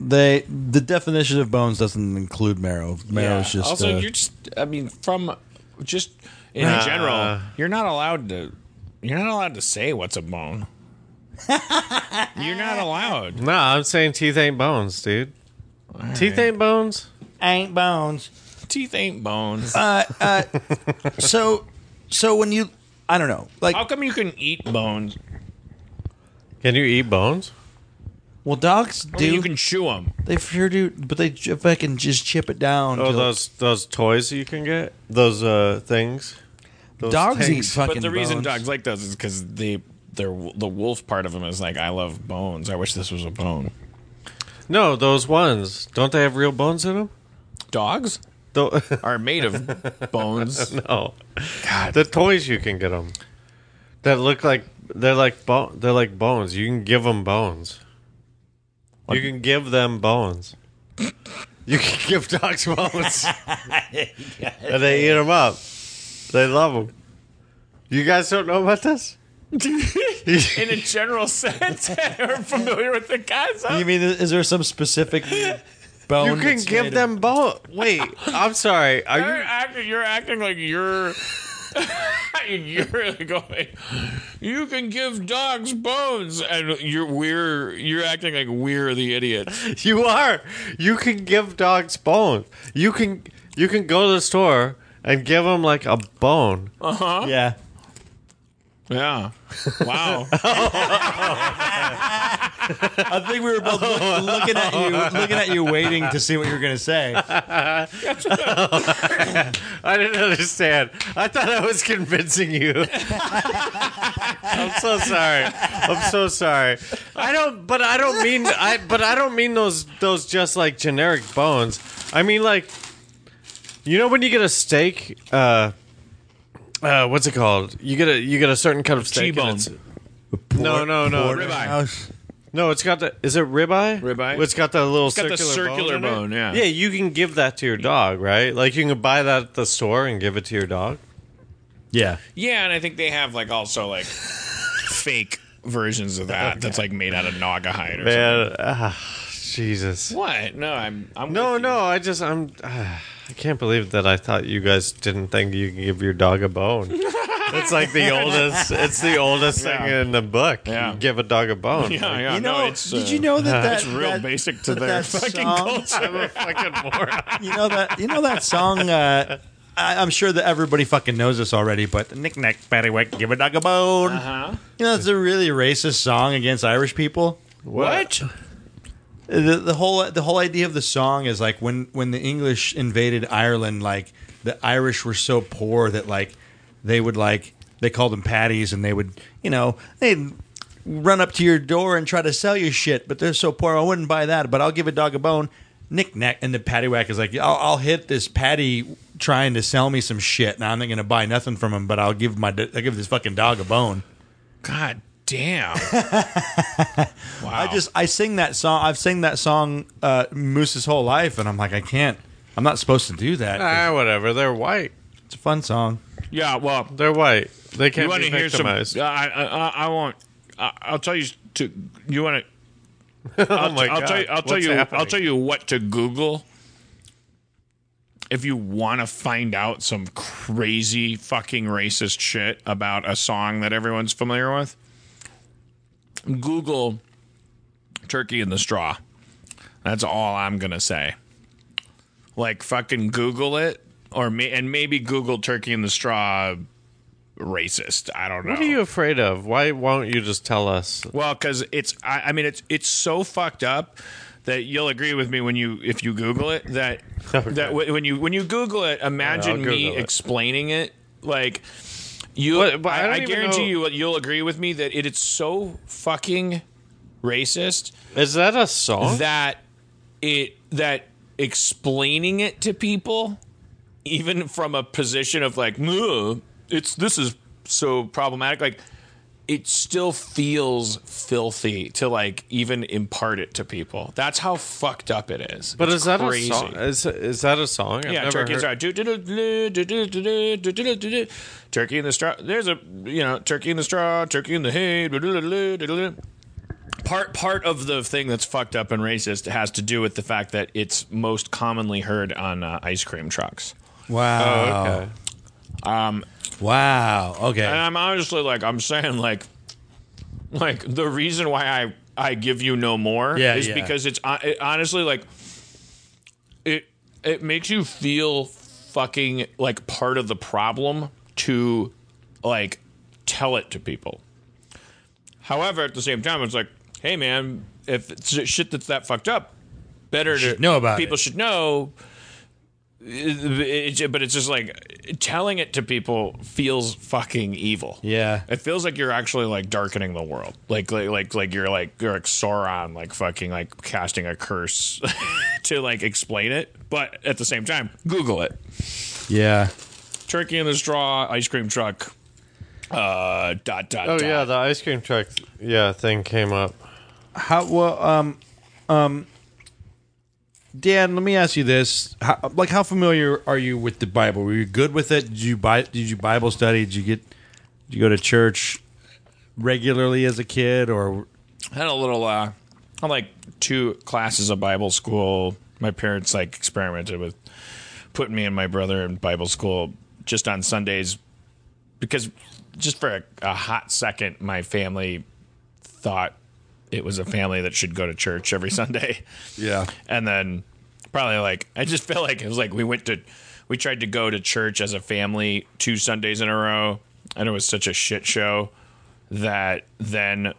they the definition of bones doesn't include marrow. Marrow is just also uh, you're just. I mean, from just in Nah. general, you're not allowed to You're not allowed to say what's a bone. You're not allowed. No, I'm saying teeth ain't bones, dude. Teeth ain't bones. Ain't bones. Teeth ain't bones. Uh, So, so when you, I don't know, like, How come you can eat bones? Can you eat bones? well, dogs I do. mean, you can chew them. they sure do, but they if I can just chip it down. Oh, till- those those toys you can get. Those uh things. Those dogs eat tanks. fucking. But the reason bones. dogs like those is because they, they're the wolf part of them is like I love bones. I wish this was a bone. No, those ones. Don't they have real bones in them? Dogs Tho- are made of bones. no. The toys you can get them that look like they're like bo- they're like bones. You can give them bones. You can give them bones. You can give dogs bones, and they eat them up. They love them. You guys don't know about this? In a general sense, are familiar with the concept. You mean is there some specific bone? You can that's give made of- them bone. Wait, I'm sorry. Are You're you? acting, you're acting like you're. you're going. You can give dogs bones, and you're we're you're acting like we're the idiots. You are. You can give dogs bones. You can. You can go to the store and give them like a bone. Uh huh. Yeah. Yeah. Wow. I think we were both look, looking at you, looking at you, waiting to see what you were going to say. I didn't understand. I thought I was convincing you. I'm so sorry. I'm so sorry. I don't. But I don't mean. I. But I don't mean those. Those just like generic bones. I mean like. You know when you get a steak. Uh. Uh, what's it called? You get a you get a certain kind of steak. and T-bone. it's- No, no, no, Ribeye. no. It's got the. Is it ribeye? Ribeye? It's got the little got the circular, circular bone. in it. bone, yeah. Yeah, you can give that to your dog, right? Like you can buy that at the store and give it to your dog. Yeah. Yeah, and I think they have like also like fake versions of that that's like made out of naga hide or something. Man, ah, Jesus. What? No, I'm. I'm No, with you. no. I just I'm. ah, I can't believe that I thought you guys didn't think you can give your dog a bone. it's like the oldest. It's the oldest Yeah. thing in the book. Yeah. You give a dog a bone. Yeah, yeah. You no, know, it's. did uh, you know that, that It's real that- basic to that their that fucking song- culture. I'm a fucking moron. You know that you know that song. Uh, I, I'm sure that everybody fucking knows this already, but the knick knack paddywhack, give a dog a bone. Uh-huh. You know, it's a really racist song against Irish people. What? The, the whole the whole idea of the song is like when when the English invaded Ireland, like the Irish were so poor that like they would like they called them patties, and they would you know they'd run up to your door and try to sell you shit, but they're so poor I wouldn't buy that, but I'll give a dog a bone. Knick knack, and the paddywhack is like I'll, I'll hit this patty trying to sell me some shit, and I'm not going to buy nothing from him, but I'll give my I'll give this fucking dog a bone. God damn. wow. I just I sing that song. I've sang that song uh, Moose's whole life, and I'm like I can't. I'm not supposed to do that. Ah, whatever. They're white. It's a fun song. yeah. Well, They're white. They can't want be to hear some? victimized. I, I, I, I won't. I, I'll tell you to. You want to? oh my I'll god. tell you. I'll tell What's you. I'll happening? tell you what to Google. If you want to find out some crazy fucking racist shit about a song that everyone's familiar with, Google "Turkey in the Straw." That's all I'm gonna say. Like fucking Google it, or may, and maybe Google "Turkey in the Straw." Racist. I don't know. What are you afraid of? Why won't you just tell us? Well, because it's, I, I mean, it's it's so fucked up that you'll agree with me when you if you Google it that Okay. that w- when you when you Google it, imagine I'll me it. explaining it like. You, But- but I I, I guarantee know- you, you'll agree with me that it is so fucking racist Is that a song? that it that explaining it to people even from a position of like "Ugh, it's this is so problematic like it still feels filthy to like even impart it to people that's how fucked up it is but It's is that crazy. a song? Is, is that a song? I've yeah, never turkey heard- in straw. Turkey in the straw. There's a you know turkey in the straw, turkey in the hay. Part part of the thing that's fucked up and racist has to do with the fact that it's most commonly heard on uh, ice cream trucks. Wow. Oh, okay. Wow. Okay. And I'm honestly like I'm saying like like the reason why I I give you no more Yeah, is yeah. because it's uh, it, honestly like it it makes you feel fucking like part of the problem to like tell it to people. However, at the same time, it's like, hey man, if it's shit that's that fucked up, better to know about people it. should know. It- it- but it's just like telling it to people feels fucking evil. Yeah. It feels like you're actually like darkening the world. Like like like, like you're like you're like Sauron like fucking like casting a curse to like explain it. But at the same time, Google it. yeah. Turkey in the straw, ice cream truck. Uh dot dot Oh dot. yeah, the ice cream truck yeah thing came up. How well? Um. Um. Dan, let me ask you this: how, like, how familiar are you with the Bible? Were you good with it? Did you buy? Did you Bible study? Did you get? Did you go to church regularly as a kid, or had a little uh I like two classes of Bible school. My parents like experimented with putting me and my brother in Bible school just on Sundays because just for a, a hot second my family thought it was a family that should go to church every Sunday. yeah? And then probably like I just felt like it was like we went to we tried to go to church as a family two Sundays in a row and it was such a shit show that then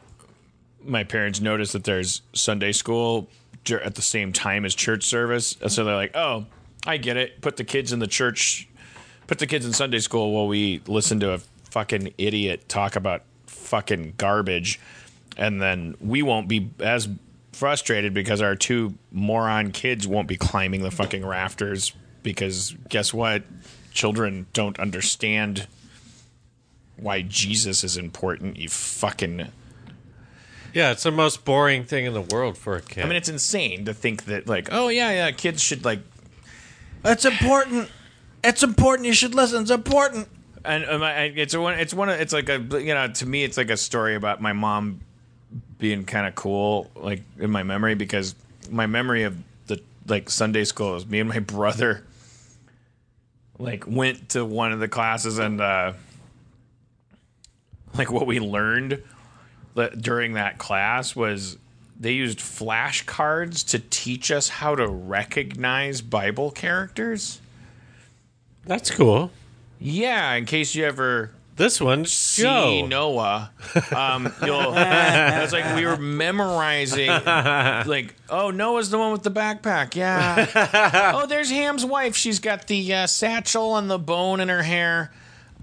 my parents noticed that there's Sunday school at the same time as church service. And so they're like, "Oh, I get it. Put the kids in the church put the kids in Sunday school while we listen to a fucking idiot talk about fucking garbage, and then we won't be as frustrated because our two moron kids won't be climbing the fucking rafters because guess what? Children don't understand why Jesus is important. You fucking. Yeah, it's the most boring thing in the world for a kid. I mean, it's insane to think that like, oh yeah, yeah, kids should like It's important. It's important. You should listen. It's important. and um, I, it's one. It's one. Of, it's like a you know to me it's like a story about my mom being kind of cool like in my memory because my memory of the like Sunday school is me and my brother like went to one of the classes and uh like what we learned that during that class was they used flashcards to teach us how to recognize Bible characters. That's cool. Yeah, in case you ever This one, see Joe. Noah. Um, you'll. it's like we were memorizing. Like, oh, Noah's the one with the backpack. Yeah. oh, there's Ham's wife. She's got the uh, satchel and the bone in her hair.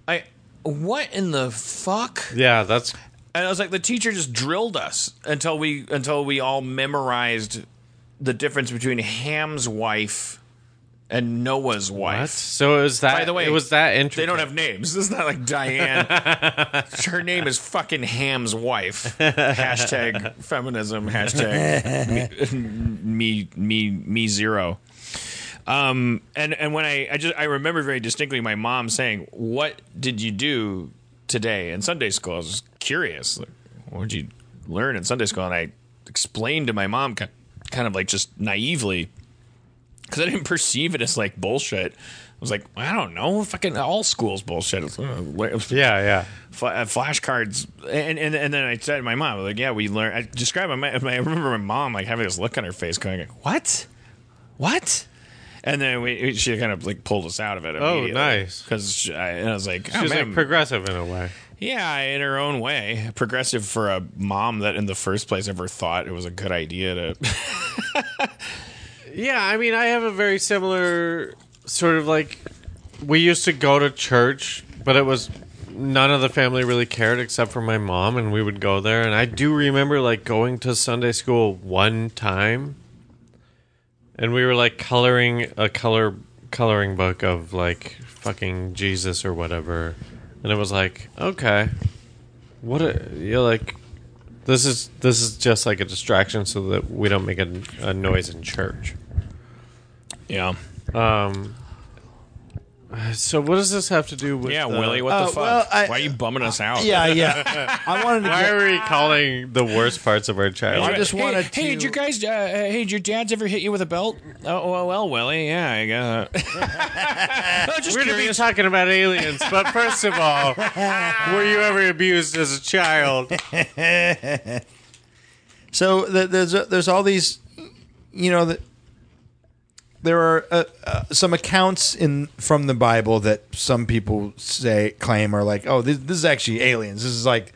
I. What in the fuck? Yeah, that's And I was like, the teacher just drilled us until we until we all memorized the difference between Ham's wife and Noah's wife. what. So it was that. By the way, it was that interesting. They don't have names. This is not like Diane. Her name is fucking Ham's wife. Hashtag feminism. Hashtag me me me zero. Um and and when I I just I remember very distinctly my mom saying, "What did you do today in Sunday school?" I was curious. Like, what did you learn in Sunday school? And I explained to my mom kind of like just naively because I didn't perceive it as like bullshit. I was like, I don't know, fucking all schools bullshit. Uh, Yeah, yeah. uh, flashcards, and, and and then I said to my mom, like, yeah, we learned. I described my, my I remember my mom like having this look on her face, going, like, what, what? And then we, she kind of like pulled us out of it. Oh, nice. Because I, and I was like, oh, She's man, like progressive in a way. yeah, in her own way, progressive for a mom that in the first place ever thought it was a good idea to. Yeah, I mean, I have a very similar sort of like. We used to go to church, but it was none of the family really cared except for my mom, and we would go there. And I do remember like going to Sunday school one time, and we were like coloring a color coloring book of like fucking Jesus or whatever, and it was like okay, what a you're like. This is this is just like a distraction so that we don't make a, a noise in church. Yeah. Um, So what does this have to do with? Yeah, the- Willie, what Oh, the fuck? well, I- Why are you bumming us out? Yeah, yeah. I wanted to. Why Get, are we calling the worst parts of our childhood? I just wanted Hey, to. did your guys? Uh, hey, did your dads ever hit you with a belt? Oh, well, well, Willie. Yeah, I guess. oh, just We're going to be talking about aliens, but first of all, were you ever abused as a child? So th- there's there's all these, you know, the, there are uh, uh, some accounts in from the Bible that some people say claim are like, oh, this, this is actually aliens. This is like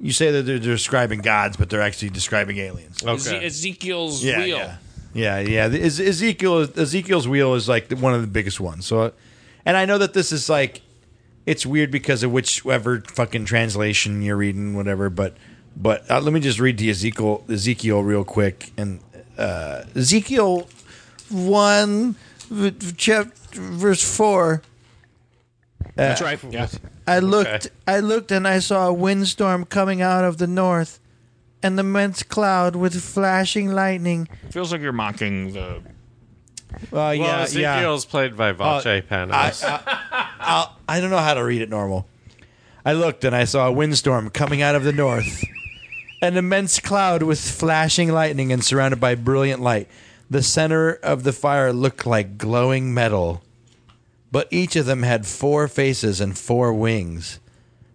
you say that they're describing gods, but they're actually describing aliens. Eze- Ezekiel's Yeah, wheel. yeah, yeah, yeah. The- Ez- Ezekiel Ezekiel's wheel is like the- one of the biggest ones. So, and I know that this is like it's weird because of whichever fucking translation you're reading, whatever. But but uh, let me just read the Ezekiel Ezekiel real quick and uh, Ezekiel one v- v- verse four. That's right. Yeah. I looked, Okay. I looked, and I saw a windstorm coming out of the north, an immense cloud with flashing lightning. Feels like you're mocking the. Uh, Well, yeah, yeah. Ezekiel's played by Vache I, Panos. I, I don't know how to read it normal. I looked and I saw a windstorm coming out of the north. An immense cloud with flashing lightning and surrounded by brilliant light. The center of the fire looked like glowing metal. But each of them had four faces and four wings.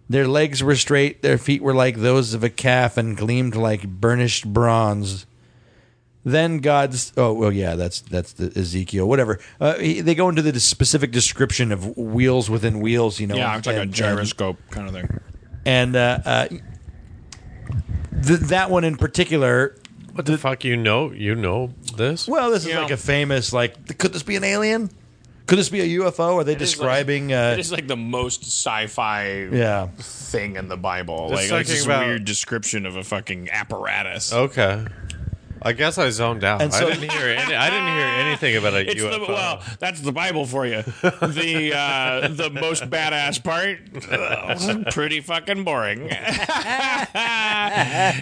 Their legs were straight, their feet were like those of a calf and gleamed like burnished bronze. Then God's oh well yeah that's that's the Ezekiel whatever uh, he, they go into the specific description of wheels within wheels you know Yeah, it's like a and- gyroscope kind of thing. and, and uh, uh, th- that one in particular what the fuck? You know? You know this? well this is Yeah. like a famous like could this be an alien could this be a UFO are they is like- describing uh, It is like the most sci-fi yeah thing in the Bible. It's like, it's talking this about- weird description of a fucking apparatus. Okay. I guess I zoned out. And so- I didn't hear any, I didn't hear anything about a It's UFO. the well, that's the Bible for you. The uh, the most badass part, pretty fucking boring.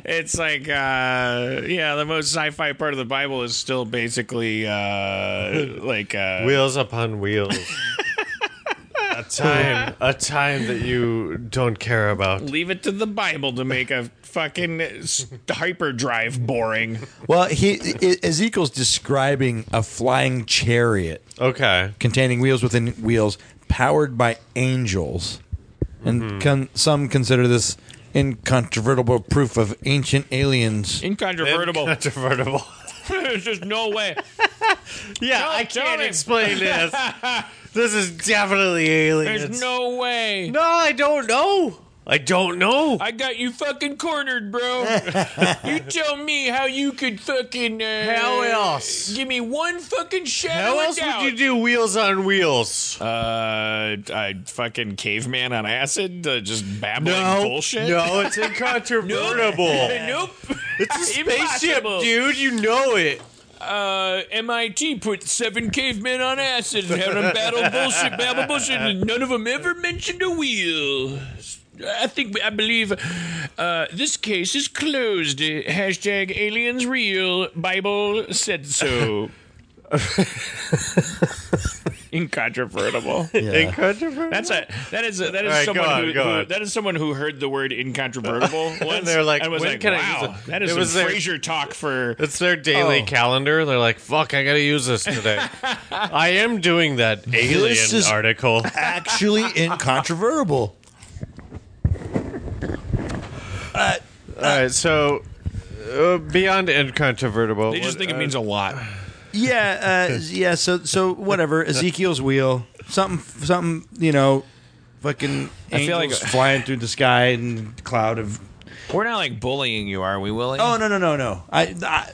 it's like uh, yeah, the most sci-fi part of the Bible is still basically uh, like uh, wheels upon wheels. A time, a time that you don't care about. leave it to the Bible to make a fucking hyperdrive boring. well he E- Ezekiel's describing a flying chariot Okay. containing wheels within wheels, powered by angels. And mm-hmm. con- some consider this incontrovertible proof of ancient aliens. Incontrovertible. Incontrovertible. There's just no way. Yeah, I tell can't me. explain this. this is definitely aliens. There's no way. No, I don't know. I don't know. I got you fucking cornered, bro. you tell me how you could fucking. Uh, How else? Give me one fucking shadow How of else doubt. would you do wheels on wheels? Uh, I fucking caveman on acid, uh, just babbling bullshit. No, it's incontrovertible. nope. It's a spaceship, Impossible. dude. You know it. Uh, MIT put seven cavemen on acid and had them battle bullshit, babble bullshit, and none of them ever mentioned a wheel. I think I believe uh, this case is closed. Hashtag aliens real. Bible said so. Incontrovertible. Incontrovertible. That's a that is a, that is All right, someone on, who, who- that is someone who heard the word incontrovertible once they're like, and was when like, can I wow, use it? that is It some was their- Frasier talk for It's their daily Oh. calendar. They're like, "Fuck, I gotta use this today." I am doing that alien This is- article. Actually incontrovertible. All right, so uh, beyond incontrovertible, They just think it uh, means a lot. Yeah, uh, yeah. So, so whatever. Ezekiel's wheel, something, something. You know, fucking I feel angels like- flying through the sky and cloud of. We're not like bullying you, are we, Willie? Oh no, no, no, no. I, I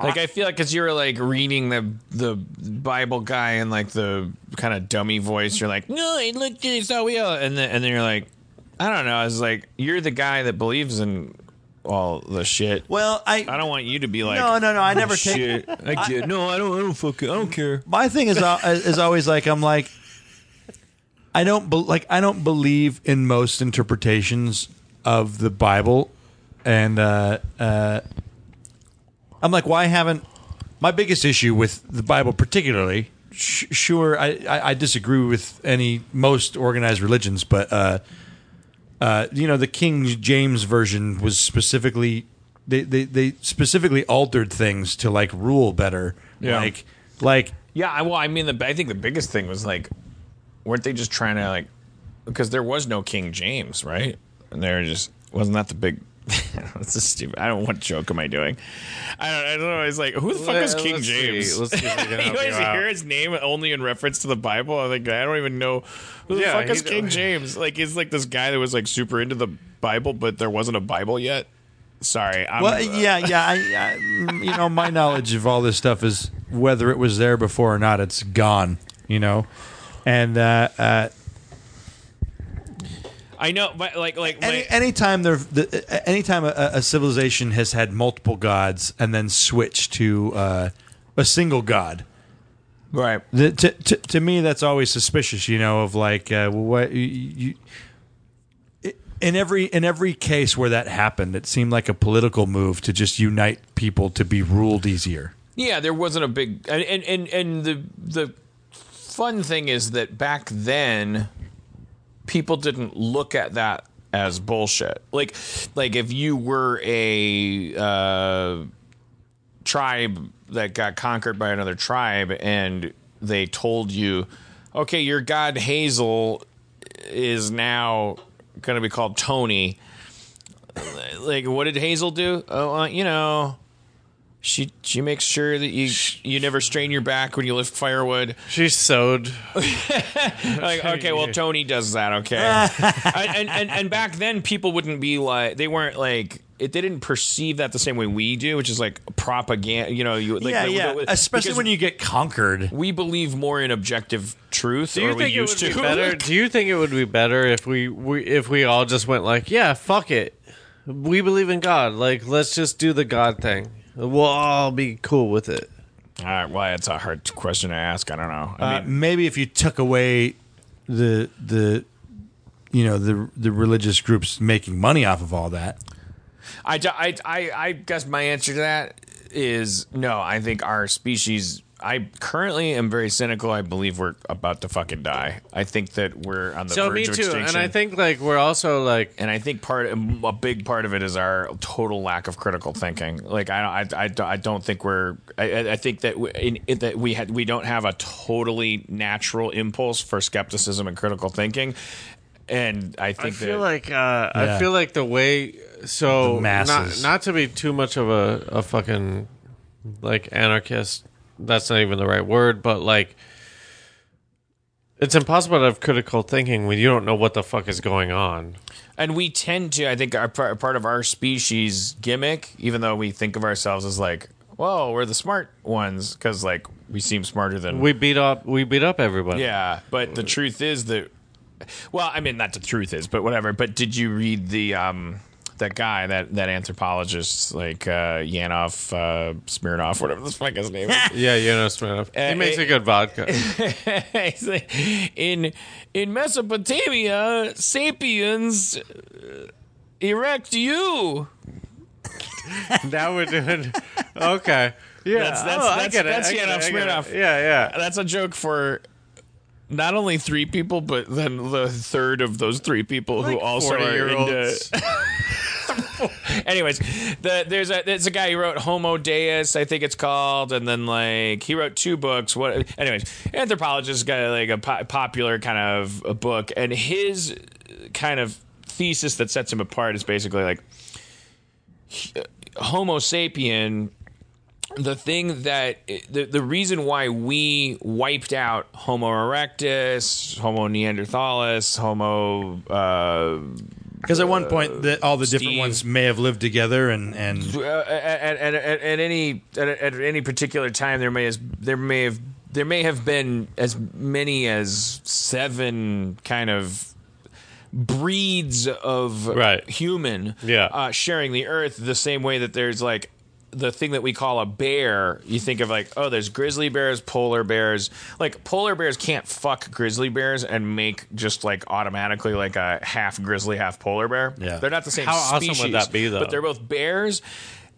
Like I feel like because you're like reading the the Bible guy in like the kind of dummy voice, you're like, no, I looked at it, saw wheel, and then and then you're like, I don't know. I was like, you're the guy that believes in all the shit. well, I. I don't want you to be like, no, no, no. I never take. shit. I did. No, I don't. I don't fucking. I don't care. My thing is al- is always like I'm like. I don't be, like. I don't believe in most interpretations of the Bible, and uh, uh, I'm like, why haven't? My biggest issue with the Bible, particularly, sh- sure, I, I, I disagree with any most organized religions, but uh, uh, you know, the King James version was specifically they, they they specifically altered things to like rule better. Yeah. Like like Yeah, I- well, I mean, the I think the biggest thing was like, weren't they just trying to like, because there was no King James, right? And they were just wasn't that the big? That's a stupid. I don't. What joke am I doing? I don't. I don't know. It's like who the fuck is King let's see. James? Let's see if we can you help always you out. hear his name only in reference to the Bible. I think I don't even know who the Yeah, fuck is he- King James. Like he's like this guy that was like super into the Bible, but there wasn't a Bible yet. Sorry. I'm, well, uh, yeah, yeah. I, I mm, you know, my knowledge of all this stuff is whether it was there before or not, it's gone. You know, and uh, uh, I know, but like like any, my- anytime there, the, anytime a, a civilization has had multiple gods and then switched to uh, a single god, right. the, to, to to me that's always suspicious. You know, of like uh, what you. you in every in every case where that happened, it seemed like a political move to just unite people to be ruled easier. Yeah, there wasn't a big and and and, and the the fun thing is that back then people didn't look at that as bullshit. Like like if you were a uh, tribe that got conquered by another tribe and they told you, okay, your god Hazel is now going to be called Tony. Like, what did Hazel do? Oh, uh, you know, she she makes sure that you you never strain your back when you lift firewood. She sewed. Like, okay, well, Tony does that. Okay, and, and and back then people wouldn't be like they weren't like it. They didn't perceive that the same way we do, which is like propaganda. You know, you like yeah, the- yeah. the- Especially when you get conquered. we believe more in objective truth. Do you or we think it used would be to. better? Do you think it would be better if we, we if we all just went like, yeah, fuck it, we believe in God. Like, let's just do the God thing. We'll all be cool with it. All right, well, it's a hard question to ask. I don't know. I Uh, mean, maybe if you took away the the you know the the religious groups making money off of all that. I, I, I, I guess my answer to that is no. I think our species. I currently am very cynical. I believe we're about to fucking die. I think that we're on the So verge me of too, extinction. and I think like we're also like and I think part a big part of it is our total lack of critical thinking. Like I don't, I, I, I don't think we're I, I- I think that we, in, in, that we had we don't have a totally natural impulse for skepticism and critical thinking. And I think I feel that like uh, Yeah. I feel like the way so The not masses. not to be too much of a, a fucking like anarchist. That's not even the right word, but like it's impossible to have critical thinking when you don't know what the fuck is going on. and we tend to I think our part part of our species gimmick, even though we think of ourselves as like, whoa, we're the smart ones because like we seem smarter than We beat up we beat up everybody. Yeah, but the truth is that. Well, I mean, not the truth is, but whatever. But did you read the um that guy that that anthropologist like uh, Yanov uh, Smirnov, whatever the fuck his name is? Yeah, you know, Smirnoff. Uh, he makes eh, a good vodka. In in Mesopotamia, sapiens uh, erect you. now we're doing okay. Yeah, That's- that's- oh, I that's- that's Yanov it, it. Smirnoff. Yeah, yeah. That's a joke for. Not only three people, but then the third of those three people who also are into Anyways, the, there's a there's a guy who wrote Homo Deus, I think it's called, and then like he wrote two books. What? Anyways, anthropologist got like a po- popular kind of a book, and his kind of thesis that sets him apart is basically like uh, Homo sapien. The thing that the the reason why we wiped out Homo erectus, Homo neanderthalis, Homo uh, Because at one point, the, all the different ones may have lived together, and and uh, at, at, at, at any at, at any particular time there may has there may have there may have been as many as seven kind of breeds of Right. human Yeah. uh, sharing the earth the same way that there's like the thing that we call a bear you think of like oh there's grizzly bears polar bears like polar bears can't fuck grizzly bears and make just like automatically like a half grizzly half polar bear Yeah. they're not the same How awesome would that be, though? but they're both bears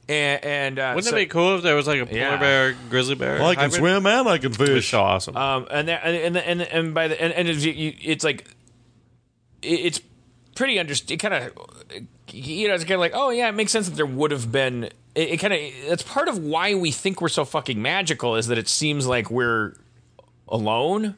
and, and uh, Wouldn't so- it be cool if there was like a polar Yeah. bear, grizzly bear? Well, I can hybrid? swim and I can It'd fish. so awesome. Um, and that, and and and by the and, and it's, you, it's like it's pretty under it kind of you know it's kind of like oh yeah it makes sense that there would have been it, it kind of it's part of why we think we're so fucking magical is that it seems like we're alone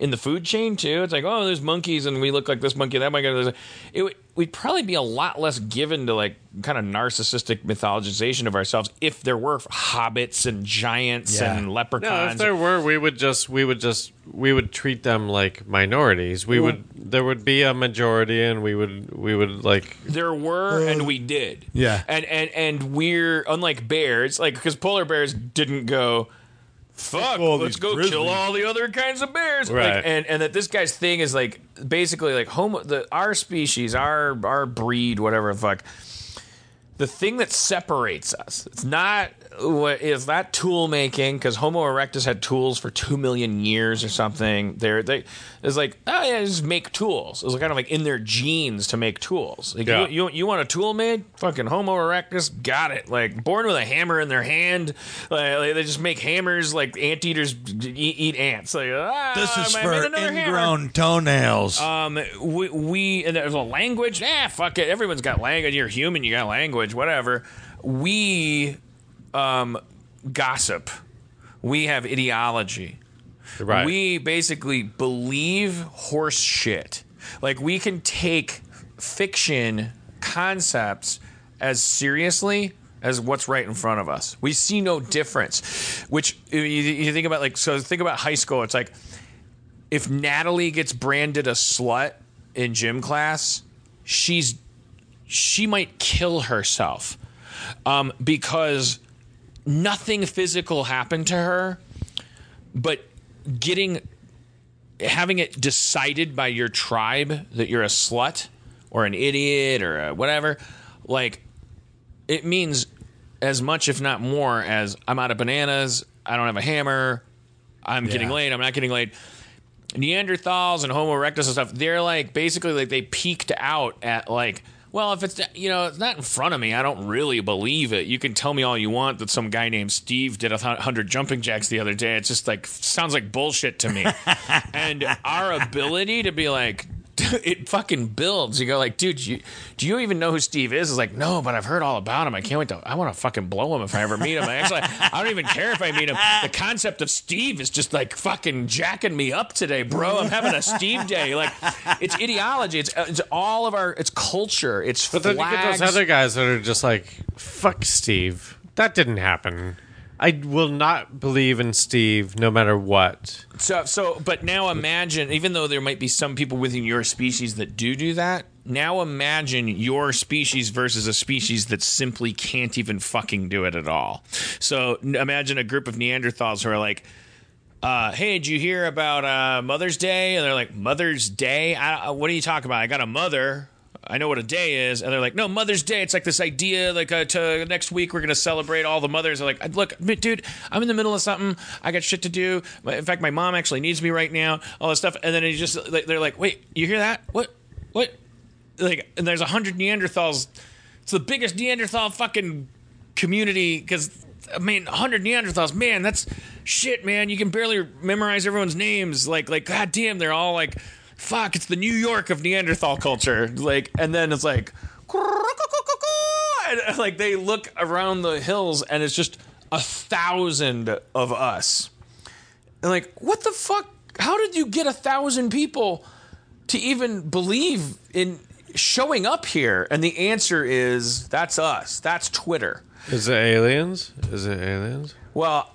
in the food chain too. It's like, oh, there's monkeys and we look like this monkey, that monkey. It would we'd probably be a lot less given to like kind of narcissistic mythologization of ourselves if there were hobbits and giants Yeah. and no, if there were, we would just we would just we would treat them like minorities. We would there would be a majority, and we would we would like There were, uh, and we did. Yeah. and and and we're unlike bears, like because polar bears didn't go. Fuck, let's go grizzlies." kill all the other kinds of bears. Right. Like, and and that this guy's thing is like basically like homo the our species, our our breed, whatever the fuck. The thing that separates us, it's not is that tool making because Homo erectus had tools for two million years or something. They're they it's like oh yeah, just make tools. It was kind of like in their genes to make tools. Like Yeah. you, you you want a tool made? Fucking Homo erectus got it. Like born with a hammer in their hand. Like, like, they just make hammers like anteaters eat, eat ants. Like ah, This is I made for another hammer. ingrown toenails. Um, we, we and there's a language. Ah, fuck it. Everyone's got language. You're human. You got language. Whatever. We, um, gossip. We have ideology. right. We basically believe horse shit. Like we can take fiction concepts as seriously as what's right in front of us. We see no difference. Which you, you think about like so think about high school. It's like if Natalie gets branded a slut in gym class, she's she might kill herself um, because nothing physical happened to her, but getting having it decided by your tribe that you're a slut or an idiot or a whatever, like it means as much, if not more, as I'm out of bananas. I don't have a hammer. I'm getting Yeah. laid. I'm not getting laid. Neanderthals and Homo erectus and stuff, they're like basically like they peaked out at like, well, if it's you know it's not in front of me, I don't really believe it. You can tell me all you want that some guy named Steve did a hundred jumping jacks the other day. It's just like sounds like bullshit to me. and our ability to be like. It fucking builds. You go like, dude, you, do you even know who Steve is? It's like, no, but I've heard all about him. I can't wait to. I want to fucking blow him if I ever meet him. I actually, I don't even care if I meet him. The concept of Steve is just like fucking jacking me up today, bro. I'm having a Steve day. Like, it's ideology. It's uh, it's all of our. It's culture. It's fucking. But then you get those other guys that are just like, "Fuck Steve, that didn't happen. I will not believe in Steve, no matter what." So, so, but now imagine, even though there might be some people within your species that do do that, now imagine your species versus a species that simply can't even fucking do it at all. So, imagine a group of Neanderthals who are like, uh, "Hey, did you hear about uh, Mother's Day?" And they're like, "Mother's Day? I, uh, what are you talking about? I got a mother." I know what a day is, and they're like, "No, Mother's Day. It's like this idea. Like, uh, to next week we're gonna celebrate all the mothers." They're like, "Look, dude, I'm in the middle of something. I got shit to do. In fact, my mom actually needs me right now. All this stuff." And then you just they're like, "Wait, you hear that? What? What? Like, and there's a hundred Neanderthals. It's the biggest Neanderthal fucking community because." I mean, 100 Neanderthals, man, that's shit, man. You can barely memorize everyone's names. Like, like, god damn, they're all like, fuck, it's the New York of Neanderthal culture. Like, and then it's like, and, like they look around the hills and it's just a thousand of us. And like, what the fuck? How did you get a thousand people to even believe in showing up here? And the answer is that's us. That's Twitter. Is it aliens? Is it aliens? Well,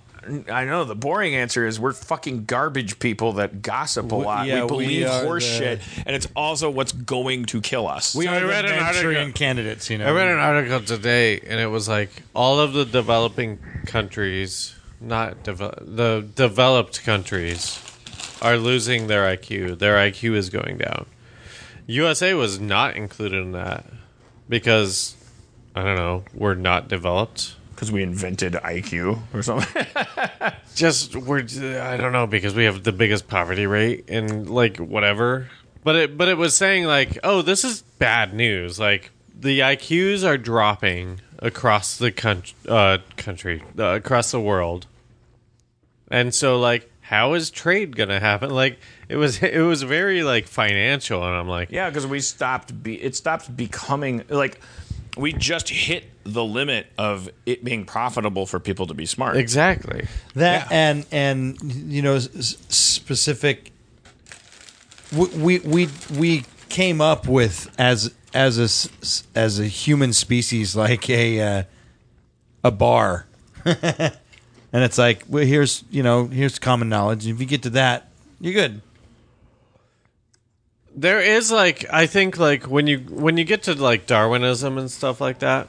I know the boring answer is we're fucking garbage people that gossip a lot. yeah, we we believe are horse the- shit, and it's also what's going to kill us. we I are the read an Manchurian article- candidates, you know. I read an article today, and it was like all of the developing countries, not devel- the developed countries, are losing their IQ. Their IQ is going down. USA was not included in that because I don't know, we're not developed. Because we invented IQ or something. Just we're I don't know because we have the biggest poverty rate and like whatever. But it but it was saying like, oh, this is bad news. Like the IQs are dropping across the uh, country, uh, across the world. And so, like, how is trade gonna happen? Like, it was it was very like financial, and I'm like, Yeah, because we stopped. Be, it stopped becoming like we just hit the limit of it being profitable for people to be smart. exactly. That Yeah. and and you know s- s- specific. We, we we we came up with as as a s- as a human species like a uh, a bar, and it's like well here's you know here's common knowledge. If you get to that, you're good. There is like I think like when you when you get to like Darwinism and stuff like that,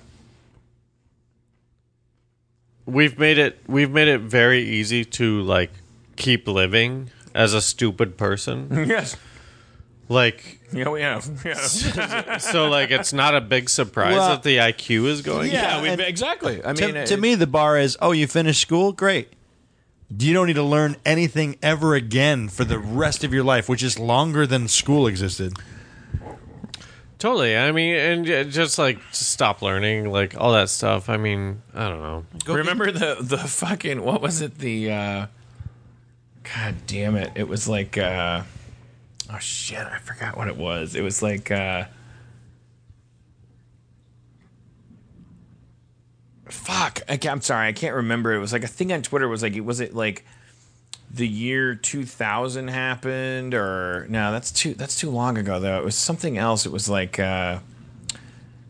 we've made it we've made it very easy to like keep living as a stupid person. yes. like Yeah, we have. Yeah. so like it's not a big surprise Well- that the IQ is going. yeah, we, exactly. I To, mean, to it- me, the bar is oh you finished school, great. You don't need to learn anything ever again for the rest of your life, which is longer than school existed. Totally. I mean, and just like stop learning, like all that stuff. I mean, I don't know. Remember the the fucking what was it the uh God damn it. It was like uh oh shit, I forgot what it was. It was like uh Fuck. I I'm sorry. I can't remember. It was like a thing on Twitter was like it was it like the year 2000 happened or no, that's too that's too long ago though. It was something else. It was like uh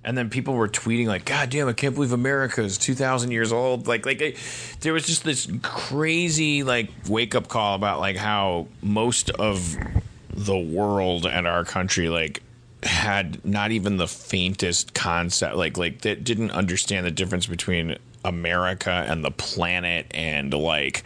and then people were tweeting like, "God damn, I can't believe America is two thousand years old." Like, like there was just this crazy like wake up call about like how most of the world and our country like had not even the faintest concept, like like that didn't understand the difference between America and the planet and like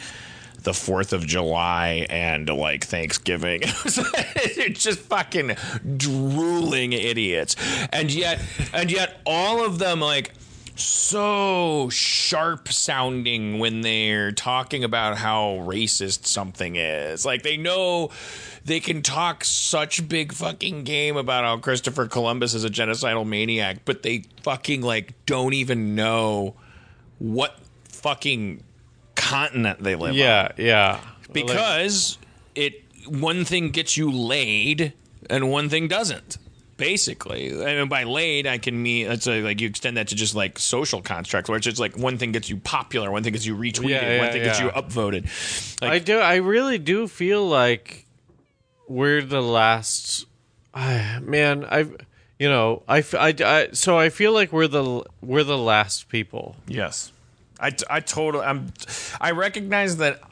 the Fourth of July and like Thanksgiving. it's just fucking drooling idiots, and yet, and yet, all of them like so sharp sounding when they're talking about how racist something is. Like they know they can talk such big fucking game about how Christopher Columbus is a genocidal maniac, but they fucking like don't even know what fucking continent they live on Yeah, yeah. because it one thing gets you laid and one thing doesn't basically and by laid i can mean it's a, like you extend that to just like social constructs where it's just like one thing gets you popular one thing gets you retweeted Yeah, yeah, one thing gets you upvoted I do. I really do feel like we're the last. I man, I've you know, I, I, I so I feel like we're the we're the last people. yes i i totally i'm i recognize that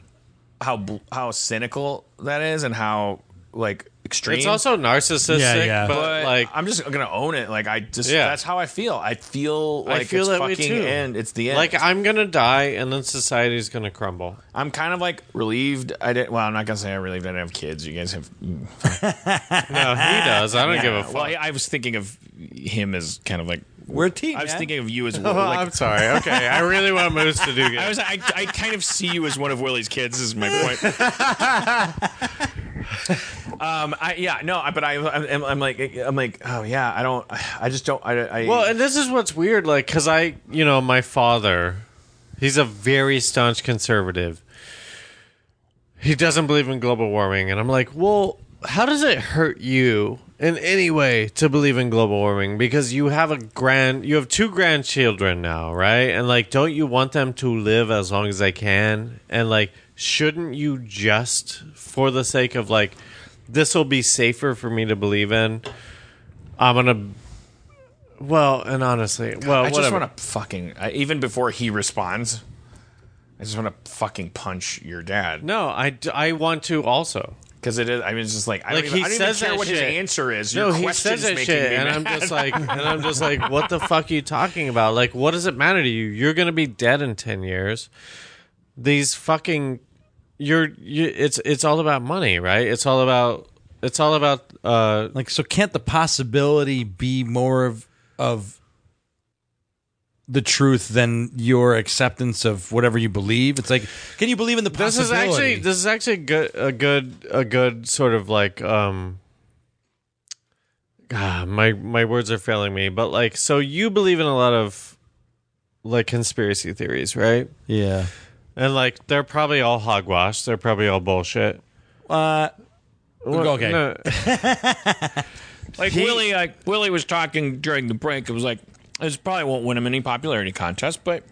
how how cynical that is and how like extreme It's also narcissistic, Yeah, yeah. but, but like I'm just gonna own it. Like I just Yeah. that's how I feel. I feel like I like feel it's that way fucking too. end. It's the end. like I'm gonna die, and then society's gonna crumble. I'm kind of like relieved. I didn't. Well, I'm not gonna say I'm relieved I didn't have kids. You guys have. No, he does. I don't give a fuck. Well, I, I was thinking of him as kind of like. We're a team. I was man. thinking of you as Oh, like. I'm sorry. Okay, I really want Moose to do good. I was. I, I kind of see you as one of Willie's kids. Is my point. Um. I yeah. No. But I. I'm, I'm like. I'm like. Oh yeah. I don't. I just don't. I. I Well, and this is what's weird, like, because I, you know, my father, he's a very staunch conservative. He doesn't believe in global warming, and I'm like, well, how does it hurt you in any way to believe in global warming? Because you have a grand, you have two grandchildren now, right? And like, don't you want them to live as long as they can? And like, shouldn't you just, for the sake of like, this will be safer for me to believe in? I'm gonna well, and honestly, well, I just whatever. want to fucking. I, even before he responds, I just want to fucking punch your dad. no, I, d- I want to also. Because it is. I mean, it's just like I Like don't even, he I don't even says care that what shit. his answer is. No, he question's says that making shit, me and. I'm just like, and I'm just like, what the fuck are you talking about? Like, what does it matter to you? You're gonna be dead in ten years. These fucking, you're, you, it's it's all about money, right? It's all about, it's all about, uh, Like, so can't the possibility be more of of the truth than your acceptance of whatever you believe? It's like, can you believe in the possibility? this is actually this is actually good a good a good sort of like um ah, my my words are failing me but like so you believe in a lot of like conspiracy theories, right? Yeah. And like they're probably all hogwash. They're probably all bullshit. Uh, okay. No, Like Willie, like Willie was talking during the break. It was like this probably won't win him any popularity contest, but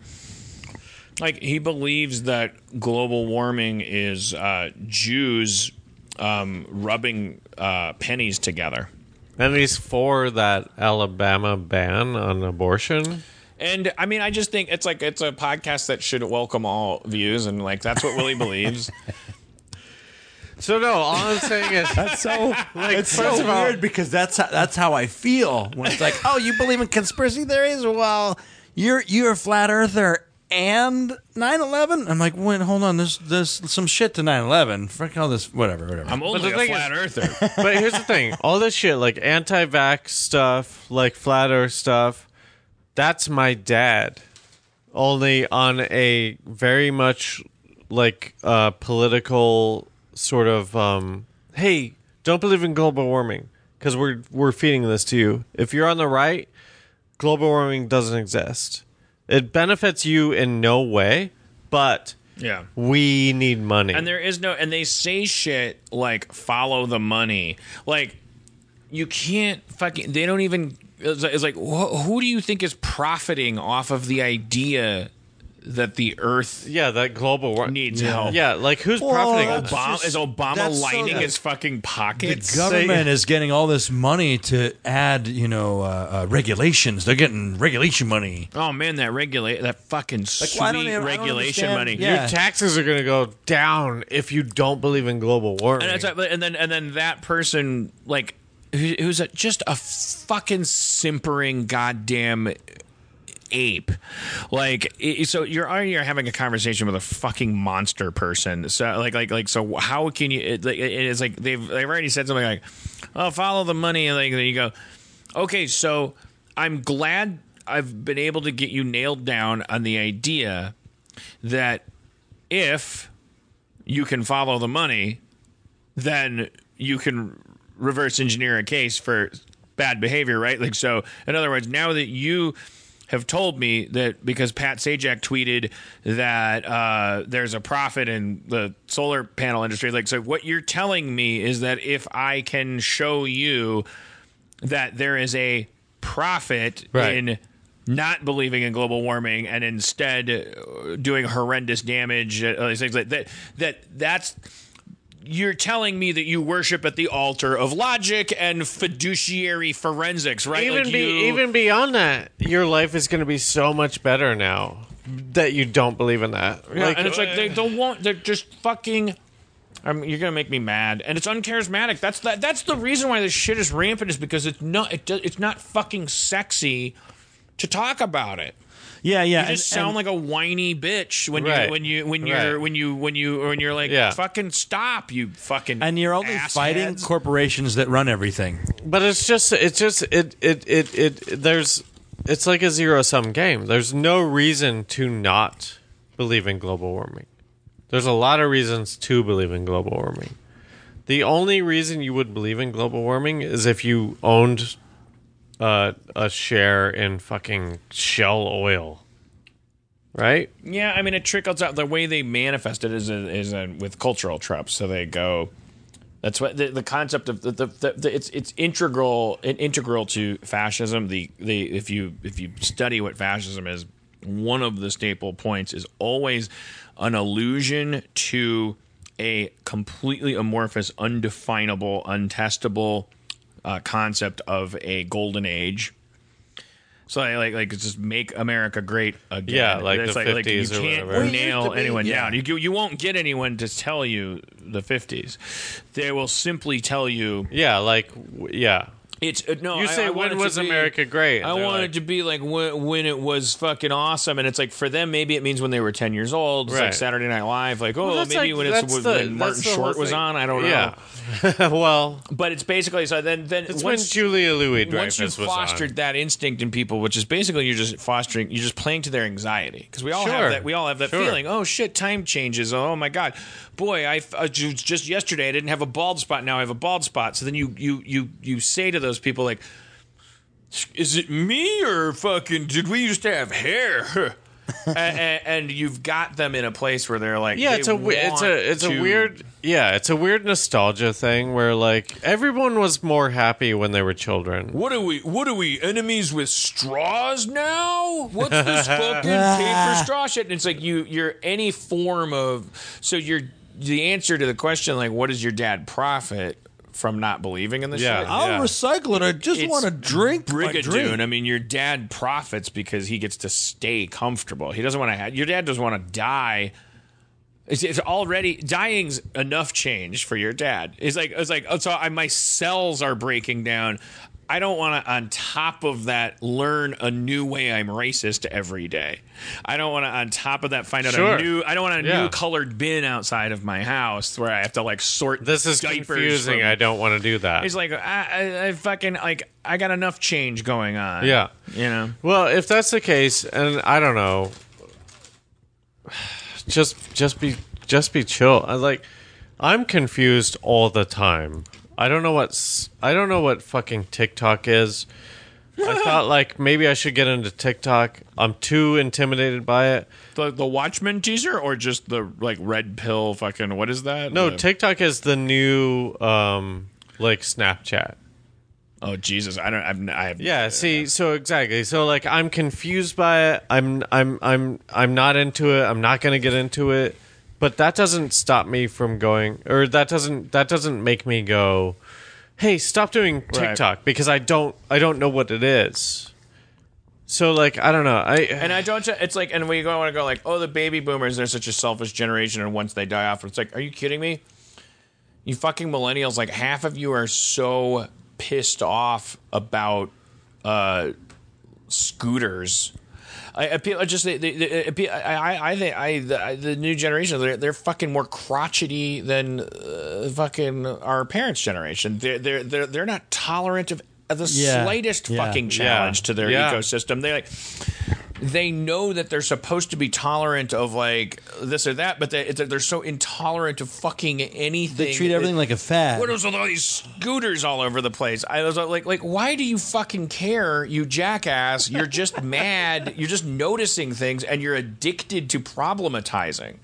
like he believes that global warming is uh, Jews um, rubbing uh, pennies together. and he's for that Alabama ban on abortion. And I mean, I just think it's like it's a podcast that should welcome all views, and like that's what Willie believes. So no, all I'm saying is That's so like it's first so of all, weird because that's how, that's how I feel when it's like, oh, you believe in conspiracy theories? Well, you're you're a flat earther and 9/11. I'm like, wait, hold on, there's there's some shit to 9/11. Fuck all this, whatever, whatever. I'm only a flat is- earther. but here's the thing: all this shit, like anti-vax stuff, like flat Earth stuff, that's my dad. Only on a very much like uh, political sort of, um, hey, don't believe in global warming because we're we're feeding this to you. If you're on the right, global warming doesn't exist. It benefits you in no way, but yeah. we need money. And there is no, and they say shit like follow the money. Like, you can't fucking, they don't even, it's like, it's like wh- who do you think is profiting off of the idea that the earth yeah, that global war needs help? Yeah, like who's profiting? that's Obama, just- is Obama that's so- lining his fucking pockets? the government is getting all this money to add, you know, uh, uh, regulations. They're getting regulation money. Oh man, that regulate that fucking sweet well, don't even- I don't regulation understand- money. yeah. Your taxes are going to go down if you don't believe in global warming. And, it's like, and then and then that person like who, who's a, just a fucking simpering goddamn ape. Like so you're already having a conversation with a fucking monster person. So like like like so how can you it, like, it is like they've they've already said something like oh follow the money and like then you go okay so I'm glad I've been able to get you nailed down on the idea that if you can follow the money then you can reverse engineer a case for bad behavior, right? Like, so, in other words, now that you have told me that because Pat Sajak tweeted that uh, there's a profit in the solar panel industry, like, so what you're telling me is that if I can show you that there is a profit Right. in not believing in global warming and instead uh, doing horrendous damage, uh, all these things like that, that that's you're telling me that you worship at the altar of logic and fiduciary forensics, right? even Like be, you- even beyond that, your life is going to be so much better now that you don't believe in that. Yeah, and it's like they don't want. They're just fucking. I mean, you're gonna make me mad, and it's uncharismatic. That's that. That's the reason why this shit is rampant. Is because it's not. It does, it's not fucking sexy to talk about it. Yeah, yeah. You just sound like a whiny bitch when Right. you when you when you're Right. when you when you when you're like Yeah. fucking stop you fucking and you're only assheads. fighting corporations that run everything. But it's just it's just it it it it there's it's like a zero sum game. There's no reason to not believe in global warming. There's a lot of reasons to believe in global warming. The only reason you would believe in global warming is if you owned uh, a share in fucking Shell oil. Right? Yeah, I mean, it trickles out. The way they manifest it is a, is a, with cultural tropes. So they go. That's what the, the concept of the, the, the, it's it's integral integral to fascism. The the if you if you study what fascism is, one of the staple points is always an allusion to a completely amorphous, undefinable, untestable uh, concept of a golden age. So like like it's just make America great again. Yeah, like It's the like, like you 50s or can't whatever. Well, it used nail be, anyone yeah. down. You you won't get anyone to tell you the fifties. They will simply tell you Yeah, like yeah. It's uh, no. You I- say I want when it to was be- America great? I want it to be like when, when it was fucking awesome, and it's like for them maybe it means when they were ten years old. It's like Right. Saturday Night Live, like oh that's maybe like- when it's that's when, the- Martin that's the whole Short was thing. on. I don't know. Yeah. well, But it's basically so then then it's when once Julia Louis once Dreyfus you've was fostered on. that instinct in people, which is basically you're just fostering, you're just playing to their anxiety because we all Sure. have that. We all have that Sure. feeling. Oh shit, time changes. Oh my god, boy, I uh, just yesterday I didn't have a bald spot. Now I have a bald spot. So then you you you you say to those people like, is it me or fucking did we used to have hair? and, and you've got them in a place where they're like, Yeah, they it's a it's a it's a weird yeah, it's a weird nostalgia thing where like everyone was more happy when they were children. What are we? What are we? Enemies with straws now? What's this fucking paper straw shit? And it's like you, you're any form of. So you're the answer to the question, like, what does your dad profit from not believing in the Yeah. shit? I'll Yeah. recycle it. I just want to drink my Brigadoon. drink. I mean, your dad profits because he gets to stay comfortable. He doesn't want to. have Your dad doesn't want to die. It's, it's already dying's enough change for your dad. It's like it's like oh, so. I, my cells are breaking down. I don't want to, on top of that, learn a new way I'm racist every day. I don't want to, on top of that, find out Sure. a new. I don't want a Yeah. new colored bin outside of my house where I have to like sort. This is confusing. from- I don't want to do that. He's like, I, I, I fucking like, I got enough change going on. Yeah. you know. Well, if that's the case, and I don't know, just just be just be chill. I like I'm confused all the time. I don't know what's I don't know what fucking TikTok is. I thought like maybe I should get into TikTok. I'm too intimidated by it. The the Watchmen teaser or just the like red pill fucking what is that? No, The- TikTok is the new um like Snapchat. oh Jesus, I don't. I've, I have. Yeah, see, so exactly. So like I'm confused by it. I'm I'm I'm I'm not into it. I'm not going to get into it. But that doesn't stop me from going or that doesn't that doesn't make me go, "Hey, stop doing TikTok" because I don't I don't know what it is. So like I don't know. I And I don't. It's like, and we go want to go like, oh, the baby boomers, they're such a selfish generation, and once they die off, it's like, are you kidding me? You fucking millennials, like half of you are so pissed off about uh, scooters. I, I, people- just they, they, they, I, I, I think I the, the new generation they're, they're fucking more crotchety than uh, fucking our parents' generation. They're they're they're, they're not tolerant of the Yeah. slightest Yeah. fucking challenge Yeah. to their Yeah. ecosystem. They like they know that they're supposed to be tolerant of like this or that, but they, they're so intolerant of fucking anything. They treat everything like a fad. What is with all these scooters all over the place? I was like, like, why do you fucking care, you jackass? You're just mad. You're just noticing things, and you're addicted to problematizing.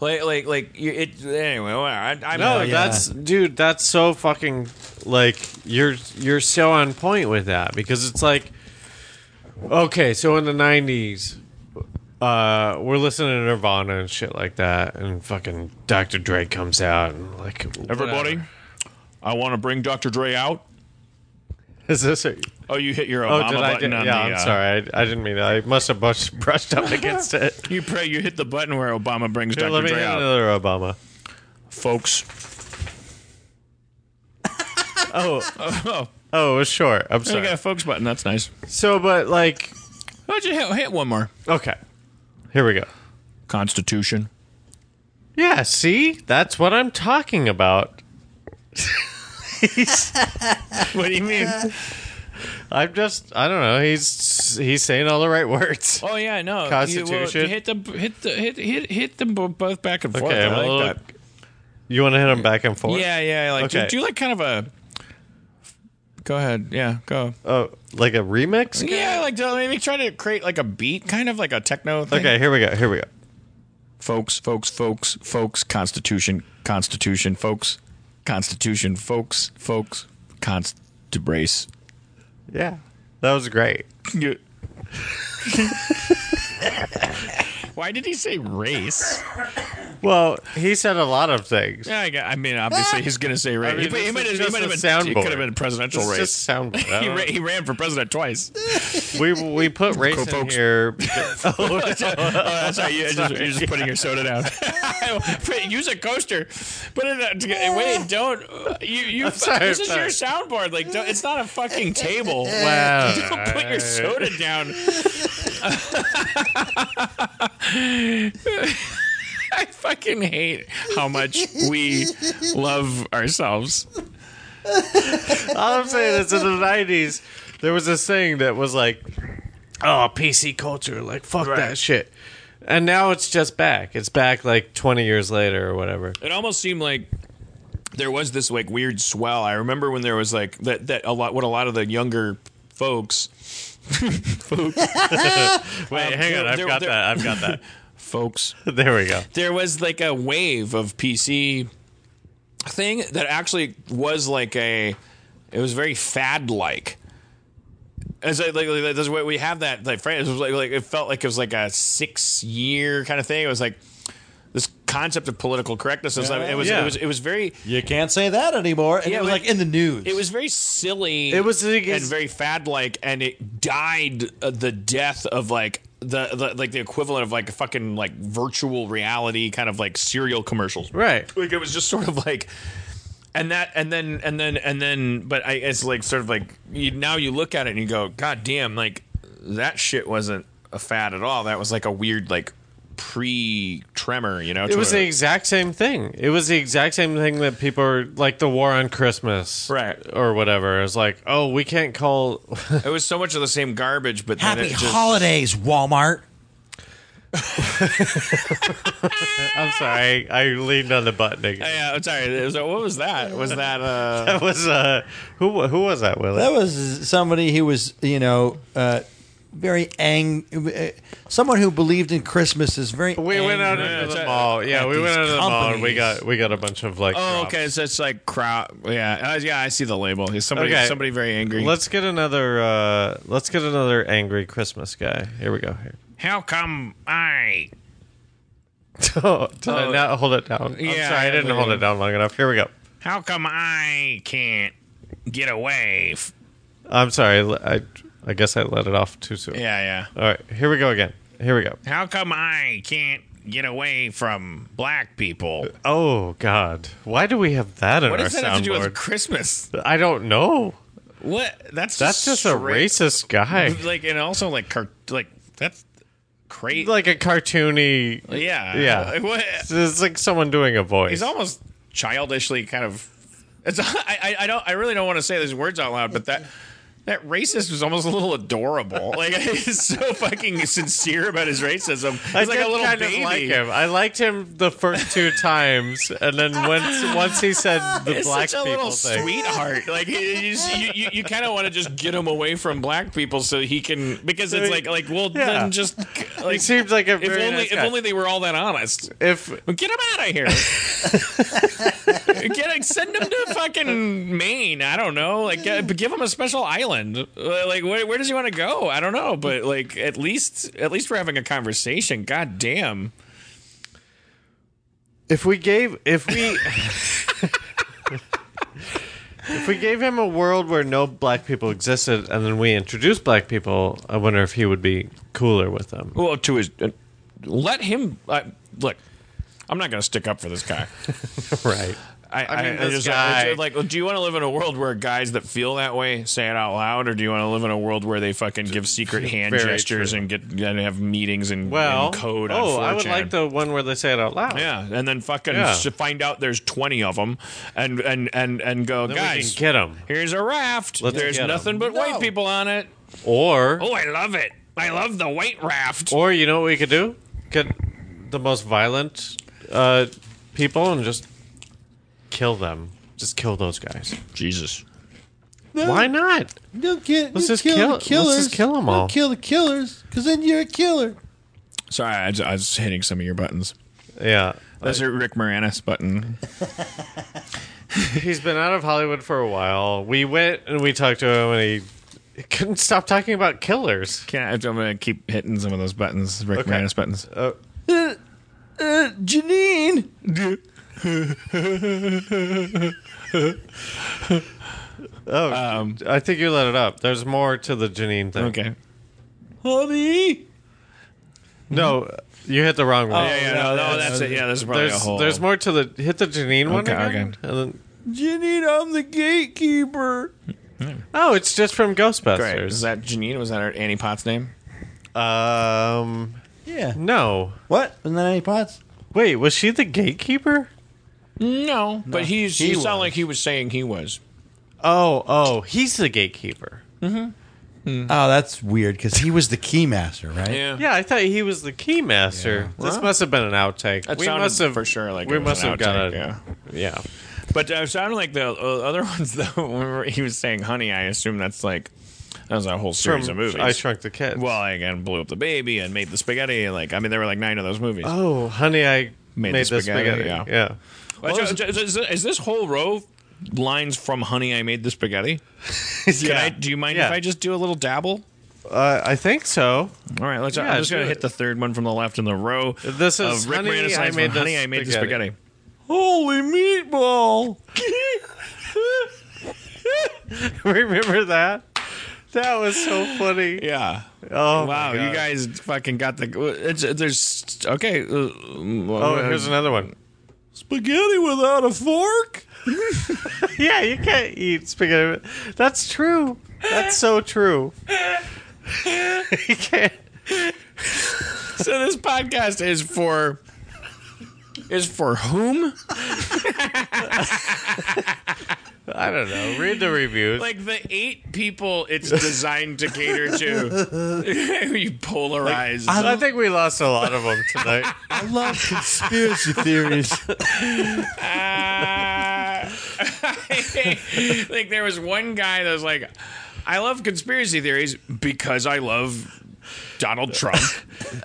Like, like, like, it. Anyway, well, I, I'm no, yeah. that's dude, that's so fucking like you're you're so on point with that because it's like okay, so in the 90s uh, we're listening to Nirvana and shit like that, and fucking Dr. Dre comes out and like everybody. whatever. I want to bring Dr. Dre out. Is this a, Oh, you hit your Oh, Obama did I? button Did, on yeah, the. I'm uh, sorry. I, I didn't mean that. I must have brushed, brushed up against it. You pray. You hit the button where Obama brings Here, Dr. let me Dre hit out, another Obama. folks. Oh, oh, short. I'm You sorry. got a folks button. That's nice. So, but like, Why don't you hit, hit one more? okay, here we go. Constitution. Yeah, see, that's what I'm talking about. What do you mean? I'm just, I don't know. He's he's saying all the right words. Oh yeah, no. Constitution. You, well, hit the hit the hit hit hit them bo- both back and forth. Okay, I like well, that. You want to hit him back and forth? Yeah, yeah. Like, Okay. do, do you like kind of a? Go ahead. Yeah, go. Oh, like a remix? Yeah, like to maybe try to create like a beat, kind of like a techno thing. Okay, here we go. Here we go. folks, folks, folks, folks. Constitution, Constitution, folks. Constitution, folks, folks. Const to brace. Yeah, that was great. You- Why did he say race? Well, he said a lot of things. Yeah, I, got- I mean, obviously he's going to say race. I mean, he, he might have, he just might have a been, he soundboard. could have been a presidential It's race. just sound. he, ra- he ran for president twice. we we put race in folks. here. oh, that's right. Oh, you, are just, you're just putting your soda down. Use a coaster. Put it. out to- Wait, don't. You. you sorry, this is sorry. your soundboard. Like, don't, it's not a fucking table. Wow. Don't put your soda down. I fucking hate how much we love ourselves. All I'm saying is in the '90s, there was this thing that was like, "Oh, PC culture, like fuck that shit," and now it's just back. It's back like 20 years later or whatever. It almost seemed like there was this like weird swell. I remember when there was like that that a lot what a lot of the younger folks Wait, um, hang on. I've there- got there- that. I've got that. folks. there we go. there was like a wave of PC thing that actually was like a it was very fad like as I, like, like that's what we have that like phrase. It was like, like it felt like it was like a six year kind of thing. It was like concept of political correctness. It was, it was Yeah. it was it was very You can't say that anymore. And Yeah, it was but- like in the news. it was very silly. It was- and very fad like, and it died uh, the death of like the, the like the equivalent of like a fucking like virtual reality kind of like serial commercials. Right. Like it was just sort of like. And that, and then, and then, and then, but I, it's like sort of like you, now you look at it and you go, God damn, like that shit wasn't a fad at all. That was like a weird, like pre tremor, you know? It was the exact same thing. It was the exact same thing that people are like the war on Christmas, Right. or whatever. It's like, oh, we can't call. it was so much of the same garbage, but then Happy it just, holidays, Walmart. I'm sorry, I leaned on the button again. Yeah, I'm sorry. It was- what was that? Was that uh? That was uh, who who was that, Willie? That was somebody who was, you know, uh, very ang. Someone who believed in Christmas is very. we went out angry into the mall. Yeah, we went these out into the mall and we got we got a bunch of like. Oh, drops. okay. So it's like crowd. Yeah, uh, yeah. I see the label. He's somebody. Okay. Somebody very angry. Let's get another. uh Let's get another angry Christmas guy. Here we go. Here. How come I? Oh, did I not hold it down? I'm Yeah, sorry, I didn't hold it down long enough. Here we go. How come I can't get away? F- I'm sorry. I I guess I let it off too soon. yeah, yeah. All right, here we go again. Here we go. How come I can't get away from black people? Oh God, why do we have that in What our does that have to do with soundboard? Christmas? I don't know. What? That's That's just a straight- racist guy, Like and also like car- like that's crazy. like a cartoony. yeah, Yeah. Like, what? It's like someone doing a voice. He's almost childishly kind of. It's, I, I, I don't. I really don't want to say these words out loud, but that that racist was almost a little adorable. Like he's so fucking sincere about his racism. He's I like a little kind baby. of like him. I liked him the first two times, and then once once he said the He's black people little thing. sweetheart. Like you, you, just- you, you, you kind of want to just get him away from black people so he can because it's like like well Yeah. then just He like seems like a if only nice if only they were all that honest. if Well, Get him out of here. Get send him to fucking Maine. I don't know. Like, uh, give him a special island. Like, where, where does he want to go? I don't know. But like, at least at least we're having a conversation. God damn. if we gave if we if we gave him a world where no black people existed, and then we introduced black people, I wonder if he would be cooler with them. Well, to his uh, let him uh, look. I'm not going to stick up for this guy. Right. I, I, mean, I this just, guy- it's like, do you want to live in a world where guys that feel that way say it out loud, or do you want to live in a world where they fucking give secret hand Very gestures true. and get and have meetings and, Well, and code? on oh, I would like the one where they say it out loud. Yeah, and then fucking Yeah. find out there's twenty of them, and and and and go, Then we guys, can get them. here's a raft. Let's there's get 'em." nothing but white people on it. Or Oh, I love it. I love the white raft. or you know what we could do? Get the most violent uh, people and just kill them. Just kill those guys. Jesus. Why not? Don't kill, Let's just kill, kill- the let's killers. just kill 'em all. Don't kill the killers, because then you're a killer. Sorry, I, was- I was hitting some of your buttons. Yeah. That's a Rick Moranis button. He's been out of Hollywood for a while. We went and we talked to him, and he couldn't stop talking about killers. Can't. I'm gonna keep hitting some of those buttons, Rick Okay. Moranis buttons. Uh, Uh, Janine, Oh, I think you let it up. There's more to the Janine thing. Okay. honey. No, you hit the wrong one. Yeah, yeah, no, no, that's it. Yeah, there's probably There's a whole. there's more to the hit the Janine one Okay, again. okay. And then, Janine, I'm the gatekeeper. oh, it's just from Great. Ghostbusters. Is that Janine? Was that her Annie Potts name? um, Yeah. no. What? Wasn't that Annie Potts? Wait, was she the gatekeeper? No, but he's. he He sounded was. like he was saying he was. Oh, oh, he's the gatekeeper. Oh, that's weird, because he was the keymaster, right? Yeah, I thought he was the keymaster. This Well, must have been an outtake. That we sounded must have for sure like we it was must an have got outtake, a yeah. yeah. But uh, it sounded like the uh, other ones though. When he was saying "honey," I assume that's like That was a whole series From of movies. I Shrunk the Kids. well, I again blew up the baby and made the spaghetti. And like, I mean, there were like nine of those movies. oh, honey, I Made made, the the spaghetti, spaghetti. yeah. Yeah. Well, is, is- is this whole row lines from Honey, I Made the Spaghetti? Can I, do you mind Yeah. if I just do a little dabble? Uh, I think so. All right, let's. Yeah, I'm just gonna it. hit the third one from the left in the row. This is of Rick Honey, Moranis I Made from the Honey, I Made the Spaghetti. Spaghetti. Holy meatball! Remember that? That was so funny. Yeah. Oh, wow, you guys fucking got the. It's, there's okay. Uh, Oh, here's another one. Spaghetti without a fork? Yeah, you can't eat spaghetti. That's true. That's so true. you can't. so this podcast is for is for whom? I don't know. Read the reviews. Like the eight people it's designed to cater to. you polarize. I think we lost a lot of them tonight. I love conspiracy theories. Uh, like there was one guy that was like, I love conspiracy theories because I love Donald Trump.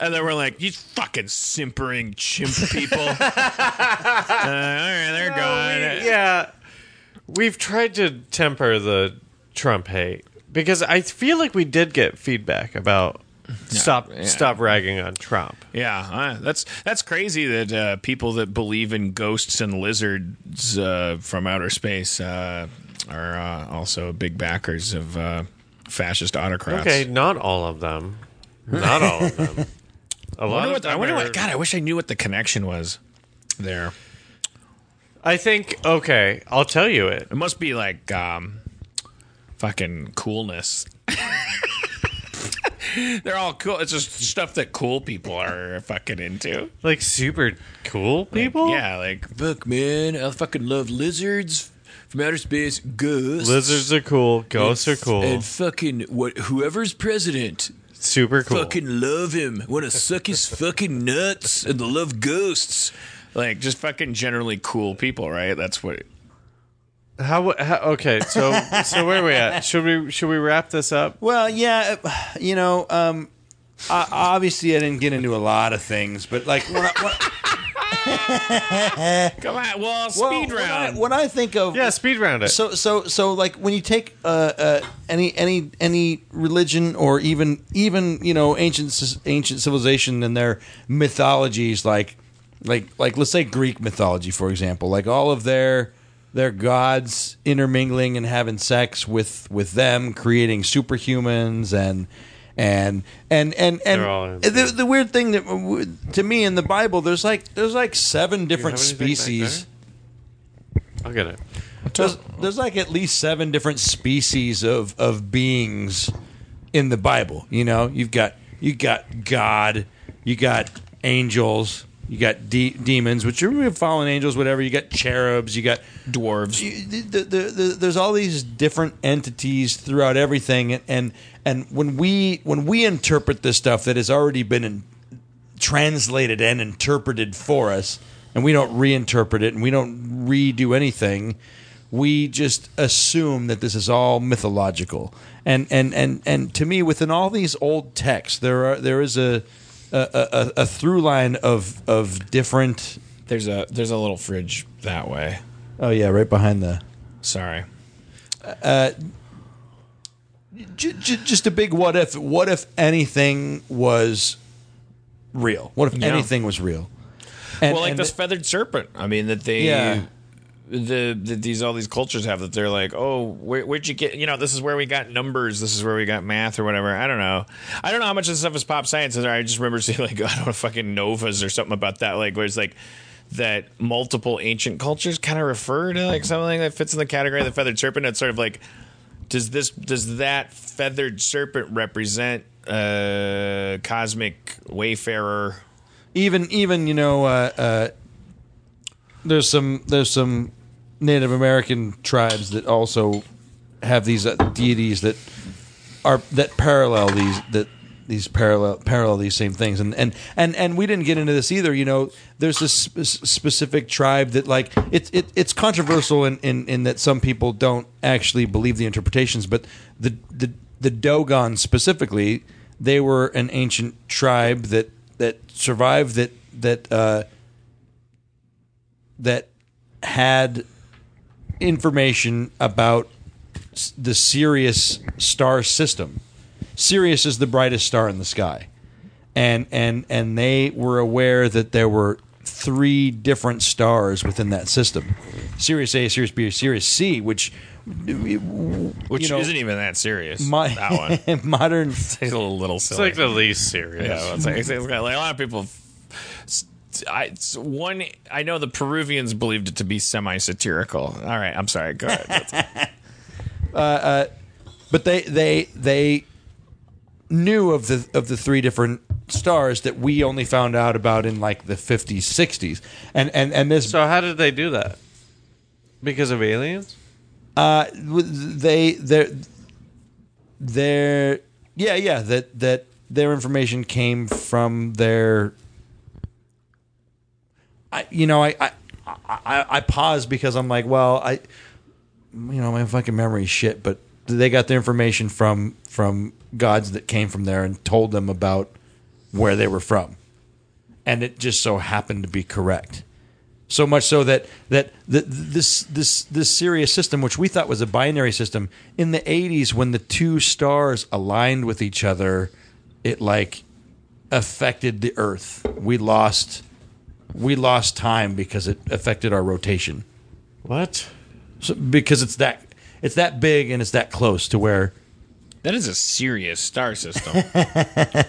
and then we're like, these fucking simpering chimp people. uh, all right, they're gone. yeah, we've tried to temper the Trump hate because I feel like we did get feedback about stop yeah. stop ragging on Trump. Yeah, uh, that's that's crazy that uh, people that believe in ghosts and lizards uh, from outer space uh, are uh, also big backers of uh, fascist autocrats. Okay, not all of them. Not all of them. A I lot wonder, what, I wonder what. God, I wish I knew what the connection was there. I think okay, I'll tell you it. It must be like um, fucking coolness. They're all cool. It's just stuff that cool people are fucking into. Like super cool people. Yeah, like fuck, man. I fucking love lizards from outer space. Ghosts. lizards are cool. Ghosts are cool. And fucking what? Whoever's president, super cool. fucking love him. Want to suck his fucking nuts and love ghosts. Like just fucking generally cool people, right? That's what. How, how? Okay, so so where are we at? Should we should we wrap this up? Well, yeah, uh, you know, um, I, obviously I didn't get into a lot of things, but like when I, when, Come on, well, well, speed when I, round. when I think of Yeah, speed round it. so so so like when you take uh, uh, any any any religion or even even you know ancient ancient civilization and their mythologies like like like let's say Greek mythology for example like all of their their gods intermingling and having sex with with them creating superhumans and and and and and They're all in- the, the weird thing that to me in the Bible there's like there's like seven different have anything back species I'll get it. there's, there's like at least seven different species of, of beings in the Bible. You know, you've got you got God, you got angels, you got de- demons, which are fallen angels, whatever. You got cherubs, you got Dwarves. you- the, the, the, there's all these different entities throughout everything, and and, and when we when we interpret this stuff that has already been in, translated and interpreted for us, and we don't reinterpret it and we don't redo anything. We just assume that this is all mythological, and and and and to me, within all these old texts, there are there is a a, a, a through line of of different. There's a there's a little fridge that way. Oh yeah, right behind the Sorry. Uh, j- j- just a big what if. What if anything was real? What if Yeah. anything was real? And, well, like this feathered serpent. I mean, that they. Yeah. The, the these all these cultures have that they're like oh where, where'd you get you know this is where we got numbers this is where we got math or whatever. I don't know. I don't know how much of this stuff is pop science I just remember seeing like I don't know fucking novas or something about that like where it's like that multiple ancient cultures kind of refer to like something that fits in the category of the feathered serpent it's sort of like does this does that feathered serpent represent uh cosmic wayfarer? Even even you know uh, uh, there's some there's some Native American tribes that also have these uh, deities that are that parallel these that these parallel parallel these same things. And and and and we didn't get into this either you know. There's this sp- specific tribe that like it's it, it's controversial in, in in that some people don't actually believe the interpretations but the the the Dogon specifically, they were an ancient tribe that that survived that that uh, that had information about s- the Sirius star system. Sirius is the brightest star in the sky, and and and they were aware that there were three different stars within that system: Sirius A, Sirius B, Sirius C, which Which you know, isn't even that serious. my, that one. modern It's a little, little It's like the least serious. Yeah, it's like, it's like a lot of people. I, it's one, I know the Peruvians believed it to be semi-satirical. All right, I'm sorry. Go ahead. but they they they knew of the of the three different stars that we only found out about in like the 50s 60s and and and this So how did they do that? Because of aliens? uh they their their yeah yeah that that their information came from their I you know I I I, I pause because I'm like well I you know my fucking memory's shit but they got the information from from gods that came from there and told them about where they were from and it just so happened to be correct so much so that that the, this this this Sirius system, which we thought was a binary system, in the '80s when the two stars aligned with each other, it like affected the Earth. We lost we lost time because it affected our rotation. What? So, because it's that it's that big and it's that close to where that is a serious star system.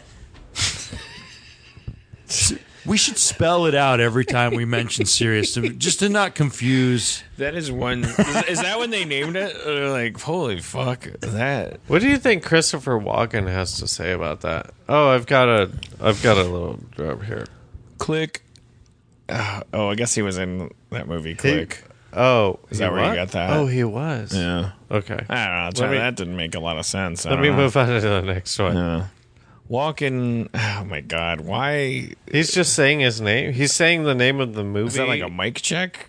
we should spell it out every time we mention Sirius, to, just to not confuse. that is one. Is, is that when they named it? They're like, holy fuck, that. What do you think Christopher Walken has to say about that? Oh, I've got a I've got a little drop here. Click. Uh, oh, I guess he was in that movie. Click. Oh, Is that he where you got that? Oh, he was. yeah. Okay. I don't know. Let Try- me- that didn't make a lot of sense. I Let me know. move on to the next one. Yeah. Walking. Oh my god. Why He's just saying his name. He's saying the name of the movie. is that like a mic check?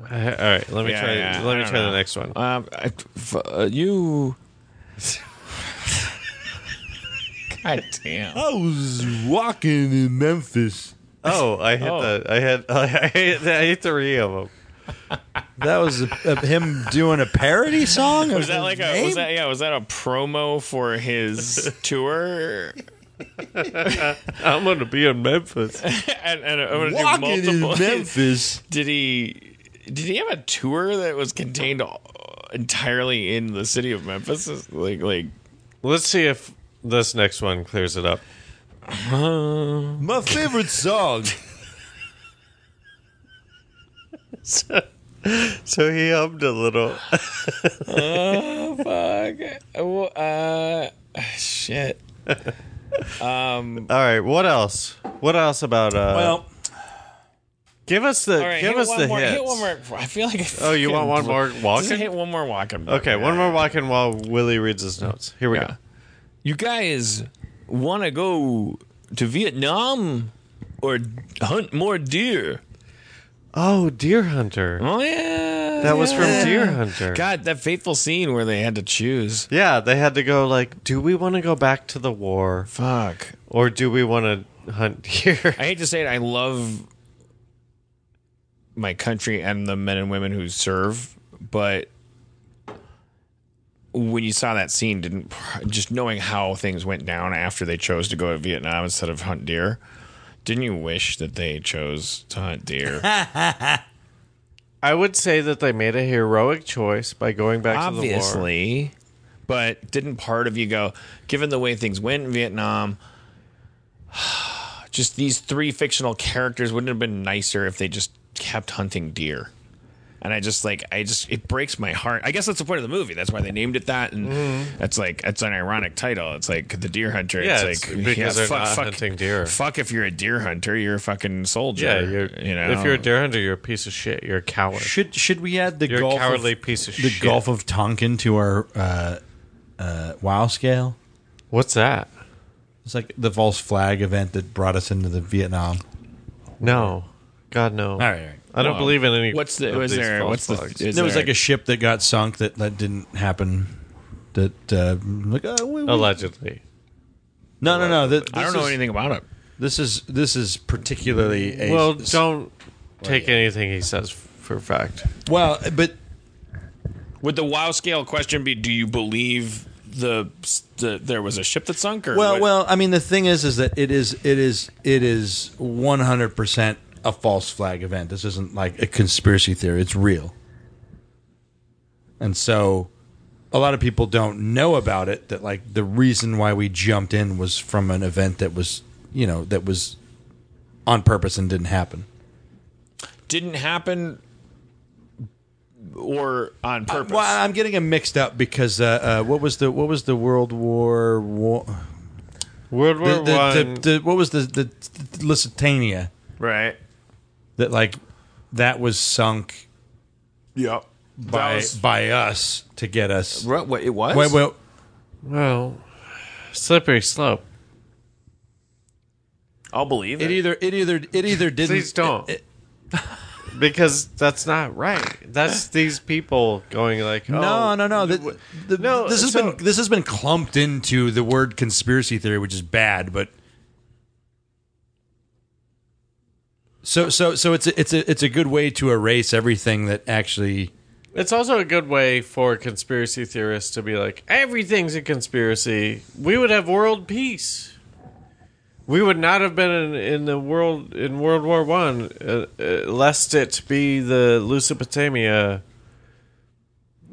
All right, let me Yeah, try. yeah, let me try know. the next one. Um, I, f- uh, you. God damn. I was walking in Memphis. Oh, I hit Oh. the. I had. I hit. I hit three of them. That was a, a, him doing a parody song. Was that like a was that yeah was that a promo for his tour? I'm gonna be in Memphis. and, and I'm gonna walking do in multiple. Memphis? Did he did he have a tour that was contained uh, entirely in the city of Memphis? Like like Let's see if this next one clears it up. My favorite song. So he hummed a little. Oh fuck. Uh, shit. Um. All right. What else? What else about? Uh, Well, give us the. Right, give hit us one the more, hits. Hit one more. I feel like. I Oh, you want one more Just walking? hit one more walking. Okay, one more walking while Willie reads his notes. Here we Yeah. go. You guys want to go to Vietnam or hunt more deer? Oh, Deer Hunter. Oh yeah, That was from yeah. Deer Hunter. God, that fateful scene where they had to choose. Yeah, they had to go like, do we want to go back to the war Fuck. or do we want to hunt deer? I hate to say it, I love my country and the men and women who serve, but when you saw that scene, didn't just knowing how things went down after they chose to go to Vietnam instead of hunt deer, didn't you wish that they chose to hunt deer? I would say that they made a heroic choice by going back to the war. Obviously, but didn't part of you go, given the way things went in Vietnam? Just these three fictional characters wouldn't have been nicer if they just kept hunting deer. And I just like I just it breaks my heart. I guess that's the point of the movie. That's why they named it that, and it's like it's an ironic title. It's like the deer hunter. Yeah, it's it's like because they're not hunting deer. Fuck if you're a deer hunter, you're a fucking soldier. Yeah, you're, you know. if you're a deer hunter, you're a piece of shit. You're a coward. should should we add the You're a Gulf cowardly of, piece of the shit. Gulf of Tonkin to our uh, uh, WoW scale? What's that? It's like the false flag event that brought us into the Vietnam. No, God no. All right, all right. I don't Well, believe in any. What's the of was these there? false What's the? flags. is there was like a ship that got sunk that that didn't happen. that uh, like oh, we- we- Allegedly. no no no. That, I don't this know is- anything about it. This is this is particularly a Well, don't take anything he says for fact. well, but Would the WoW scale question be? Do you believe the, the there was a ship that sunk? Or Well, what? well, I mean, the thing is, is that it is, it is, it is one hundred percent a false flag event. This isn't like a conspiracy theory; it's real. And so, a lot of people don't know about it. That like the reason why we jumped in was from an event that was, you know, that was on purpose and didn't happen. didn't happen, or on purpose. Well, I'm getting them mixed up because uh, uh, what was the what was the World War War? World War The, the, One. the, the, what was the the, the Lusitania? right. That like that was sunk Yep. by by us to get us. what, what it was? Wait, wait, well, slippery slope. I'll believe it it. either it either it either didn't. Please don't. it- Because that's not right. That's these people going like, oh, no, no, no. The, the, no, this has so- been this has been clumped into the word conspiracy theory, which is bad. But so so so it's a, it's a it's a good way to erase everything that actually. It's also a good way for conspiracy theorists to be like, everything's a conspiracy. We would have world peace. We would not have been in, in the world in World War One, uh, uh, lest it be the Lusopotamia.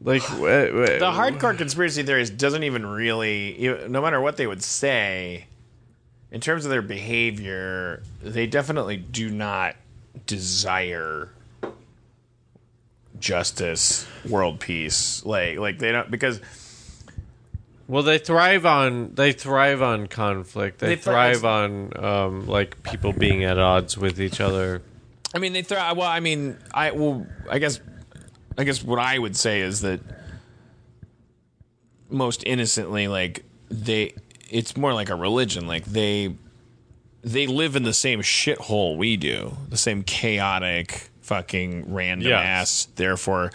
Like uh, the hardcore conspiracy theories doesn't even really, no matter what they would say, in terms of their behavior, they definitely do not desire justice, world peace. Like, like they don't because Well, they thrive on they thrive on conflict. They, They thrive- thrive on um, like people being at odds with each other. I mean, they throw. Well, I mean, I well, I guess, I guess what I would say is that most innocently, like they, it's more like a religion. Like they, they live in the same shithole we do, the same chaotic, fucking random Yes. ass. Therefore,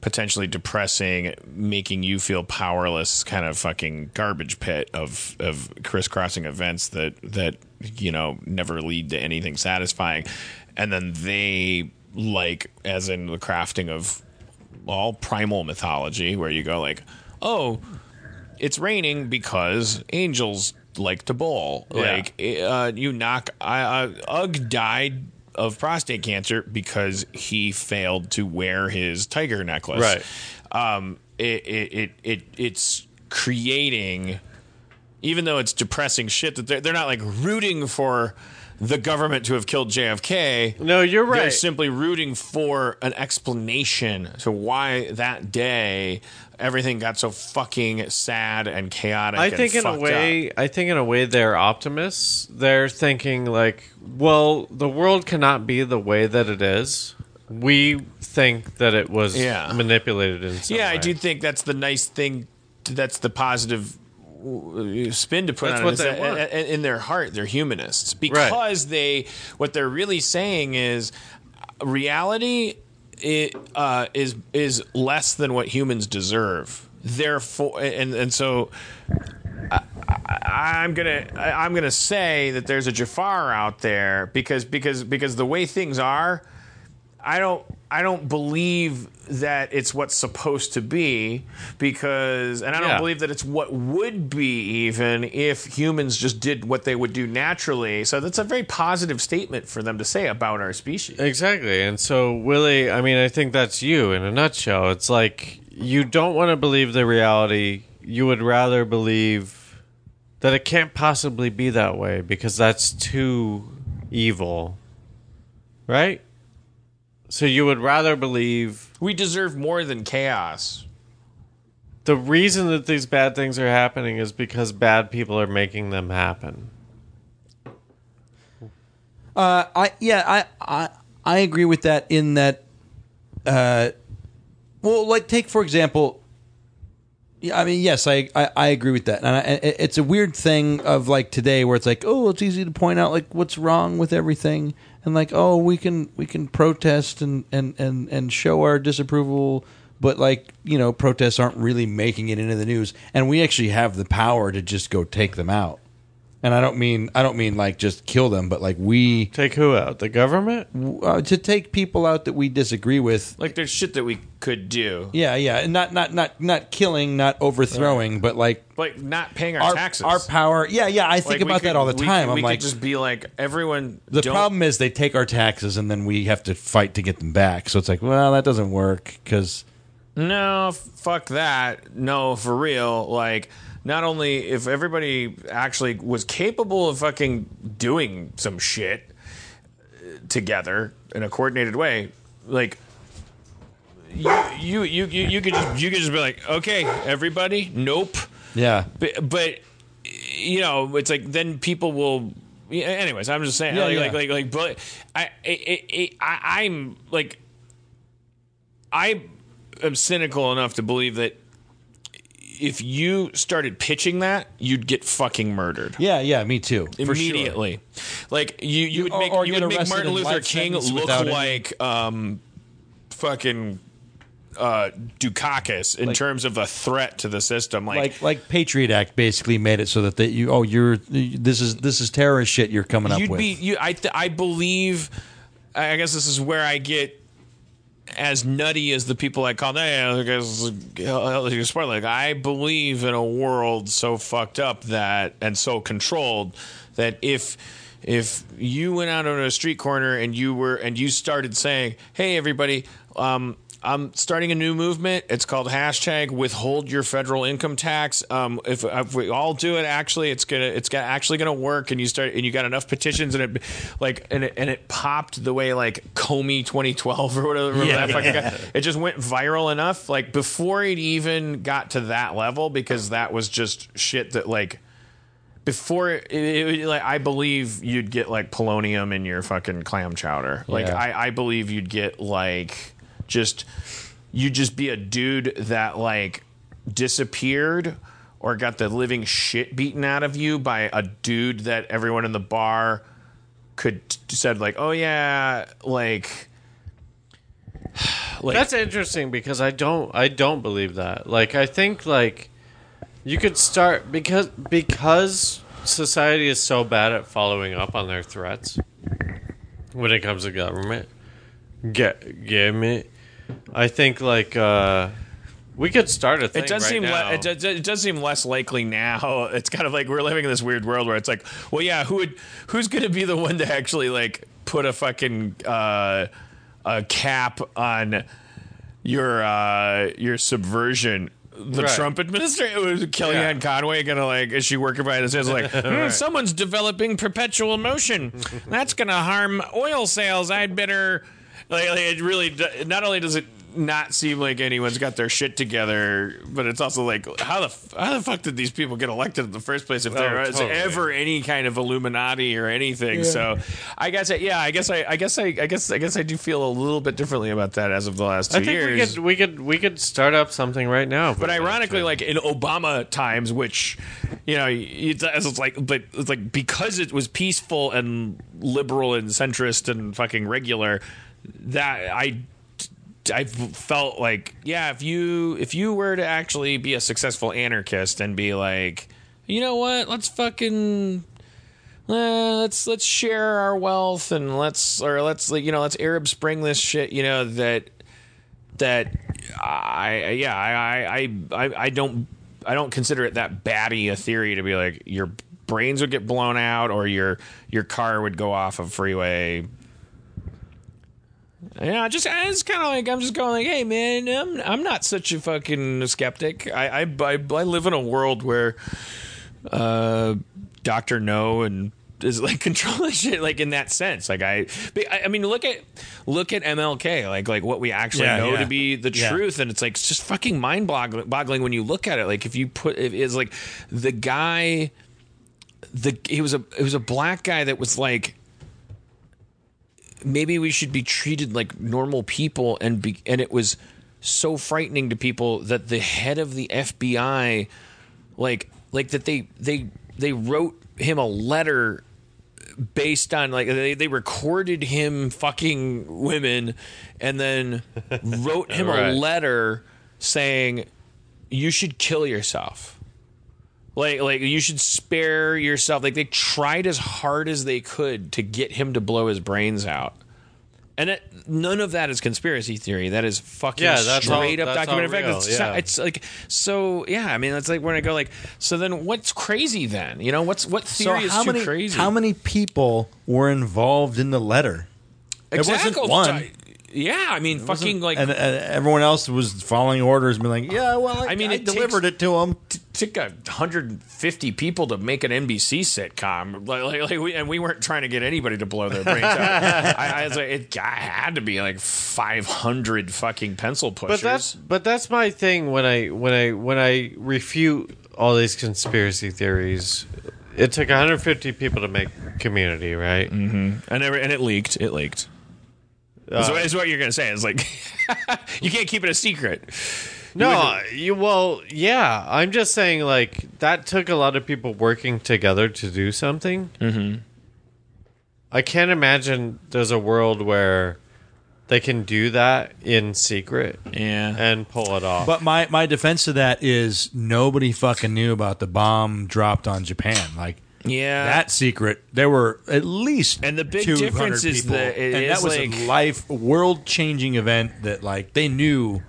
potentially depressing, making you feel powerless, kind of fucking garbage pit of of crisscrossing events that that you know never lead to anything satisfying, and then they like as in the crafting of all primal mythology, where you go like, oh, it's raining because angels like to bowl. Like uh, you knock. Uh, Ugg died of prostate cancer because he failed to wear his tiger necklace. Right. Um. It it it, it it's creating. Even though it's depressing shit that they're, they're not like rooting for the government to have killed JFK. No, you're right. They're simply rooting for an explanation to why that day everything got so fucking sad and chaotic. I and think in a way, up. I think in a way they're optimists. They're thinking like, well, the world cannot be the way that it is. We think that it was Yeah. manipulated in some Yeah, I do think that's the nice thing. That's the positive spin to put That's on what it. is they that- want. and- and in their heart, they're humanists because they what they're really saying is uh, reality it, uh, is is less than what humans deserve. Therefore, and and so I'm gonna I- I'm gonna say that there's a Jafar out there because because because the way things are, I don't I don't believe that it's what's supposed to be because and I don't Yeah. believe that it's what would be even if humans just did what they would do naturally. So that's a very positive statement for them to say about our species. Exactly. And so, Willie, I mean, I think that's you in a nutshell. It's like you don't want to believe the reality. You would rather believe that it can't possibly be that way because that's too evil. Right? So you would rather believe We deserve more than chaos. the reason that these bad things are happening is because bad people are making them happen. Uh, I yeah, I I I agree with that. In that, uh, well, like take for example. Yeah, I mean, yes, I, I, I agree with that, and I, it- it's a weird thing of like today where it's like, oh, it's easy to point out like what's wrong with everything, and like, oh, we can we can protest and and and and show our disapproval, but like you know, protests aren't really making it into the news, and we actually have the power to just go take them out. And I don't mean I don't mean like just kill them, but like we Take who out? The government? uh, to take people out that we disagree with. Like there's shit that we could do, Yeah, yeah, and not not not not killing, not overthrowing, but like like not paying our, our taxes. our power. Yeah, yeah, I think Like, we about could- that all the we time. could- I'm we like, could just be like everyone. the don't- problem is they take our taxes and then we have to fight to get them back. So it's like, well, that doesn't work because No, f- fuck that. No, for real. Like, not only if everybody actually was capable of fucking doing some shit uh, together in a coordinated way, like. You, you you you you could just, you could just be like okay everybody nope yeah, but, but you know it's like then people will anyways i'm just saying Yeah, like, yeah. like like like but I I i'm like i am cynical enough to believe that if you started pitching that you'd get fucking murdered yeah, yeah, me too. For sure. immediately like you you would or- make or you would make martin luther king look like um fucking uh dukakis in terms of a threat to the system like Like like Patriot Act basically made it so that they, you oh you're this is this is terrorist shit you're coming up you'd with. be you i i believe i guess this is where i get as nutty as the people I call hey, uh, like I believe in a world so fucked up that and so controlled that if if you went out on a street corner and you were and you started saying, "Hey, everybody, um, I'm starting a new movement. It's called hashtag withhold your federal income tax. Um, if, if we all do it, actually, it's gonna it's got actually gonna work. And you start and you got enough petitions and it like and it and it popped the way like Kony 2012 or whatever. fucking guy? It just went viral enough like before it even got to that level because that was just shit that like before it, it, it- like I believe you'd get like polonium in your fucking clam chowder. Like Yeah. I, I believe you'd get like just you'd just be a dude that like disappeared or got the living shit beaten out of you by a dude that everyone in the bar could said like, oh yeah, like. Like, That's interesting because I don't I don't believe that. Like I think like you could start because because society is so bad at following up on their threats when it comes to government. Get give me I think like uh we could start a thing It does right seem now. le- it, does, it does seem less likely now. It's kind of like we're living in this weird world where it's like, well, yeah, who would who's going to be the one to actually like put a fucking uh, a cap on your uh, your subversion? The Right. Trump administration was Kellyanne Yeah. Conway gonna like is she working by this? It's like "Hmm, someone's developing perpetual motion. That's gonna harm oil sales. I'd better like, like it really. Not only does it not seem like anyone's got their shit together, but it's also like how the f- how the fuck did these people get elected in the first place if oh, there was totally. ever any kind of Illuminati or anything? So I guess I, yeah, I guess I, I guess I, I guess I guess I do feel a little bit differently about that as of the last two I think years. we could we could we could start up something right now. But ironically, like in Obama times, which you know, it's, it's like, but it's like because it was peaceful and liberal and centrist and fucking regular, that I. I felt like, yeah, if you if you were to actually be a successful anarchist and be like, you know what, let's fucking uh, let's let's share our wealth and let's or let's you know let's Arab Spring this shit, you know that that I yeah I I I I don't I don't consider it that batty a theory to be like your brains would get blown out or your your car would go off a freeway. Yeah, just it's kind of like I'm just going like, hey man, I'm I'm not such a fucking skeptic. I I I, I live in a world where uh Doctor No and is like controlling shit like in that sense. Like I, I I mean, look at look at MLK, like like what we actually Yeah, know yeah. to be the Yeah. truth, and it's like it's just fucking mind boggling when you look at it. Like if you put it is like the guy, the he was a it was a black guy that was like. Maybe we should be treated like normal people, and be, and it was so frightening to people that the head of the FBI like like that they they they wrote him a letter based on like they, they recorded him fucking women and then wrote him a letter saying you should kill yourself. Like, like you should spare yourself. Like they tried as hard as they could to get him to blow his brains out, and it, none of that is conspiracy theory. That is fucking Yeah, that's all- straight up that's all documented fact. It's, yeah. it's like so. Yeah, I mean, it's like when I go like, so then what's crazy then? You know, what's what So theory is how too many crazy? how many people were involved in the letter? It wasn't one. Yeah, I mean, fucking like and, and everyone else was following orders, and being like, "Yeah, well, I, I mean, I it delivered takes- it to him." took a 150 people to make an NBC sitcom, like, like, like we, and we weren't trying to get anybody to blow their brains out. I, I was like, it I had to be like 500 fucking pencil pushers. But that's but that's my thing when I when I when I refute all these conspiracy theories. It took 150 people to make Community, right? Mm-hmm. and every, and it leaked. It leaked. Is, what, is what you're gonna say. It's like you can't keep it a secret. No, you well, yeah. I'm just saying, like that took a lot of people working together to do something. Mm-hmm. I can't imagine there's a world where they can do that in secret Yeah. and pull it off. But my my defense to that is nobody fucking knew about the bomb dropped on Japan. Like Yeah. that secret, there were at least And the big difference is people. that it and is that was like- a life world changing event that like they knew.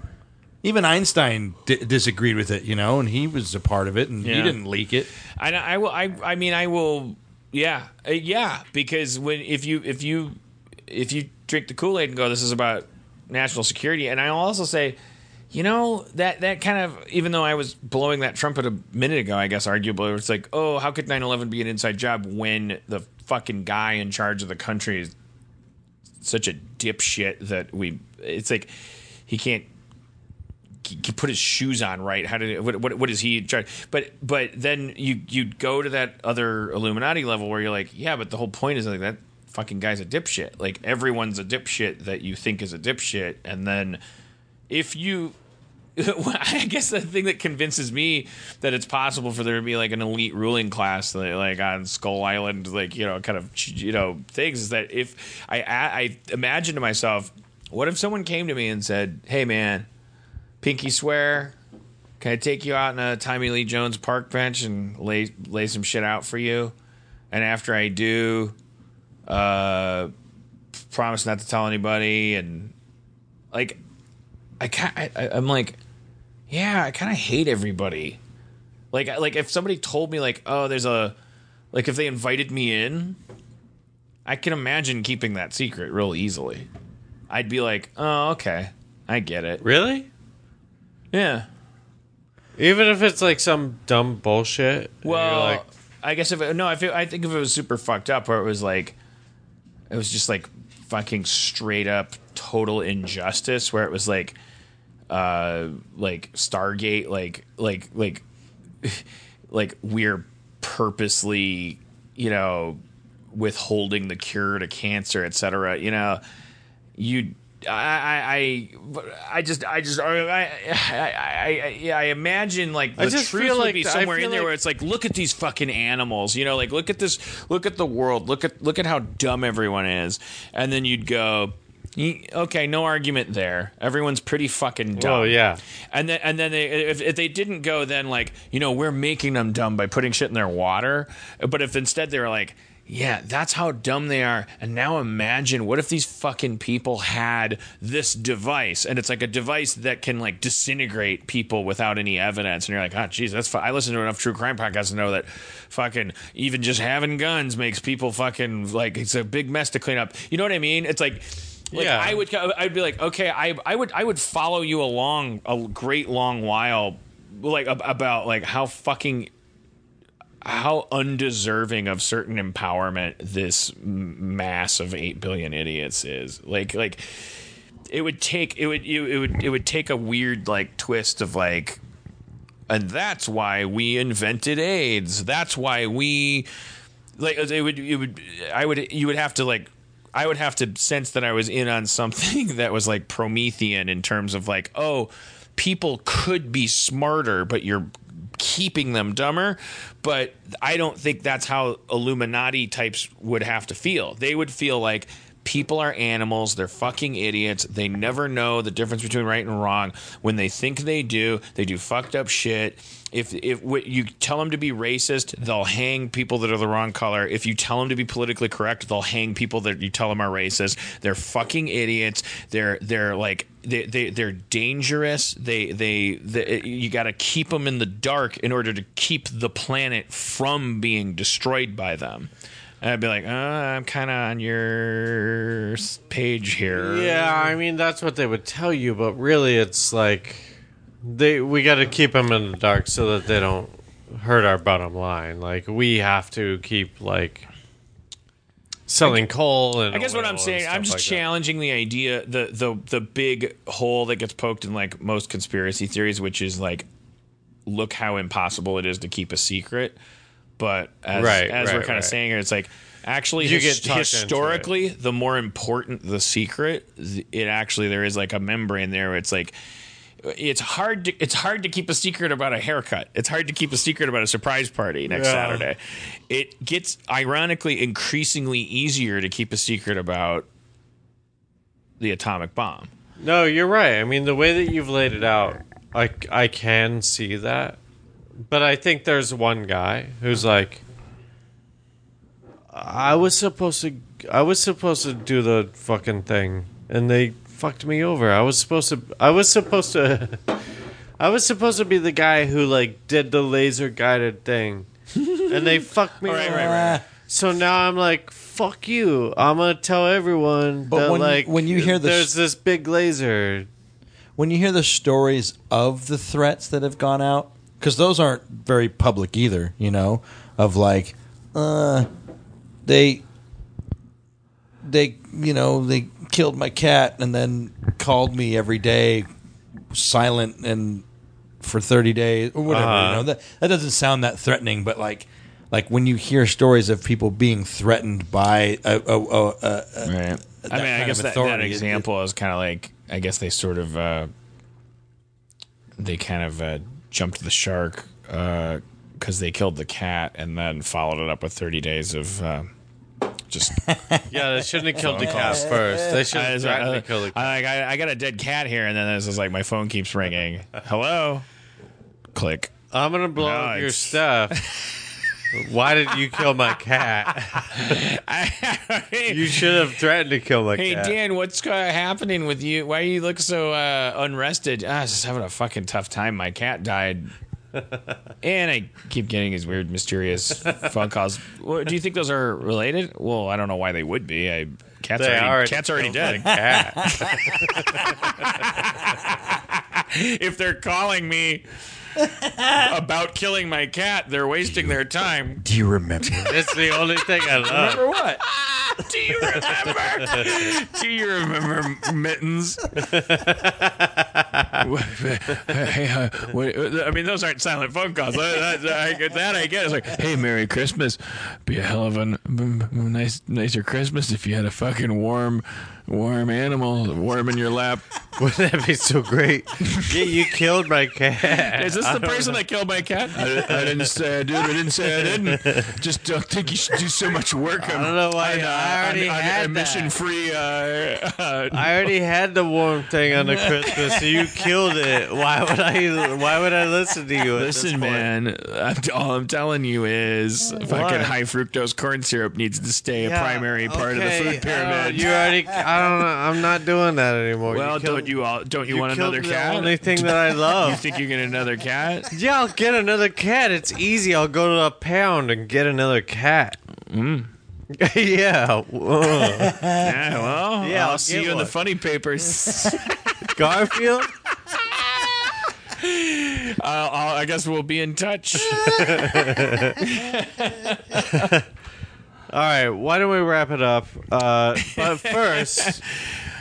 Even Einstein di- disagreed with it, you know, and he was a part of it, and he didn't leak it. I, I will. I, I mean, I will. Yeah, Uh, yeah. Because when if you if you if you drink the Kool Aid and go, this is about national security, and I'll also say, you know that that kind of even though I was blowing that trumpet a minute ago, I guess arguably it's like, oh, how could 9-11 be an inside job when the fucking guy in charge of the country is such a dipshit that we? It's like he can't he put his shoes on right. How did what what, what is he trying? But but then you you go to that other Illuminati level where you're like, yeah, but the whole point is like that fucking guy's a dipshit. Like everyone's a dipshit that you think is a dipshit, and then if you. I guess the thing that convinces me that it's possible for there to be like an elite ruling class, like on Skull Island, like you know, kind of you know things, is that if I I imagine to myself, what if someone came to me and said, "Hey, man, pinky swear. Can I take you out on a Tommy Lee Jones park bench and lay lay some shit out for you? And after I do, uh, promise not to tell anybody. And like, I can't. I- I'm like, yeah, I kind of hate everybody. Like, like if somebody told me like, oh, there's a, like if they invited me in, I can imagine keeping that secret real easily. I'd be like, oh, okay, I get it. really, Yeah. even if it's like some dumb bullshit. Well, like, I guess if it, no, if it, I think if it was super fucked up, where it was like, it was just like fucking straight up total injustice, where it was like, uh, like Stargate, like like like like we're purposely, you know, withholding the cure to cancer, et cetera. You know, you. I, I, I, just, I just, I, I, I, I, I imagine like the I just truth would like- be somewhere in there like- where it's like, look at these fucking animals, you know, like look at this, look at the world, look at, look at how dumb everyone is, and then you'd go, "Ye- okay, no argument there. Everyone's pretty fucking dumb. Oh, yeah. And then and then they if, if they didn't go then like you know we're making them dumb by putting shit in their water, but if instead they were like. Yeah, that's how dumb they are. And now imagine what if these fucking people had this device and it's like a device that can like disintegrate people without any evidence. And you're like, ah, oh, geez, that's fu-. I listen to enough true crime podcasts to know that fucking even just having guns makes people fucking like it's a big mess to clean up. You know what I mean? It's like, like Yeah. I would I'd be like, okay, I I would I would follow you along a great long while, like about like how fucking how undeserving of certain empowerment this mass of eight billion idiots is. Like like it would take it would it would it would take a weird like twist of like and that's why we invented AIDS. That's why we like it would it would I would you would have to like I would have to sense that I was in on something that was like Promethean in terms of like oh people could be smarter but you're keeping them dumber but I don't think that's how Illuminati types would have to feel. They would feel like people are animals. They're fucking idiots. They never know the difference between right and wrong. When they think they do, they do fucked up shit. If if you tell them to be racist, they'll hang people that are the wrong color. If you tell them to be politically correct, they'll hang people that you tell them are racist. They're fucking idiots. They're they're like they they they're dangerous. They they, they you got to keep them in the dark in order to keep the planet from being destroyed by them. I'd be like, uh, I'm kind of on your page here. Yeah, I mean that's what they would tell you, but really it's like they we got to keep them in the dark so that they don't hurt our bottom line. Like we have to keep like selling coal and I guess what I'm saying, I'm just like that. challenging the idea, the the the big hole that gets poked in like most conspiracy theories, which is like, look how impossible it is to keep a secret. But as Right, as we're right, kind of saying here, it's like actually You his- get historically, the more important the secret, it actually there is like a membrane there. Where it's like. It's hard to it's hard to keep a secret about a haircut. It's hard to keep a secret about a surprise party next Yeah. Saturday. It gets ironically increasingly easier to keep a secret about the atomic bomb. No, you're right. I mean, the way that you've laid it out, I I can see that, but I think there's one guy who's like, I was supposed to, I was supposed to do the fucking thing, and they fucked me over. I was supposed to, I was supposed to, I was supposed to be the guy who like did the laser guided thing, and they fucked me Right, over. right, right. So now I'm like, fuck you. I'm gonna tell everyone But that when- like when you hear the there's s- this big laser. when you hear the stories of the threats that have gone out, because those aren't very public either, you know, of like, uh, they, they, you know, they killed my cat and then called me every day, silent and for thirty days or whatever. Uh-huh. You know, that that doesn't sound that threatening, but like. Like when you hear stories of people being threatened by a, a, a, a, Right. I mean, I guess of that, that example is kind of like I guess they sort of uh, they kind of uh, jumped the shark because they killed the cat and then followed it up with 30 days of uh, just Yeah, they shouldn't have killed the cat first. They should have threatened to kill the cat. I, like, I, I got a dead cat here, and then it's just like my phone keeps ringing. Hello, click. I'm gonna blow No, up your it's- stuff. Why did you kill my cat? You should have threatened to kill my cat. Hey cat. Dan, what's uh, happening with you? Why you look so uh, unrested? Ah, I was just having a fucking tough time. My cat died, and I keep getting these weird, mysterious phone calls. What, do you think those are related? Well, I don't know why they would be. I, cats already, already cats already dead. cat. if they're calling me about killing my cat, they're wasting their time. Do you remember? That's the only thing I love. Remember what? Do you remember? Do you remember mittens? Hey, uh, what- I mean, those aren't silent phone calls. That, that- I get that. I get. It's like, hey, Merry Christmas. Be a hell of a n- m- m- nice, nicer Christmas if you had a fucking warm, warm animal warm in your lap. Wouldn't that be so great? Yeah, you killed my cat. Is this the person that killed my cat? I, I didn't say I did. I didn't say I didn't. Just don't think you should do so much work. I don't know why. I already on, had emission that. free. Uh, uh, I already had the warm thing on the Christmas, so you killed it. Why would I? Why would I listen to you? Listen, man. I'm, all I'm telling you is, fucking high fructose corn syrup needs to stay a primary part of the food pyramid. You already. I don't know. I'm not doing that anymore. well, you killed, don't you all? Don't you, you want another the cat? only thing that I love. you think you get another cat? yeah, I'll get another cat. It's easy. I'll go to a pound and get another cat. Mm. yeah. Yeah, well, Yeah, I'll, I'll see you in the funny papers. Garfield. uh, I guess we'll be in touch. All right. Why don't we wrap it up? Uh, but first,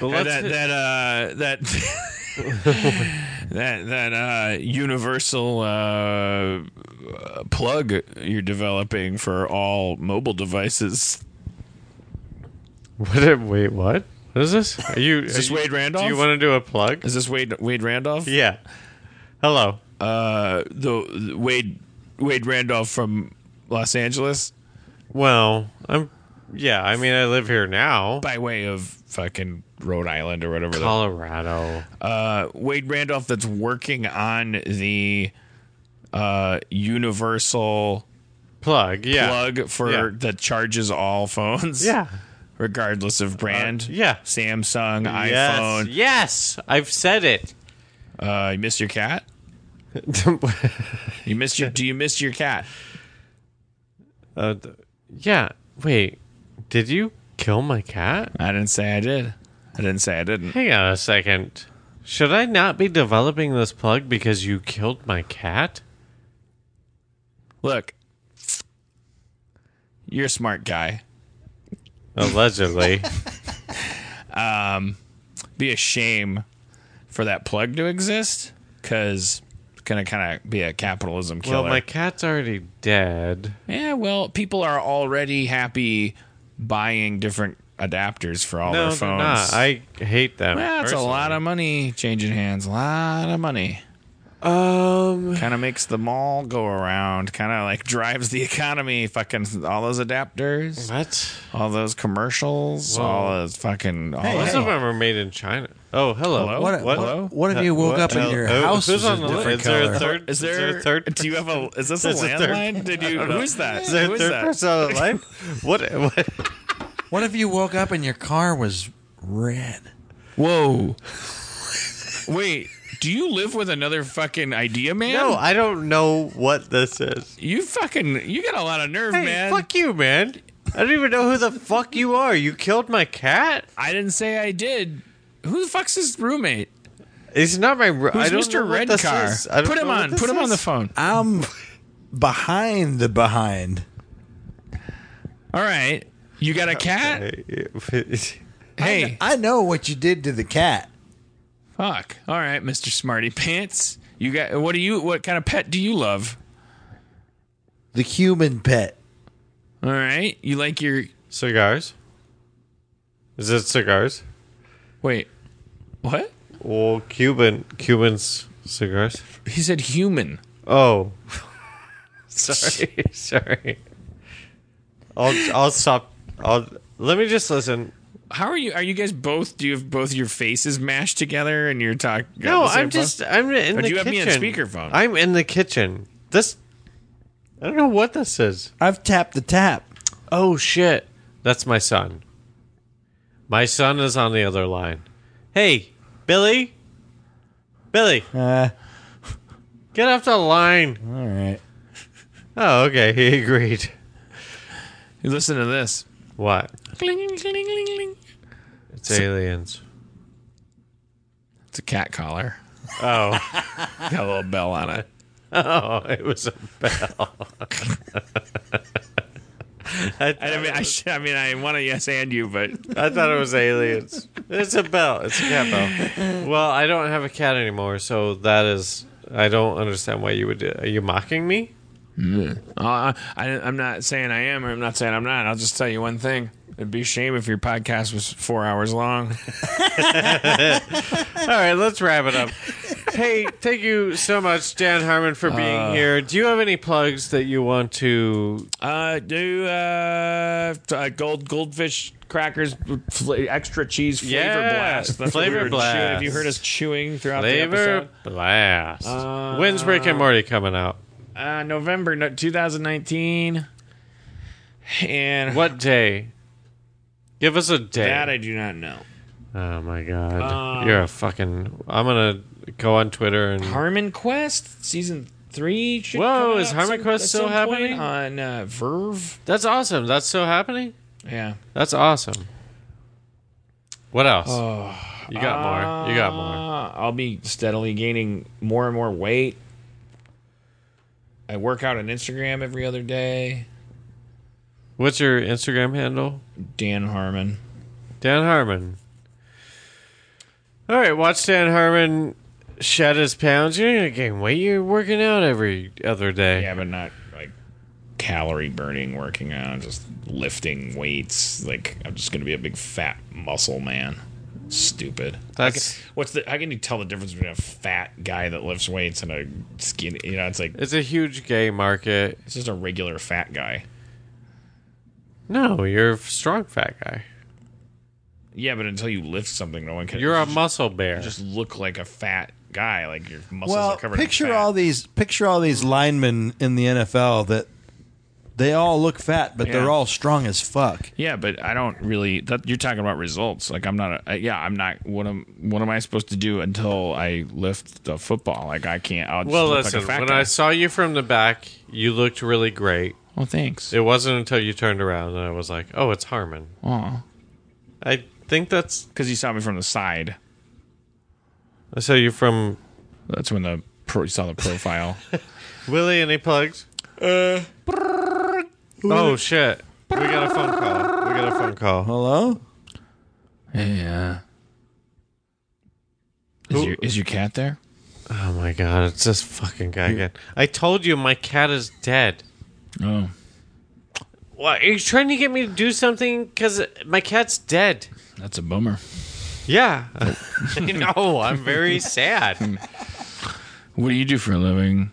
but that let's that uh, that that that uh, universal uh, uh, plug you're developing for all mobile devices. What, wait, what? What is this? Are you? Is this are you- Wade Randolph? Do you want to do a plug? Is this Wade Wade Randolph? Yeah. Hello. Uh, the, the Wade Wade Randolph from Los Angeles. Well, I'm Yeah, I mean, I live here now. by way of fucking Rhode Island or whatever. the Colorado. uh, Wade Randolph that's working on the uh, universal Plug, yeah. plug for Yeah. that charges all phones. Yeah. regardless of brand. yeah. Samsung, Yes. iPhone. Yes, I've said it. Uh, you missed your cat. You missed your. do you miss your cat? Uh, th- yeah. Wait. Did you kill my cat? I didn't say I did. I didn't say I didn't. Hang on a second. Should I not be developing this plug because you killed my cat? Look, you're a smart guy. Allegedly. Um, be a shame for that plug to exist because it's gonna kind of be a capitalism killer. well, my cat's already dead. Yeah, well, people are already happy buying different adapters for all No, their phones. not. I hate them. well, it's a lot of money changing hands. A lot of money. Um. Kind of makes the mall go around. Kind of like drives the economy. Fucking all those adapters, What? all those commercials, Whoa. all those fucking. All Most that- of them are made in China. Oh, hello. Hello? What, What? what, what if you woke up and your Oh, house who's was a on the different line? Is there a third? Is there, a third? Do you have a? Is this a Is there a third? landline? Did you? Who's that? Is there Who a third that? person on the line? What? What? What if you woke up and your car was red? Whoa. Wait. Do you live with another fucking idea man? No, I don't know what this is. You fucking you got a lot of nerve, Hey, man. fuck you, man. I don't even know who the fuck you are. You killed my cat. I didn't say I did. Who the fuck's his roommate? He's not my. Ro- Who's I don't Mr. know what Red this Car? is. I don't Put him know what on. this Put him on the is. phone. I'm behind the behind. All right. You got a cat? Hey, I know what you did to the cat. Fuck. All right, Mr. Smarty Pants. You got what do you what kind of pet do you love? The human pet. All right. You like your Cigars? Is it cigars? Wait. What? Well, Cuban Cubans cigars. He said human. Oh, sorry, sorry. I'll I'll stop. I'll let me just listen. How are you? Are you guys both? Do you have both your faces mashed together and you're talking? No, I'm just I'm in the kitchen. But the you have me on speakerphone. I'm in the kitchen. This I don't know what this is. I've tapped the tap. Oh shit. That's my son. My son is on the other line. Hey, Billy? Billy, Uh, get off the line. all right. Oh, okay. He agreed. You listen to this. What? Cling, cling, cling, It's aliens. It's a cat collar. Oh. Got a little bell on it. oh, it was a bell. I, I mean, I, I mean, I want to yes and you, but I thought it was aliens. It's a bell. It's a cat bell. Well, I don't have a cat anymore, so that is. I don't understand why you would. Do, are you mocking me? uh, I, I'm not saying I am, or I'm not saying I'm not. I'll just tell you one thing: it'd be a shame if your podcast was four hours long. All right, let's wrap it up. hey, thank you so much, Dan Harmon, for being here. Do you have any plugs that you want to? Uh, do uh, uh gold goldfish crackers, fl- extra cheese flavor Yeah, blast. That's what we flavor blast. chewing. Have you heard us chewing throughout the Flavor episode? blast. When's Rick and Morty coming out? Uh, November no- 2019. And What day? Give us a day. that I do not know. oh my god, you're a fucking. I'm gonna go on Twitter and. Harmon Quest season three. Should Whoa, come is out Harmon some- Quest at still some point happening? on uh, VRV? That's awesome. That's still happening. Yeah. That's awesome. What else? you got more. You got more. Uh, I'll be steadily gaining more and more weight. I work out on Instagram every other day. What's your Instagram handle? Dan Harmon. Dan Harmon. All right, watch Dan Harmon shed his pounds. You're gonna gain weight. You're working out every other day. Yeah, but not like calorie burning working out, just lifting weights. Like I'm just gonna be a big fat muscle man. Stupid. That's What's the? How can you tell the difference between a fat guy that lifts weights and a skinny? You know, it's like it's a huge gay market. it's just a regular fat guy. No, you're a strong fat guy. Yeah, but until you lift something, no one can. You're a just- muscle bear. you just look like a fat guy. Like your muscles Well, are covered. picture in fat. all these picture all these linemen in the NFL that they all look fat, but Yeah. they're all strong as fuck. Yeah, but I don't really. That, you're talking about results. Like I'm not. A, yeah, I'm not. What am What am I supposed to do until I lift the football? Like I can't. I'll just well, look listen. like a fat when guy. I saw you from the back, you looked really great. Well, thanks. It wasn't until you turned around and I was like, "Oh, it's Harmon." Oh, I think that's. because you saw me from the side. I saw you from That's when the pro, you saw the profile. Willie. Any plugs? Uh. Oh shit! We got a phone call. We got a phone call. Hello? hey, uh, is your is your cat there? Oh my god! It's this fucking guy again. I told you my cat is dead. Oh, What? Are you trying to get me to do something? Because my cat's dead. that's a bummer. Yeah. I know. I'm very sad. What do you do for a living?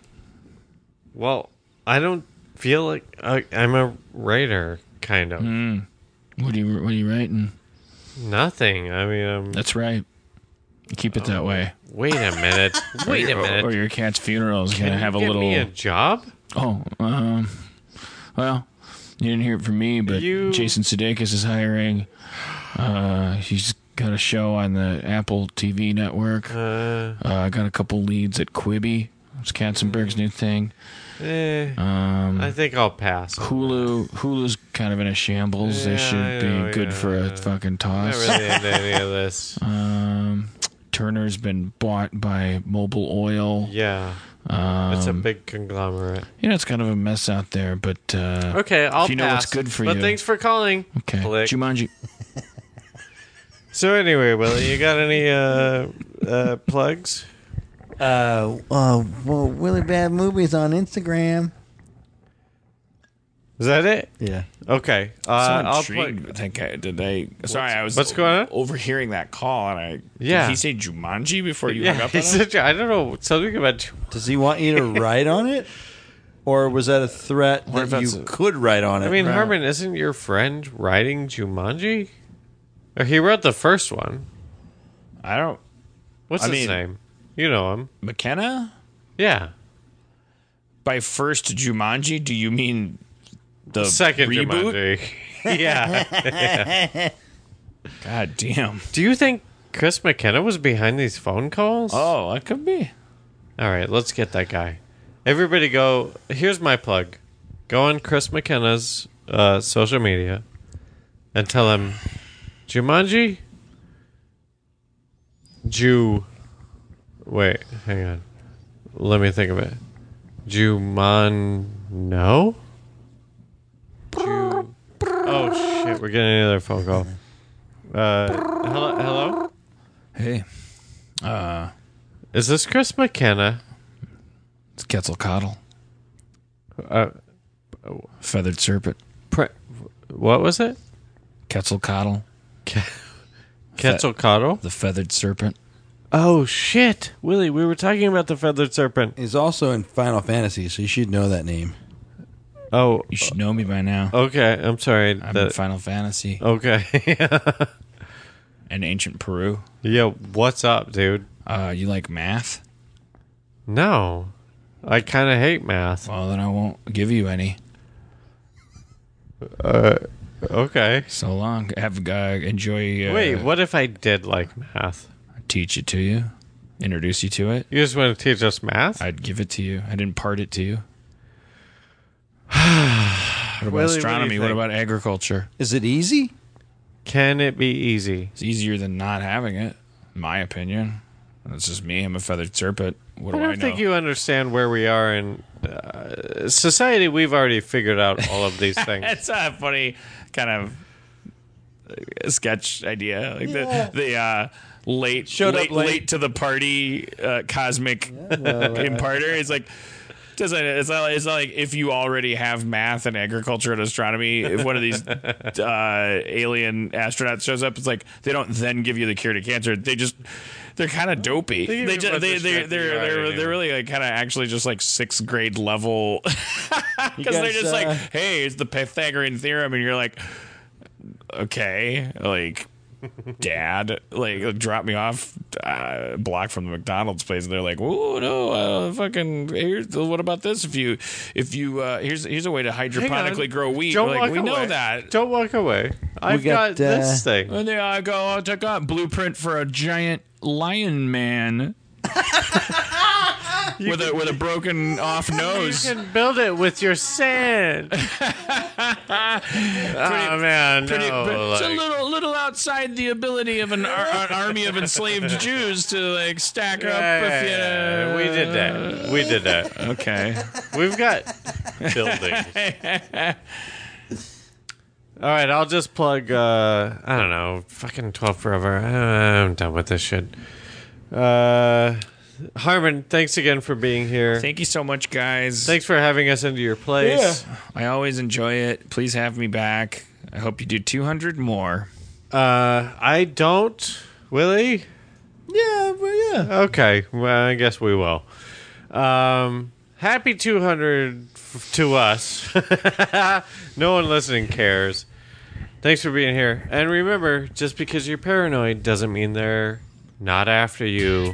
Well, I don't feel like I, I'm a writer, kind of. What are you What are you writing? Nothing. I mean, um, That's right. Keep it that way. wait a minute. Wait a Or, minute. your cat's funeral is gonna you have a get little. me a job? Oh, um, well, you didn't hear it from me, but You- Jason Sudeikis is hiring. Uh, he's got a show on the Apple TV network. Uh, Uh, I got a couple leads at Quibi. It's Katzenberg's new thing. eh, Um, I think I'll pass. Hulu, Hulu's kind of in a shambles. Yeah, they should I be good yeah, for a yeah. fucking Not toss. really into any of this. Um, Turner's been bought by Mobil Oil. Yeah, Um, it's a big conglomerate. you know, it's kind of a mess out there, but uh, Okay, I'll if you know pass. what's good for but you. thanks for calling. okay. Click. Jumanji. So anyway, Willie, you got any uh, uh, plugs? Uh, uh, well, really bad movies on Instagram. Is that it? Yeah. Okay. so Uh, I'll intrigued. plug. I think I, did they? Sorry, I was what's going on? overhearing that call, and I Yeah. Did he say Jumanji before you hung Yeah, up on he's him? such don't know something about. Does he want you to write on it? Or was that a threat What that that's you a- could write on it? I mean, Herman, isn't your friend writing Jumanji? He wrote the first one. I don't. What's I his mean- name? You know him. McKenna. Yeah. By first Jumanji, do you mean the Second reboot? Jumanji. yeah. God damn. Do you think Chris McKenna was behind these phone calls? Oh, that could be. All right, let's get that guy. Everybody go. Here's my plug. Go on Chris McKenna's uh, social media and tell him Jumanji? Jew. Wait, hang on. Let me think of it. Juman. No? Jew. Oh, shit. We're getting another phone call. Uh, hello? Hello? Hey, uh, Is this Chris McKenna? it's Quetzalcoatl, Uh, feathered serpent. pre- what was it? Quetzalcoatl, Quetzalcoatl? the feathered serpent. Oh shit, Willie! We were talking about the feathered serpent. He's also in Final Fantasy, so you should know that name. Oh, You should know me by now. okay. I'm sorry. I'm in That- Final Fantasy okay. and ancient Peru. yeah, what's up, dude? Uh, you like math? No, I kind of hate math. Well, then I won't give you any. Okay. So long. Have uh, enjoy. Uh, Wait, what if I did like math? I'd teach it to you. Introduce you to it. You just want to teach us math? I'd give it to you. I'd impart it to you. what about Willie, what do you astronomy? What, think? about agriculture? Is it easy? Can it be easy? It's easier than not having it, in my opinion. That's just me. I'm a feathered serpent. What I do I, don't know? think you understand where we are in uh, society. We've already figured out all of these things. It's a funny kind of uh, sketch idea, like the the uh, late Showed up late, late. late to the party uh, cosmic imparter. It's like doesn't it's not, it's not like if you already have math and agriculture and astronomy if one of these uh, alien astronauts shows up it's like they don't then give you the cure to cancer. They just they're kind of dopey. They they, give you a just, bunch they of they shit they're you they're, already they're really like kind of actually just like sixth grade level. Because they're just uh, like hey it's the pythagorean theorem and you're like okay like dad like drop me off uh, a block from the McDonald's place and they're like oh no uh, fucking here's what about this? If you if you uh, here's here's a way to hydroponically grow wheat. Don't We're like walk we know that. Don't walk away. I've got, got, this uh, thing. and there I go I took out blueprint for a giant lion man with a with a broken off nose. You can build it with your sand. oh man, Pretty- no, but it's a little little outside the ability of an, ar- an army of enslaved Jews to like stack up. Yeah, you, yeah, yeah, we did that. We did that. Okay. We've got buildings. All right, I'll just plug. Uh, I don't know, fucking twelve forever. I'm done with this shit. Uh, Harmon, thanks again for being here. Thank you so much, guys. Thanks for having us into your place. I always enjoy it. Please have me back. I hope you do 200 more. Uh, I don't, Willie. Yeah, well, yeah. Okay, well, I guess we will. Um, happy 200 f- to us. no one listening cares. Thanks for being here. And remember, just because you're paranoid doesn't mean they're not after you.